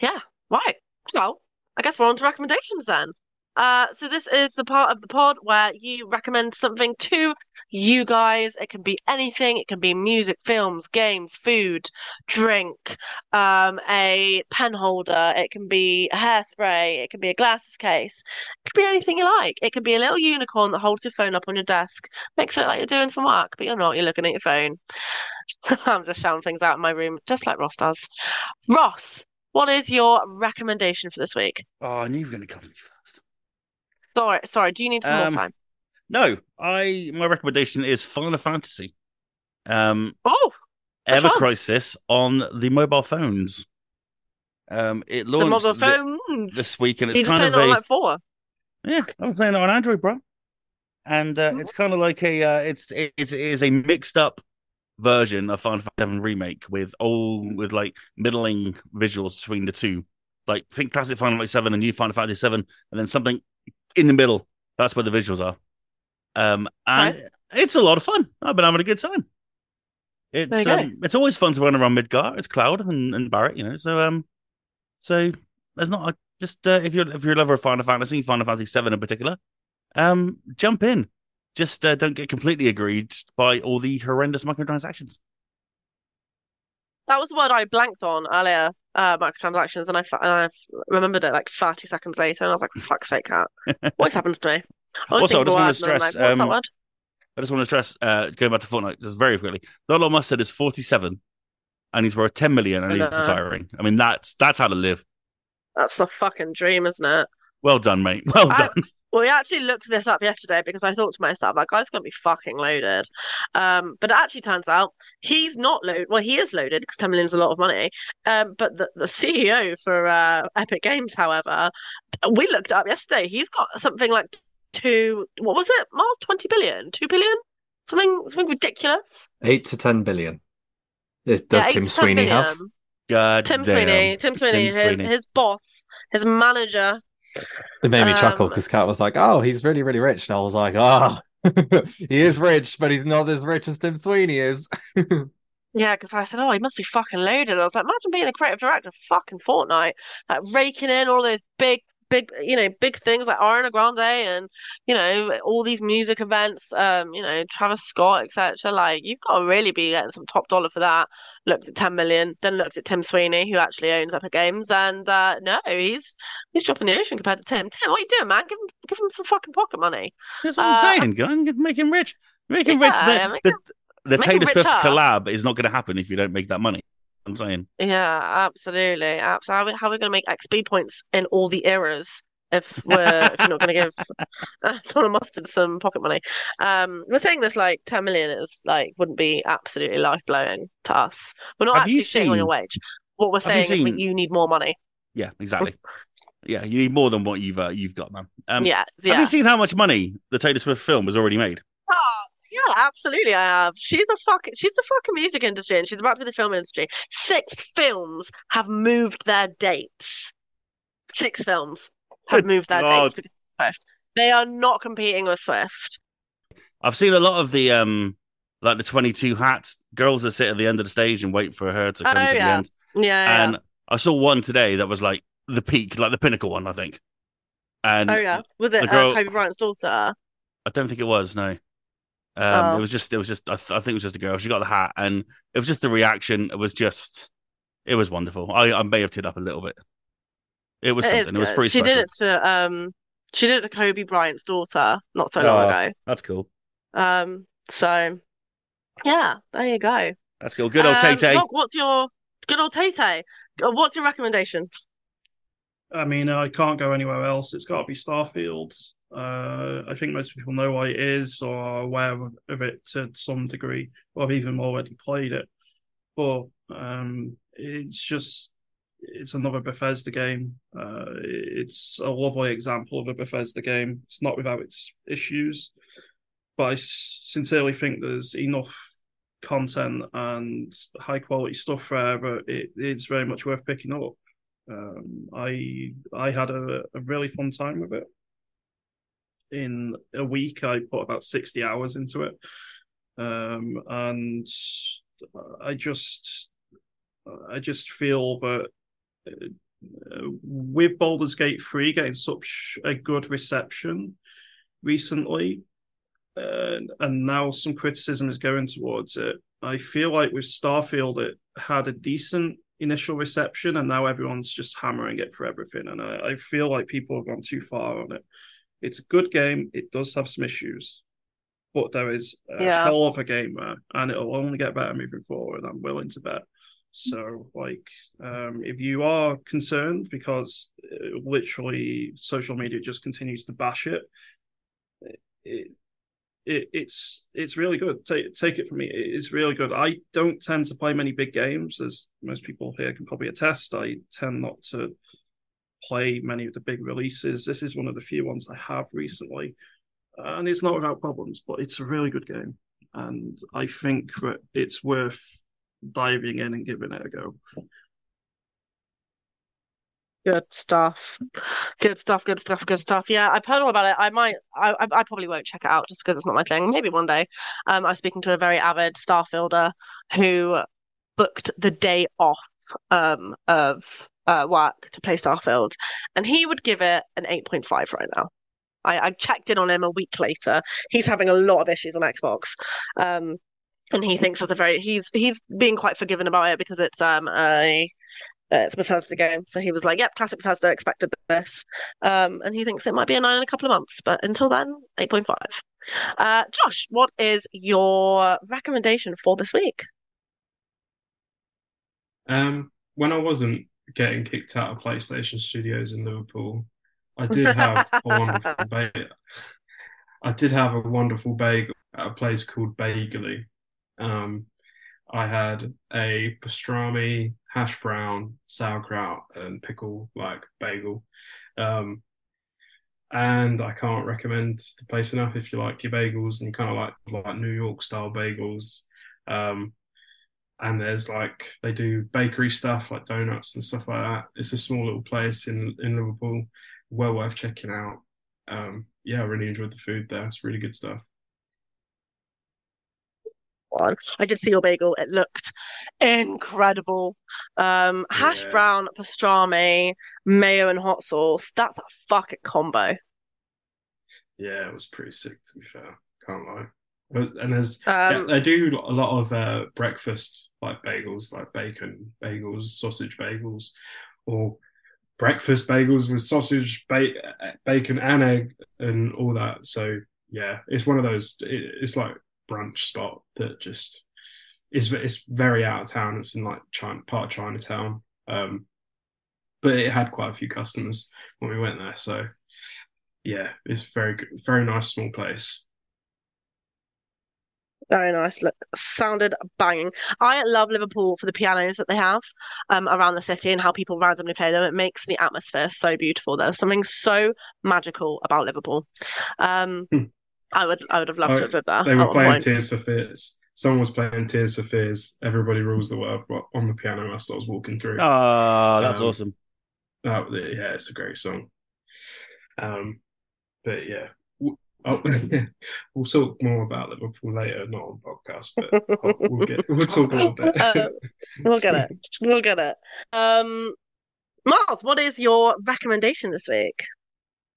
Speaker 1: yeah, right. Well, I guess we're on to recommendations then. Uh, so this is the part of the pod where you recommend something to you guys. It can be anything. It can be music, films, games, food, drink, um, a pen holder. It can be a hairspray. It can be a glasses case. It could be anything you like. It could be a little unicorn that holds your phone up on your desk, makes it like you're doing some work, but you're not. You're looking at your phone. I'm just shouting things out in my room, just like Ross does. Ross, what is your recommendation for this week?
Speaker 5: oh, I knew you were going to come to me first.
Speaker 1: Sorry, sorry. Do you need some more
Speaker 5: Um,
Speaker 1: time?
Speaker 5: No, I my recommendation is Final Fantasy. Um,
Speaker 1: Oh,
Speaker 5: Ever
Speaker 1: one?
Speaker 5: Crisis on the mobile phones. Um, it
Speaker 1: the mobile phones.
Speaker 5: this week, and
Speaker 1: you
Speaker 5: it's
Speaker 1: just
Speaker 5: kind of
Speaker 1: it
Speaker 5: a
Speaker 1: like four?
Speaker 5: Yeah, I'm playing it on Android, bro. And uh, it's kind of like a uh, it's it's it is a mixed up version of Final Fantasy VII remake with all with like middling visuals between the two. Like think classic Final Fantasy VII and new Final Fantasy VII, and then something in the middle. That's where the visuals are. Um, and it's a lot of fun. I've been having a good time. It's
Speaker 1: There you go.
Speaker 5: um, it's always fun to run around Midgar. It's Cloud and, and Barret, you know. So um, so there's not a, just uh, if you're if you're a lover of Final Fantasy, Final Fantasy Seven in particular, um, jump in. Just uh, don't get completely agreed by all the horrendous microtransactions.
Speaker 1: that was the word I blanked on earlier. Uh, microtransactions, and I, and I remembered it like 30 seconds later, and I was like, "Fuck's sake, Kat! What happens to me?" I
Speaker 5: also, I just want to
Speaker 1: stress.
Speaker 5: Like,
Speaker 1: What's
Speaker 5: um,
Speaker 1: that word?
Speaker 5: I just want to stress, uh, going back to Fortnite, just very quickly. Donald Mustard is 47 and he's worth 10 million and he's retiring. I mean, that's that's how to live.
Speaker 1: That's the fucking dream, isn't it?
Speaker 5: Well done, mate. Well
Speaker 1: I-
Speaker 5: done.
Speaker 1: Well, we actually looked this up yesterday because I thought to myself, that guy's going to be fucking loaded. Um, but it actually turns out he's not loaded. Well, he is loaded because 10 million is a lot of money. Um, but the, the CEO for uh, Epic Games, however, we looked up yesterday. He's got something like two, what was it, Mark? 20 billion? 2 billion? Something, something ridiculous.
Speaker 2: Eight to ten billion. This does
Speaker 1: Yeah,
Speaker 2: Tim
Speaker 1: to 10
Speaker 2: Sweeney have?
Speaker 1: billion.
Speaker 5: God
Speaker 1: Tim
Speaker 5: damn.
Speaker 1: Sweeney. Tim Sweeney. his,
Speaker 5: Sweeney.
Speaker 1: his boss, his manager.
Speaker 2: It made me chuckle
Speaker 1: Um,
Speaker 2: because Kat was like, "Oh, he's really, really rich," and I was like, "Ah, he is rich, but he's not as rich as Tim Sweeney is."
Speaker 1: Yeah, because I said, oh, he must be fucking loaded. I was like, imagine being a creative director of fucking Fortnite, like raking in all those big, big, you know, big things like Ariana Grande and, you know, all these music events, um, you know, Travis Scott, etc. Like, you've got to really be getting some top dollar for that. Looked at 10 million, then looked at Tim Sweeney, who actually owns Epic Games, and uh, no, he's he's dropping the ocean compared to Tim. Tim, what are you doing, man? Give him, give him some fucking pocket money.
Speaker 5: That's what
Speaker 1: Uh,
Speaker 5: I'm saying. Go and make him rich. Make him rich.
Speaker 1: Yeah,
Speaker 5: The,
Speaker 1: make
Speaker 5: the,
Speaker 1: him-
Speaker 5: the
Speaker 1: make
Speaker 5: Taylor Swift collab is not going to happen if you don't make that money. I'm saying.
Speaker 1: Yeah, absolutely. Absolutely. How, are we- how are we going to make XP points in all the eras if we're if you're not going to give uh, Donald Mustard some pocket money? Um, we're saying this like 10 million is like wouldn't be absolutely life blowing to us. We're not
Speaker 5: Have
Speaker 1: actually shitting on your
Speaker 5: seen-
Speaker 1: wage. What we're
Speaker 5: Have you
Speaker 1: saying is that you need more money.
Speaker 5: Yeah, exactly. yeah, you need more than what you've uh, you've got, man. Um,
Speaker 1: yeah,
Speaker 5: Have you seen how much money the Taylor Swift film has already made?
Speaker 1: Yeah, absolutely. I have. She's a fucking. She's the fucking music industry, and she's about to be the film industry. Six films have moved their dates. Six films have
Speaker 5: Good
Speaker 1: moved their
Speaker 5: God.
Speaker 1: dates of Swift. They are not competing with Swift.
Speaker 5: I've seen a lot of the um like the 22 hats girls that sit at the end of the stage and wait for her to come
Speaker 1: Oh,
Speaker 5: to the end.
Speaker 1: Yeah, yeah.
Speaker 5: And I saw one today that was like the peak, like the pinnacle one, I think. And
Speaker 1: oh yeah. Was it
Speaker 5: girl-
Speaker 1: uh, Kobe Bryant's daughter?
Speaker 5: I don't think it was no. Um,
Speaker 1: Oh.
Speaker 5: it was just, it was just, I, th- I think it was just a girl. She got the hat, and it was just the reaction. It was just, it was wonderful. I, I may have teared up a little bit. It was
Speaker 1: It is
Speaker 5: something. It was pretty
Speaker 1: She
Speaker 5: special.
Speaker 1: did it to um. She did it to Kobe Bryant's daughter not so long
Speaker 5: Oh.
Speaker 1: ago.
Speaker 5: That's cool.
Speaker 1: Um. So, yeah. There you go.
Speaker 5: That's cool. Good old
Speaker 1: Um,
Speaker 5: Tay Tay.
Speaker 1: What's your good old Tay Tay? Uh, What's your recommendation?
Speaker 4: I mean, I can't go anywhere else. It's got to be Starfield. Uh, I think most people know what it is or are aware of it to some degree, or have even already played it. But um, it's just it's another Bethesda game. Uh, it's a lovely example of a Bethesda game. It's not without its issues, but I sincerely think there's enough content and high quality stuff there that it, it's very much worth picking up. Um, I I had a, a really fun time with it. In a week, I put about sixty hours into it, um, and I just I just feel that uh, with Baldur's Gate three getting such a good reception recently, uh, and now some criticism is going towards it. I feel like with Starfield, it had a decent initial reception, and now everyone's just hammering it for everything. And I, I feel like people have gone too far on it. It's a good game. It does have some issues, but there is a
Speaker 1: Yeah.
Speaker 4: hell of a game there, and it'll only get better moving forward. I'm willing to bet. So, like, um, if you are concerned because uh, literally social media just continues to bash it, it, it it's it's really good. Take take it from me. It's really good. I don't tend to play many big games, as most people here can probably attest. I tend not to play many of the big releases. This is one of the few ones I have recently, and it's not without problems, but it's a really good game, and I think that it's worth diving in and giving it a go.
Speaker 1: Good stuff. Good stuff. Good stuff. Good stuff. Yeah, I've heard all about it. I might. I. I probably won't check it out just because it's not my thing. Maybe one day. Um, I was speaking to a very avid Starfielder who booked the day off um of uh work to play Starfield, and he would give it an eight point five right now. I, I checked in on him a week later. He's having a lot of issues on Xbox. Um, and he thinks it's a very he's he's being quite forgiven about it because it's um a uh, it's a Bethesda game, so he was like, "Yep, classic Bethesda, expected this," um, and he thinks it might be a nine in a couple of months, but until then, eight point five. Uh, Josh, what is your recommendation for this week?
Speaker 3: Um, when I wasn't getting kicked out of PlayStation Studios in Liverpool, I did have a wonderful bagel. I did have a wonderful bagel at a place called Bagely. Um, I had a pastrami, hash brown, sauerkraut, and pickle like bagel. Um, and I can't recommend the place enough if you like your bagels and you kind of like like New York style bagels. Um, and there's like they do bakery stuff like donuts and stuff like that. It's a small little place in in Liverpool, well worth checking out. Um, yeah, I really enjoyed the food there. It's really good stuff.
Speaker 1: I did see your bagel. It looked incredible. Um, hash
Speaker 3: Yeah.
Speaker 1: brown, pastrami, mayo, and hot sauce. That's a fucking combo.
Speaker 3: Yeah, it was pretty sick to be fair. Can't lie. Was- and there's yeah,
Speaker 1: Um,
Speaker 3: they do a lot of uh, breakfast like bagels, like bacon bagels, sausage bagels, or breakfast bagels with sausage, ba- bacon, and egg, and all that. So yeah, it's one of those. It, it's like brunch spot that just is. It's very out of town. It's in like China, part of Chinatown. Um, but it had quite a few customers when we went there. So yeah, it's very good, very nice small place.
Speaker 1: Very nice. Look, sounded banging. I love Liverpool for the pianos that they have um, around the city and how people randomly play them. It makes the atmosphere so beautiful. There's something so magical about Liverpool. Um,
Speaker 3: Hmm.
Speaker 1: I would, I would have loved to have lived there
Speaker 3: They were playing
Speaker 1: point.
Speaker 3: Tears for Fears. Someone was playing Tears for Fears. Everybody rules the world on the piano as I was walking through.
Speaker 5: Ah, that's
Speaker 3: Um,
Speaker 5: awesome.
Speaker 3: Oh, yeah, it's a great song. Um, but yeah, W- oh, we'll talk more about Liverpool later, not on podcast, but I'll- we'll get we'll talk a little bit.
Speaker 1: Uh, We'll get it. We'll get it. Um, Miles, what is your recommendation this week?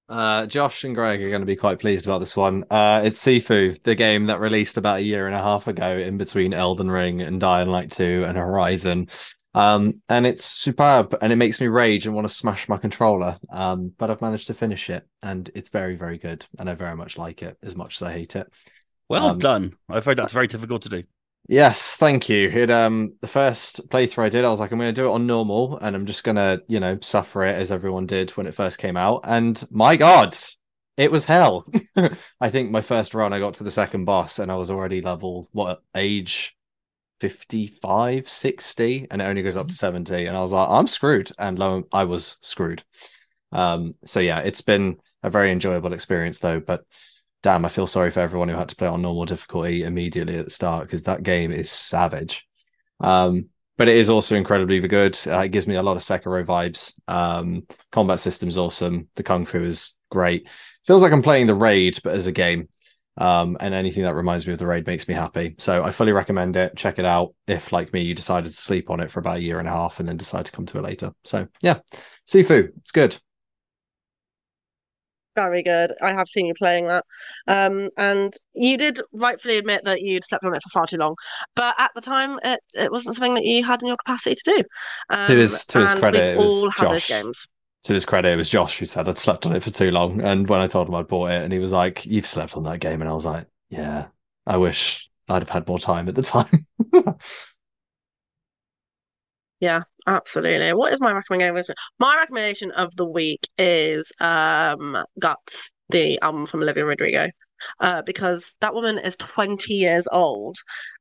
Speaker 2: Uh, Josh and Greg are going to be quite pleased about this one. Uh, it's Sifu, the game that released about a year and a half ago in between Elden Ring and Dying Light 2 and Horizon. Um, and it's superb and it makes me rage and want to smash my controller. Um, but I've managed to finish it and it's very, very good. And I very much like it as much as I hate it.
Speaker 5: Well
Speaker 2: um,
Speaker 5: done. I've heard that's very difficult to do.
Speaker 2: Yes, thank you. It um the first playthrough I did, I was like, I'm gonna do it on normal and I'm just gonna, you know, suffer it as everyone did when it first came out. And my God, it was hell. I think my first run I got to the second boss and I was already level what age 55, 60, and it only goes up to 70. And I was like, I'm screwed. And lo I was screwed. Um, so yeah, it's been a very enjoyable experience though, but damn, I feel sorry for everyone who had to play on normal difficulty immediately at the start because that game is savage. Um, but it is also incredibly good. Uh, it gives me a lot of Sekiro vibes. Um, combat system's awesome. The kung fu is great. Feels like I'm playing the raid, but as a game. Um, and anything that reminds me of the raid makes me happy. So I fully recommend it. Check it out. If, like me, you decided to sleep on it for about a year and a half and then decide to come to it later. So yeah, Sifu, it's good.
Speaker 1: Very good. I have seen you playing that. Um, and you did rightfully admit that you'd slept on it for far too long. But at the time, it, it wasn't something that you had in your capacity to do. Um,
Speaker 2: To his- to his credit,
Speaker 1: we've
Speaker 2: it was
Speaker 1: all had those games.
Speaker 2: To his credit, it was Josh who said I'd slept on it for too long. And when I told him I'd bought it, and he was like, You've slept on that game. And I was like, Yeah, I wish I'd have had more time at the time.
Speaker 1: Yeah, absolutely. What is my recommendation? My recommendation of the week is um Guts, the album from Olivia Rodrigo. Uh, because that woman is 20 years old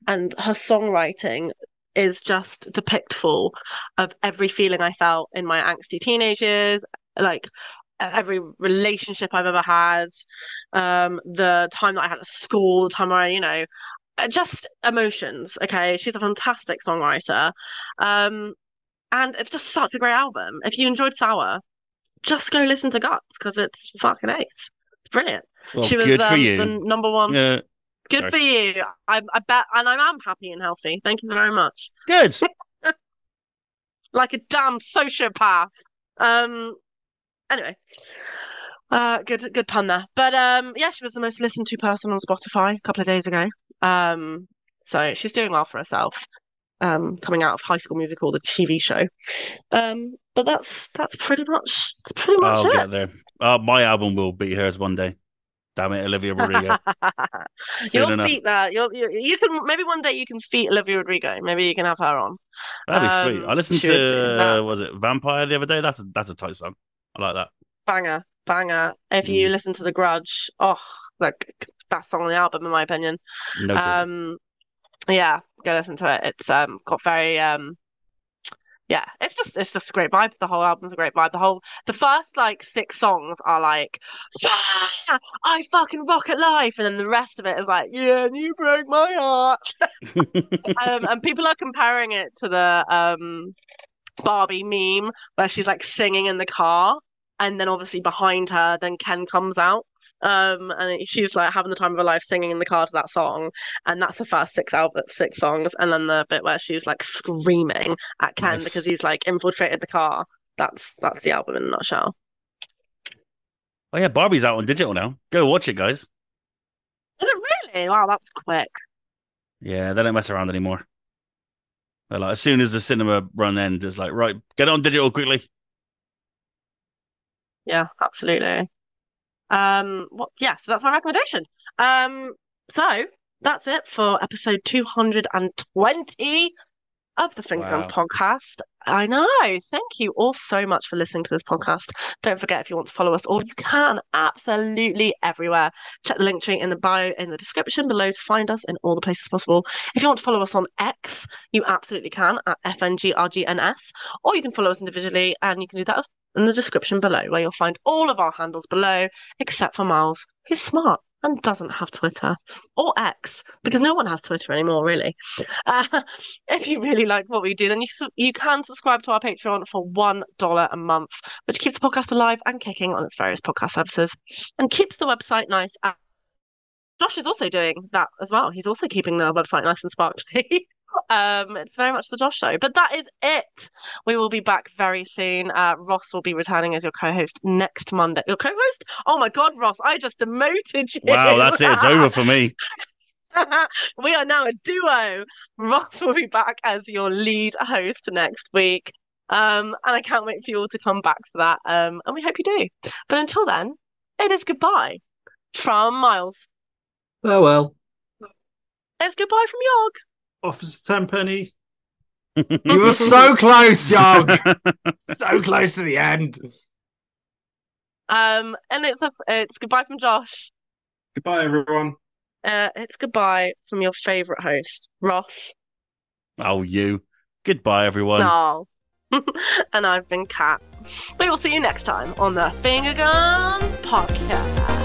Speaker 1: and her songwriting is just depictful of every feeling I felt in my angsty teenage years, like every relationship I've ever had, um, the time that I had at school, the time where I, you know, uh, just emotions. Okay, she's a fantastic songwriter. Um, and it's just such a great album. If you enjoyed Sour, just go listen to Guts because it's fucking ace. It's brilliant.
Speaker 5: Well,
Speaker 1: she was um, the number one.
Speaker 5: Yeah,
Speaker 1: Good for you. I'm I bet, and I am happy and healthy. Thank you very much.
Speaker 5: good.
Speaker 1: Like a damn sociopath. Um. Anyway, uh, good, good pun there. But um, yeah, she was the most listened to person on Spotify a couple of days ago. Um, So she's doing well for herself. Um, coming out of High School Musical, the TV show. Um, but that's that's pretty much that's pretty much
Speaker 5: I'll
Speaker 1: it.
Speaker 5: get there. Uh, my album will beat hers one day. Damn it, Olivia Rodrigo.
Speaker 1: You'll
Speaker 5: enough.
Speaker 1: feat that. You'll you, you can maybe one day you can feat Olivia Rodrigo. Maybe you can have her on.
Speaker 5: That'd be
Speaker 1: Um,
Speaker 5: sweet. I listened
Speaker 1: would be.
Speaker 5: to uh, was it Vampire the other day? That's a, that's a tight song. I like that.
Speaker 1: Banger, banger. If you
Speaker 5: Mm.
Speaker 1: listen to The Grudge, oh, like best song on the album in my opinion.
Speaker 5: Noted.
Speaker 1: Um, yeah, go listen to it. It's um got very um, yeah, it's just it's just a great vibe. The whole album's a great vibe. The whole the first like six songs are like, "Yeah, I fucking rock at life, and then the rest of it is like, yeah, and you broke my heart. um, and people are comparing it to the um Barbie meme where she's like singing in the car, and then obviously behind her, then Ken comes out, um, and she's like having the time of her life singing in the car to that song, and that's the first six album, six songs, and then the bit where she's like screaming at Ken
Speaker 5: Nice.
Speaker 1: because he's like infiltrated the car. That's that's the album in a nutshell.
Speaker 5: oh yeah, Barbie's out on digital now. Go watch it, guys.
Speaker 1: Is it really? Wow, that was quick.
Speaker 5: Yeah, they don't mess around anymore. They're like, as soon as the cinema run ends, just like, right, get on digital quickly.
Speaker 1: Yeah, absolutely. Um, what? Yeah, so that's my recommendation. Um, so that's it for episode 220 of the Guns
Speaker 5: Wow.
Speaker 1: podcast. I know. Thank you all so much for listening to this podcast. Don't forget if you want to follow us, or you can absolutely everywhere. Check the link tree in the bio in the description below to find us in all the places possible. If you want to follow us on X, you absolutely can at FNGRGNS, or you can follow us individually, and you can do that as in the description below, where you'll find all of our handles below, except for Miles, who's smart and doesn't have Twitter or X, because no one has Twitter anymore, really. Uh, if you really like what we do, then you you can subscribe to our Patreon for one dollar a month, which keeps the podcast alive and kicking on its various podcast services, and keeps the website nice. And Josh is also doing that as well. He's also keeping the website nice and sparkly. um, it's very much the Josh show, but that is it. We will be back very soon. Uh, Ross will be returning as your co-host next Monday. Your co-host? Oh my God, Ross! I just demoted you.
Speaker 5: Wow, that's it. It's over for me.
Speaker 1: we are now a duo. Ross will be back as your lead host next week. Um, and I can't wait for you all to come back for that. Um, and we hope you do. But until then, it is goodbye from Miles.
Speaker 2: Farewell.
Speaker 1: It's goodbye from Yog.
Speaker 4: Officer Tenpenny.
Speaker 2: You were so close, Yog. so close to the end.
Speaker 1: Um, and it's a it's goodbye from Josh.
Speaker 3: Goodbye, everyone.
Speaker 1: Uh, it's goodbye from your favorite host, Ross.
Speaker 5: oh, you. Goodbye, everyone.
Speaker 1: No. and I've been Kat. We will see you next time on the Finger Guns Podcast.